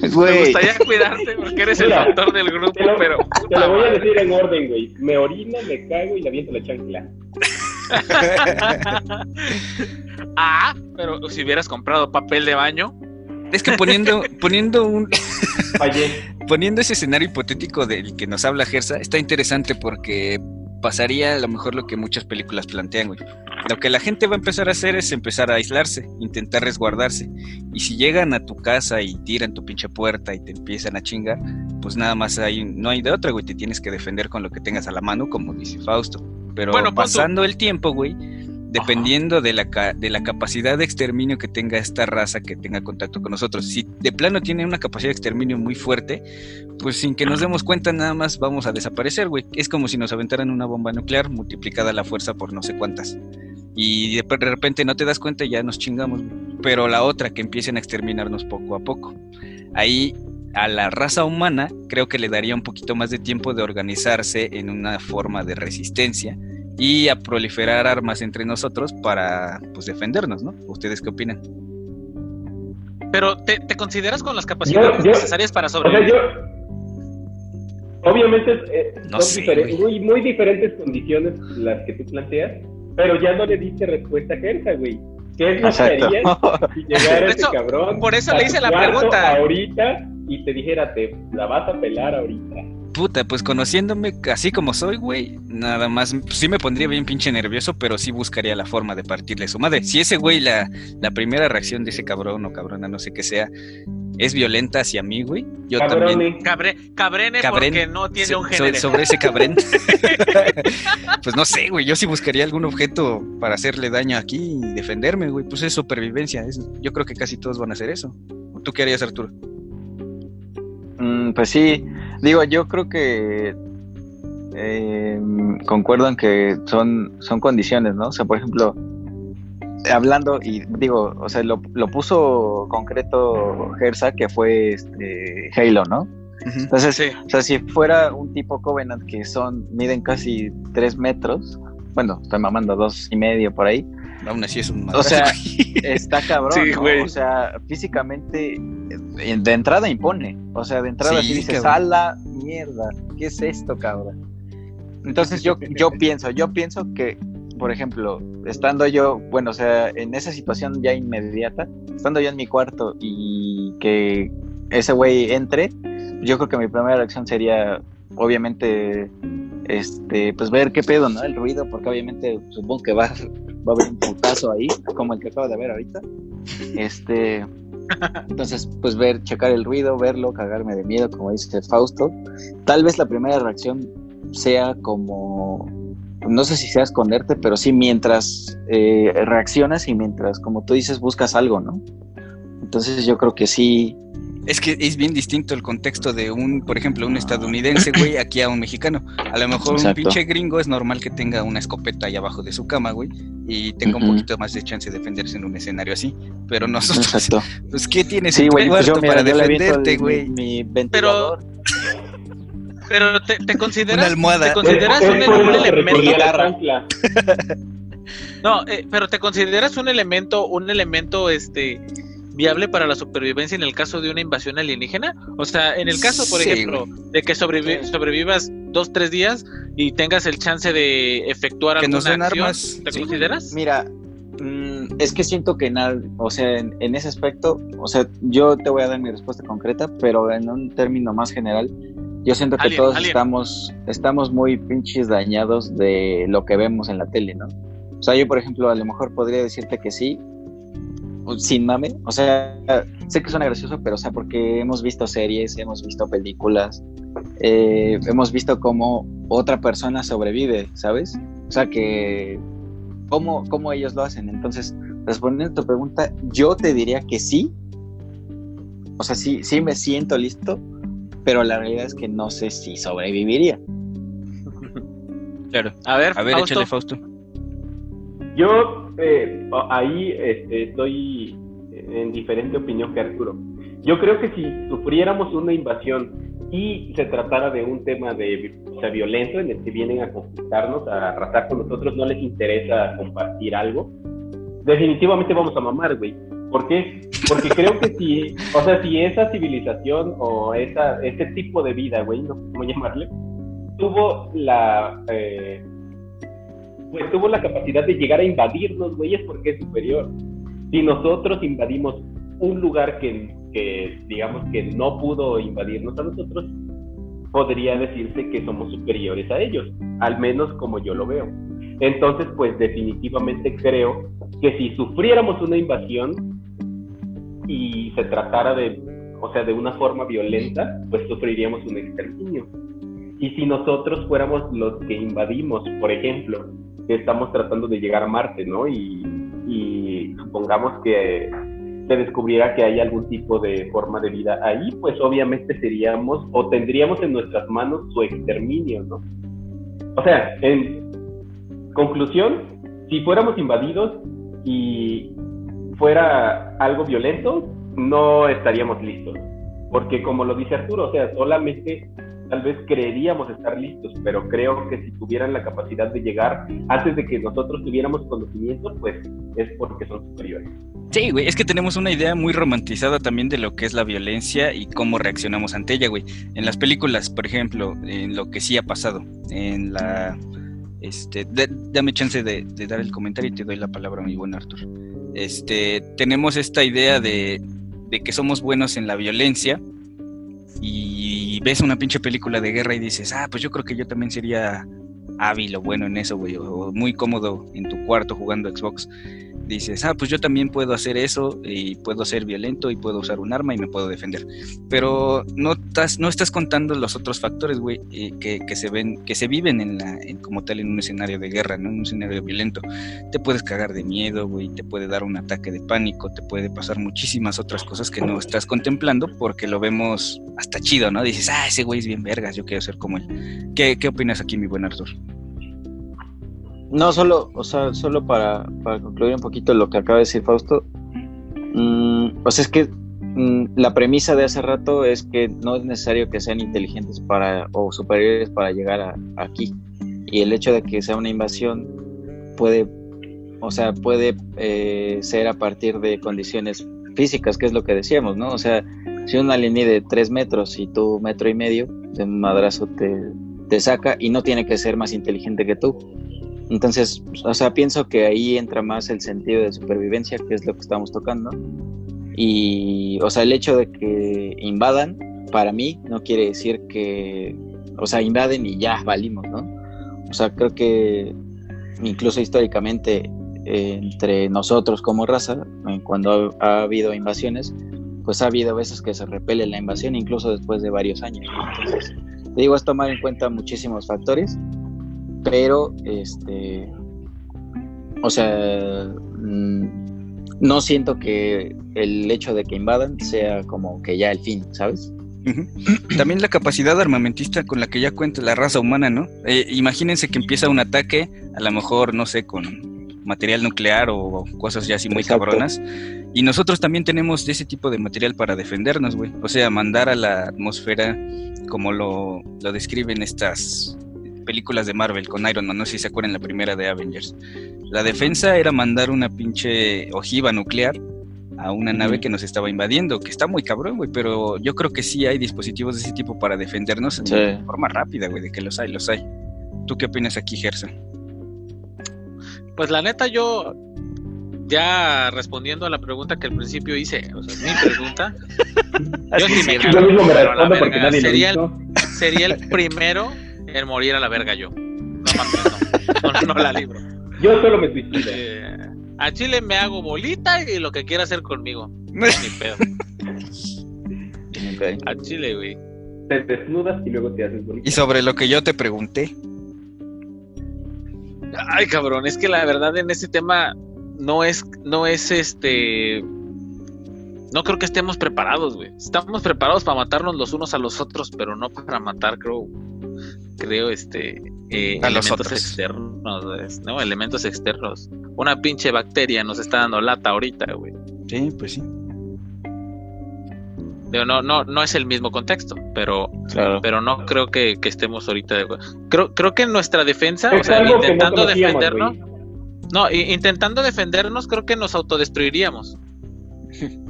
Me gustaría cuidarte porque eres el doctor del grupo, te lo- pero. Te lo voy a decir en orden, güey. Me orino, me cago y le aviento la chancla. (laughs) ah, pero si hubieras comprado papel de baño. Es que poniendo, poniendo un, Fallé. (laughs) poniendo ese escenario hipotético del que nos habla Gersa, está interesante porque pasaría a lo mejor lo que muchas películas plantean, güey. Lo que la gente va a empezar a hacer es empezar a aislarse, intentar resguardarse. Y si llegan a tu casa y tiran tu pinche puerta y te empiezan a chingar, pues nada más hay, no hay de otra, güey. Te tienes que defender con lo que tengas a la mano, como dice Fausto. Pero Bueno, pasando el tiempo, güey, dependiendo de la, de la capacidad de exterminio que tenga esta raza que tenga contacto con nosotros. Si de plano tiene una capacidad de exterminio muy fuerte, pues sin que nos demos cuenta nada más vamos a desaparecer, güey. Es como si nos aventaran una bomba nuclear multiplicada la fuerza por no sé cuántas. Y de repente no te das cuenta y ya nos chingamos. Pero la otra, que empiecen a exterminarnos poco a poco. Ahí a la raza humana creo que le daría un poquito más de tiempo de organizarse en una forma de resistencia y a proliferar armas entre nosotros para pues defendernos, ¿no? ¿Ustedes qué opinan? Pero ¿te, te consideras con las capacidades Yo- yo- necesarias para O sea, sobrevivir? yo. Obviamente eh, No son sé, muy, muy diferentes condiciones las que tú planteas, pero ya no le diste respuesta a Gersa, güey. ¿Qué es lo que exacto. harías (laughs) si llegara Por ese eso- cabrón? por eso le hice la pregunta. Ahorita y te dijera, te la vas a pelar ahorita. Puta, pues conociéndome así como soy, güey, nada más, pues, sí me pondría bien pinche nervioso, pero sí buscaría la forma de partirle su madre. Si ese güey, la, la primera reacción de ese cabrón o cabrona, no sé qué sea, es violenta hacia mí, güey, yo también... Cabre, cabrene porque no tiene So- un so- género. sobre ese cabrén. (laughs) (laughs) pues no sé, güey. Yo sí buscaría algún objeto para hacerle daño aquí y defenderme, güey. Pues es supervivencia. es- yo creo que casi todos van a hacer eso. ¿Tú qué harías, Arturo? Mm, pues sí, digo, yo creo que eh, concuerdo en que son, son condiciones, ¿no? O sea, por ejemplo, hablando, y digo, o sea, lo, lo puso concreto Gersa, que fue este, Halo, ¿no? Entonces, Sí. o sea, si fuera un tipo Covenant que son, miden casi tres metros, bueno, estoy mamando dos y medio por ahí, Aún así es un o sea, madrazo, está cabrón, Sí, ¿no? güey. O sea, físicamente, eh, de entrada impone. O sea, de entrada Sí, sí dices, cabrón. a la mierda, ¿qué es esto, cabrón? Entonces yo, (laughs) yo pienso, yo pienso que, por ejemplo, estando yo, bueno, o sea, en esa situación ya inmediata, estando yo en mi cuarto y que ese güey entre, yo creo que mi primera reacción sería, obviamente, este, pues ver qué pedo, ¿no? El ruido, porque obviamente supongo que va, va a haber un putazo ahí, como el que acabo de ver ahorita. Este, (laughs) entonces, pues ver, checar el ruido, verlo, cagarme de miedo, como dice Fausto. Tal vez la primera reacción sea como, no sé si sea esconderte, pero sí mientras eh, reaccionas y mientras, como tú dices, buscas algo, ¿no? Entonces yo creo que sí. Es que es bien distinto el contexto de un, por ejemplo, un estadounidense, güey, (clears throat) aquí a un mexicano. A lo mejor un pinche gringo es normal que tenga una escopeta ahí abajo de su cama, güy, y tenga un poquito más de chance de defenderse en un escenario así. Pero nosotros, Exacto. (laughs) pues, ¿qué tienes en tu cuarto para defenderte, güey? Mi, ventilador. Pero, te, te, consideras, una almohada. ¿te consideras un, elemento. (laughs) No, eh, pero te consideras un elemento, un elemento, este, viable para la supervivencia en el caso de una invasión alienígena? O sea, en el caso, por ejemplo, de que sobrevivas dos, tres días y tengas el chance de efectuar que alguna acción, ¿te consideras? Mira, mm, es que siento que nada, o sea, en, ese aspecto, o sea, yo te voy a dar mi respuesta concreta, pero en un término más general, yo siento que todos estamos estamos muy pinches dañados de lo que vemos en la tele, ¿no? O sea, yo por ejemplo, a lo mejor podría decirte que sí, sin mame. O sea, sé que suena gracioso, pero o sea, porque hemos visto series, hemos visto películas, eh, hemos visto cómo otra persona sobrevive, ¿sabes? O sea, que cómo, cómo ellos lo hacen. Entonces, respondiendo a tu pregunta, yo te diría que sí. O sea, sí, sí me siento listo, pero la realidad es que no sé si sobreviviría. (laughs) Claro. A ver, a ver, échale Fausto. Yo eh, ahí este, estoy en diferente opinión que Arturo. Yo creo que si sufriéramos una invasión y se tratara de un tema de sea, violento en el que vienen a conquistarnos, a arrasar con nosotros, no les interesa compartir algo, definitivamente vamos a mamar, güey. ¿Por qué? Porque creo que si, o sea, si esa civilización o esa, ese tipo de vida, güey, no sé cómo llamarle, tuvo la, eh, pues tuvo la capacidad de llegar a invadirnos, güey, es porque es superior. Si nosotros invadimos un lugar que, que, digamos que no pudo invadirnos a nosotros, podría decirse que somos superiores a ellos, al menos como yo lo veo. Entonces, pues definitivamente creo que si sufriéramos una invasión y se tratara de, o sea, de una forma violenta, pues sufriríamos un exterminio. Y si nosotros fuéramos los que invadimos, por ejemplo, que estamos tratando de llegar a Marte, ¿no? Y, supongamos que se descubriera que hay algún tipo de forma de vida ahí, pues obviamente seríamos o tendríamos en nuestras manos su exterminio, ¿no? O sea, en conclusión, si fuéramos invadidos y fuera algo violento, no estaríamos listos. Porque como lo dice Arturo, o sea, solamente tal vez creeríamos estar listos, pero creo que si tuvieran la capacidad de llegar antes de que nosotros tuviéramos conocimiento, pues es porque son superiores. Sí, güey, es que tenemos una idea muy romantizada también de lo que es la violencia y cómo reaccionamos ante ella, güey. En las películas, por ejemplo, en lo que sí ha pasado, en la... Este, dame chance de, de, dar el comentario y te doy la palabra, mi buen Arthur. Este, tenemos esta idea de, de que somos buenos en la violencia, y ves una pinche película de guerra y dices, ah, pues yo creo que yo también sería hábil o bueno en eso, güey, o muy cómodo en tu cuarto jugando Xbox dices, ah, pues yo también puedo hacer eso y puedo ser violento y puedo usar un arma y me puedo defender. Pero no estás, no estás contando los otros factores, güey, eh, que, que, se ven, que se viven en la, como tal en un escenario de guerra, ¿no? En un escenario violento. Te puedes cagar de miedo, güey, te puede dar un ataque de pánico, te puede pasar muchísimas otras cosas que no estás contemplando porque lo vemos hasta chido, ¿no? Dices, ah, ese güey es bien vergas, yo quiero ser como él. ¿Qué, qué opinas aquí, mi buen Arthur? No, solo, o sea, solo para, concluir un poquito lo que acaba de decir Fausto. Mm, o sea, es que mm, la premisa de hace rato es que no es necesario que sean inteligentes para o superiores para llegar a, aquí. Y el hecho de que sea una invasión puede, o sea, puede eh, ser a partir de condiciones físicas, que es lo que decíamos, ¿no? O sea, si una línea de tres metros y tú metro y medio, de un madrazo te, te saca y no tiene que ser más inteligente que tú entonces, o sea, pienso que ahí entra más el sentido de supervivencia, que es lo que estamos tocando. Y, o sea, el hecho de que invadan, para mí, no quiere decir que, o sea, invaden y ya valimos, ¿no? O sea, creo que incluso históricamente entre nosotros como raza, cuando ha, habido invasiones, pues ha habido veces que se repele la invasión, incluso después de varios años. Entonces, digo, es tomar en cuenta muchísimos factores pero este o sea mm, no siento que el hecho de que invadan sea como que ya el fin, ¿sabes? También la capacidad armamentista con la que ya cuenta la raza humana, ¿no? Eh, imagínense que empieza un ataque, a lo mejor, no sé, con material nuclear o cosas ya así muy cabronas. Y nosotros también tenemos ese tipo de material para defendernos, güey. O sea, mandar a la atmósfera como lo, lo describen estas películas de Marvel con Iron Man, no sé si se acuerdan la primera de Avengers. La defensa era mandar una pinche ojiva nuclear a una nave que nos estaba invadiendo, que está muy cabrón, güey, pero yo creo que sí hay dispositivos de ese tipo para defendernos de forma rápida, güey, de que los hay, los hay. ¿Tú qué opinas aquí, Gerson? Pues la neta, yo ya respondiendo a la pregunta que al principio hice, o sea, mi pregunta, (laughs) yo sí me cago, sería, el, sería el primero en morir a la verga yo. No mames, no, no, la libro. (laughs) Yo solo me suicido. Eh, a Chile me hago bolita y lo que quiera hacer conmigo. (laughs) Ni pedo. A Chile, güey. Te desnudas y luego te haces bolita. Y sobre lo que yo te pregunté. Ay, cabrón, es que la verdad en este tema no es, no es este. No creo que estemos preparados, güey. Estamos preparados para matarnos los unos a los otros, pero no para matar, creo, creo, este, eh, elementos externos, ¿no? Elementos externos. Una pinche bacteria nos está dando lata ahorita, güey. Sí, pues sí. no, no, no es el mismo contexto, pero, pero no creo que, estemos ahorita. Creo, creo que en nuestra defensa, o sea, intentando defendernos, no, intentando defendernos, creo que nos autodestruiríamos. (laughs)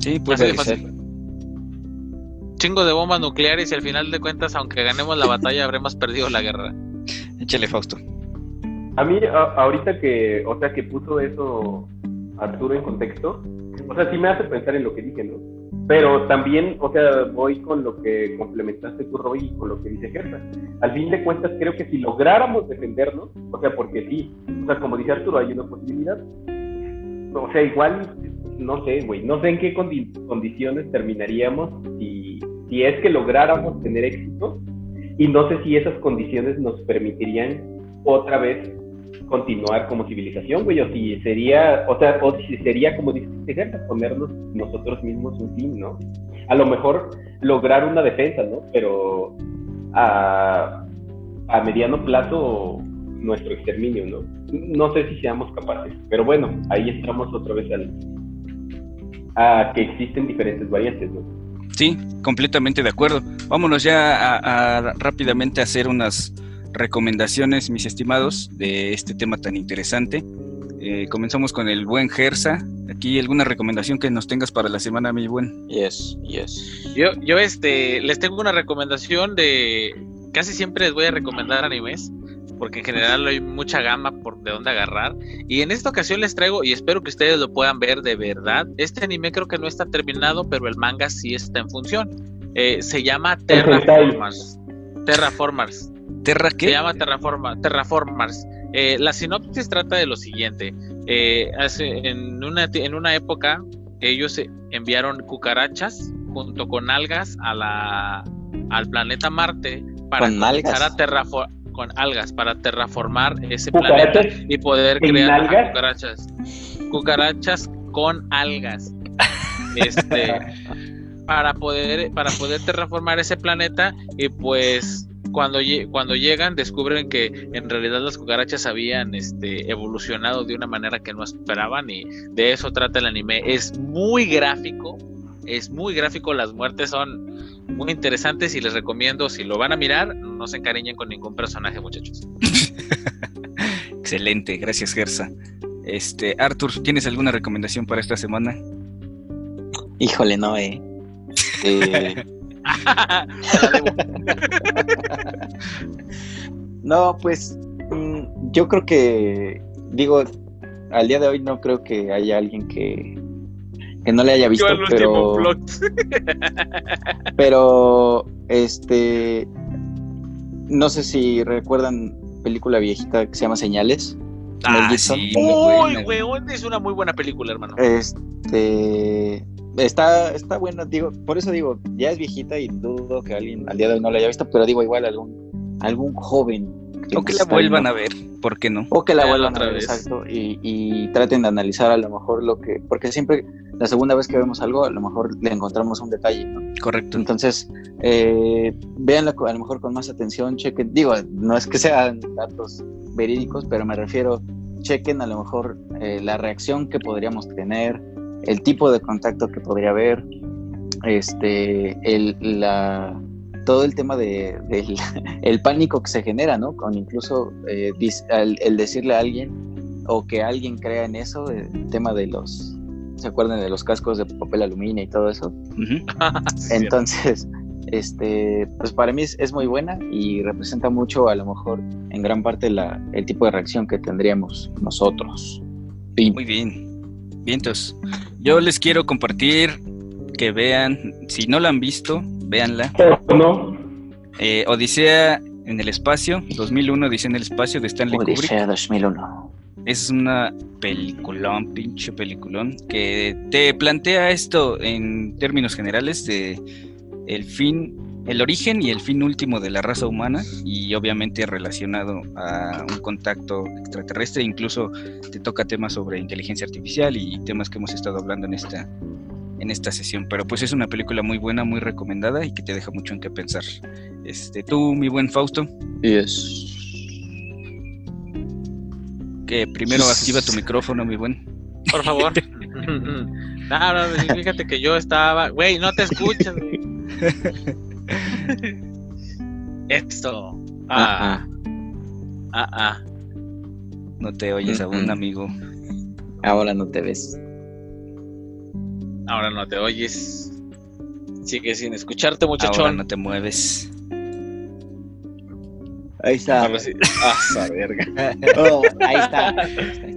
Sí, pues chingo de bombas nucleares y al final de cuentas, aunque ganemos la batalla, habremos perdido la guerra. Échale, Fausto. A mí, ahorita que, o sea, que puso eso Arturo en contexto, o sea, sí me hace pensar en lo que dije, ¿no? Pero también, o sea, voy con lo que complementaste tú, Roy, y con lo que dice Gerta. Al fin de cuentas, creo que si lográramos defendernos, o sea, porque sí, o sea, como dice Arturo, hay una posibilidad. O sea, igual, no sé, güey, no sé en qué condiciones terminaríamos si si es que lográramos tener éxito y no sé si esas condiciones nos permitirían otra vez continuar como civilización, güey, o si sería, o sea, o si sería como dice ponernos nosotros mismos un fin, ¿no? A lo mejor lograr una defensa, ¿no? Pero a, a mediano plazo nuestro exterminio, ¿no? No sé si seamos capaces, pero bueno, ahí estamos otra vez al, a que existen diferentes variantes, ¿no? Sí, completamente de acuerdo. Vámonos ya a, rápidamente a hacer unas recomendaciones, mis estimados, de este tema tan interesante. Eh, comenzamos con el buen Gersa. Aquí alguna recomendación que nos tengas para la semana, mi buen. Yes, yes. Yo, yo este, les tengo una recomendación de. Casi siempre les voy a recomendar animes porque en general hay mucha gama por de dónde agarrar. Y en esta ocasión les traigo, y espero que ustedes lo puedan ver de verdad, este anime creo que no está terminado, pero el manga sí está en función. Eh, se llama Terraformers. Terraformers. ¿Terra qué? Se llama Terraforma, Terraformers. Eh, la sinopsis trata de lo siguiente. Eh, hace, en, una, en una época ellos enviaron cucarachas junto con algas a la, al planeta Marte para comenzar a terraformar con algas para terraformar ese planeta y poder crear cucarachas. Cucarachas con algas. Este, (laughs) para poder para poder terraformar ese planeta y pues cuando, cuando llegan descubren que en realidad las cucarachas habían este, evolucionado de una manera que no esperaban y de eso trata el anime. Es muy gráfico, es muy gráfico, las muertes son muy interesantes y les recomiendo, si lo van a mirar, no se encariñen con ningún personaje, muchachos. (laughs) Excelente, gracias Gersa. Este, Arthur, ¿tienes alguna recomendación para esta semana? Híjole, no, eh. eh... (laughs) no, pues mm, yo creo que, digo, al día de hoy no creo que haya alguien que, que no le haya visto, pero... (laughs) pero, este, no sé si recuerdan película viejita que se llama Señales. Ah, sí, Uy, weón, es una muy buena película, hermano. Este, está, está buena, digo, por eso digo, ya es viejita y dudo que alguien al día de hoy no la haya visto, pero digo, igual algún algún joven. O que la vuelvan a ver, ¿por qué no? O que la vuelvan a ver, exacto, y, y, traten de analizar a lo mejor lo que, porque siempre la segunda vez que vemos algo, a lo mejor le encontramos un detalle, ¿no? Correcto. Entonces, eh, véanlo a lo mejor con más atención, chequen, digo, no es que sean datos verídicos, pero me refiero, chequen a lo mejor eh, la reacción que podríamos tener, el tipo de contacto que podría haber, este, el, la, todo el tema de, del (laughs) el pánico que se genera, ¿no? Con incluso eh, el, decirle a alguien o que alguien crea en eso, el tema de los, ¿se acuerdan de los cascos de papel aluminio y todo eso? (laughs) Entonces, este, pues para mí es, muy buena y representa mucho a lo mejor en gran parte la, el tipo de reacción que tendríamos nosotros. Muy bien. Vientos. Yo les quiero compartir que vean, si no la han visto, véanla. No. Eh, Odisea en el espacio, 2001, Odisea en el espacio de Stanley Odisea 2001. Es una peliculón, pinche peliculón, que te plantea esto en términos generales de el fin, el origen y el fin último de la raza humana y obviamente relacionado a un contacto extraterrestre, incluso te toca temas sobre inteligencia artificial y temas que hemos estado hablando en esta en esta sesión, pero pues es una película muy buena, muy recomendada y que te deja mucho en qué pensar. Este, tú, mi buen Fausto. Yes. Que primero activa tu micrófono, mi buen. Por favor. (laughs) (laughs) no, no, fíjate que yo estaba, güey, no te escuchas, (laughs) Esto. Ah. Ah, ah. ah, No te oyes aún, amigo. Ahora no te ves. Ahora no te oyes. Sigue sin escucharte, muchachón. Ahora no te mueves. Ahí está. Ah, (laughs) verga. (laughs) Oh, ahí, está.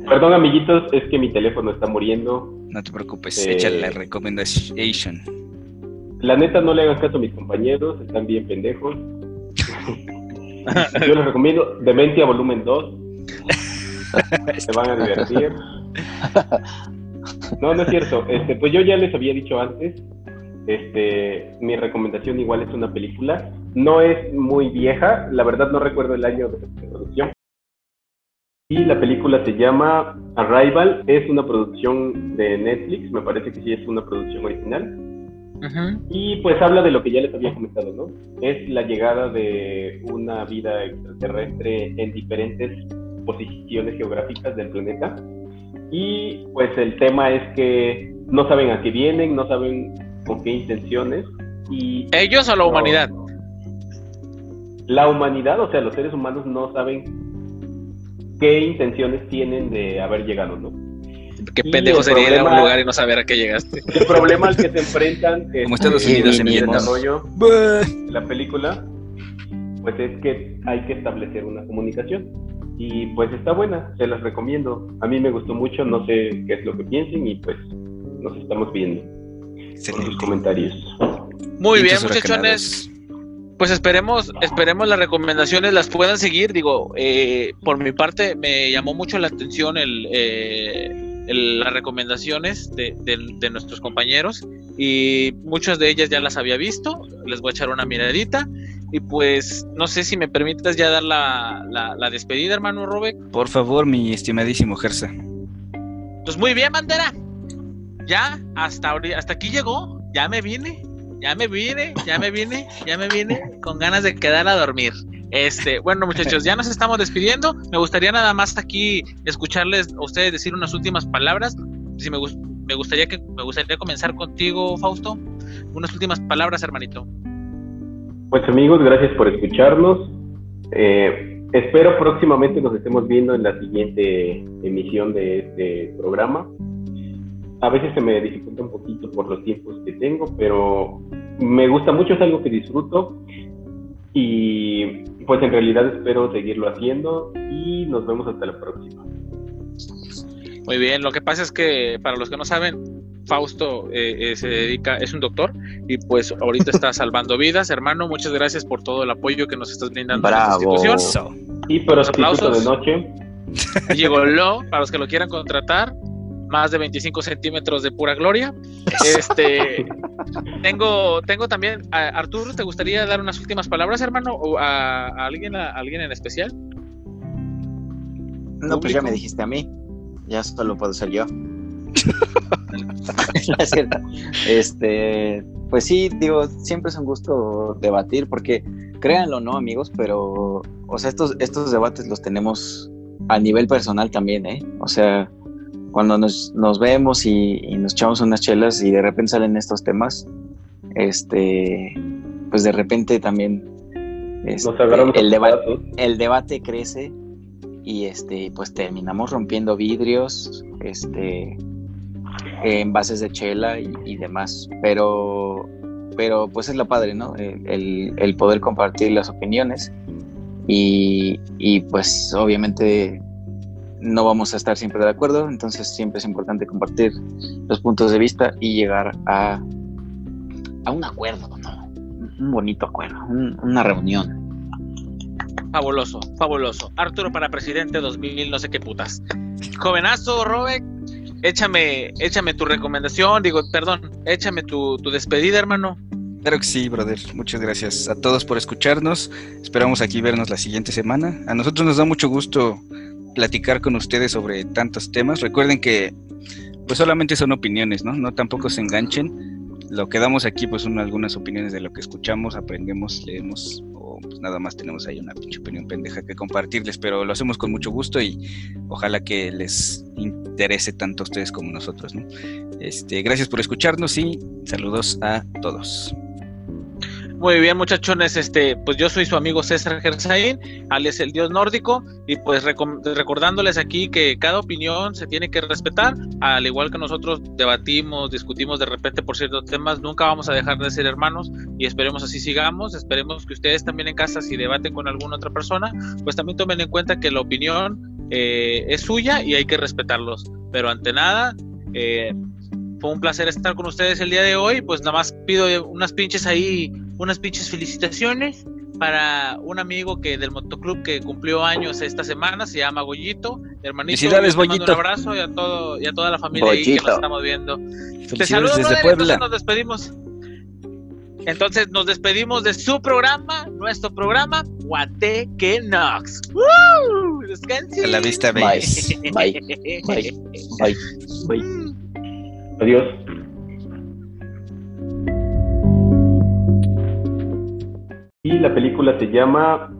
Perdón, amiguitos, es que mi teléfono está muriendo. No te preocupes, eh... échale la recomendación. La neta, no le hagan caso a mis compañeros, están bien pendejos. (laughs) Yo les recomiendo Dementia Volumen 2. Se van a divertir. No, no es cierto. (laughs) Este, pues yo ya les había dicho antes, este, mi recomendación igual es una película. No es muy vieja, la verdad no recuerdo el año de producción. Y la película se llama Arrival, es una producción de Netflix, me parece que sí es una producción original. Y pues habla de lo que ya les había comentado, ¿no? Es la llegada de una vida extraterrestre en diferentes posiciones geográficas del planeta y pues el tema es que no saben a qué vienen, no saben con qué intenciones. Y ¿Ellos o la humanidad? La humanidad, o sea, los seres humanos no saben qué intenciones tienen de haber llegado, ¿no? Qué pendejo sería ir a un lugar y no saber a qué llegaste. El problema al que se enfrentan (laughs) es Como Estados Unidos en el desarrollo de la película, pues es que hay que establecer una comunicación y pues está buena, se las recomiendo. A mí me gustó mucho, no sé qué es lo que piensen y pues nos estamos viendo en los comentarios. Muy bien, muchachones. Pues esperemos, esperemos las recomendaciones las puedan seguir. Digo, eh, por mi parte me llamó mucho la atención el, eh, las recomendaciones de, de, nuestros compañeros y muchas de ellas ya las había visto. Les voy a echar una miradita. Y pues no sé si me permitas ya dar la, despedida, hermano Robek. Por favor, mi estimadísimo Gersa. Pues muy bien, bandera. Ya, hasta, hasta aquí llegó. Ya me vine, ya me vine, ya me vine, ya me vine con ganas de quedar a dormir. Este, bueno, muchachos, ya nos estamos despidiendo. Me gustaría nada más aquí escucharles a ustedes decir unas últimas palabras. Si me, me gustaría que me gustaría comenzar contigo, Fausto. Unas últimas palabras, hermanito. Pues amigos, gracias por escucharnos. Eh, espero próximamente nos estemos viendo en la siguiente emisión de este programa. A veces se me dificulta un poquito por los tiempos que tengo, pero me gusta mucho, es algo que disfruto y pues en realidad espero seguirlo haciendo y nos vemos hasta la próxima. Muy bien, lo que pasa es que para los que no saben, Fausto eh, eh, se dedica, es un doctor y pues ahorita está (laughs) salvando vidas. Hermano, muchas gracias por todo el apoyo que nos estás brindando Bravo. a esta institución. Y por aplausos de noche. Llegó Lo, para los que lo quieran contratar, más de 25 centímetros de pura gloria. Este, (laughs) tengo, tengo también, Arturo, ¿te gustaría dar unas últimas palabras, hermano, o a, alguien, a, alguien en especial? No, pues ya me dijiste a mí, ya solo puedo ser yo. (laughs) es cierto. Este, pues sí, digo, siempre es un gusto debatir porque créanlo, ¿no, amigos? Pero, o sea, estos, estos debates los tenemos a nivel personal también, ¿eh? O sea, cuando nos, nos vemos y, nos echamos unas chelas y de repente salen estos temas, este, pues de repente también este, el, debate, el debate crece y este, pues terminamos rompiendo vidrios, este, envases de chela y, demás, pero, pero pues es lo padre, ¿no? El, el poder compartir las opiniones y, y pues obviamente no vamos a estar siempre de acuerdo, entonces siempre es importante compartir los puntos de vista y llegar a, a un acuerdo, ¿no? Un bonito acuerdo, una reunión. Fabuloso, fabuloso. Arturo para presidente 2000, no sé qué putas. Jovenazo, Robek, échame, échame tu recomendación, digo, perdón, échame tu, tu despedida, hermano. Claro que sí, brother. Muchas gracias a todos por escucharnos. Esperamos aquí vernos la siguiente semana. A nosotros nos da mucho gusto platicar con ustedes sobre tantos temas. Recuerden que pues solamente son opiniones, ¿no? No tampoco se enganchen. Lo que damos aquí pues son algunas opiniones de lo que escuchamos, aprendemos, leemos o pues nada más tenemos ahí una pinche opinión pendeja que compartirles, pero lo hacemos con mucho gusto y ojalá que les interese tanto a ustedes como nosotros, ¿no? Este, gracias por escucharnos y saludos a todos. Muy bien, muchachones, este, pues yo soy su amigo César Gersain, alias el dios nórdico, y pues recordándoles aquí que cada opinión se tiene que respetar, al igual que nosotros debatimos, discutimos de repente por ciertos temas, nunca vamos a dejar de ser hermanos y esperemos así sigamos, esperemos que ustedes también en casa si debaten con alguna otra persona, pues también tomen en cuenta que la opinión eh, es suya y hay que respetarlos, pero ante nada, eh, fue un placer estar con ustedes el día de hoy. Pues nada más pido unas pinches ahí, unas pinches felicitaciones para un amigo que del motoclub que cumplió años esta semana, se llama Goyito, hermanito. Felicidades, Goyito. Un abrazo y a todo y a toda la familia ahí que nos estamos viendo. Te saludo desde Puebla. nos despedimos. Entonces nos despedimos de su programa, nuestro programa, Guateque Nox. ¡Woo! A la vista, bye. Bye. Bye. Bye. Bye. Adiós. Y la película se llama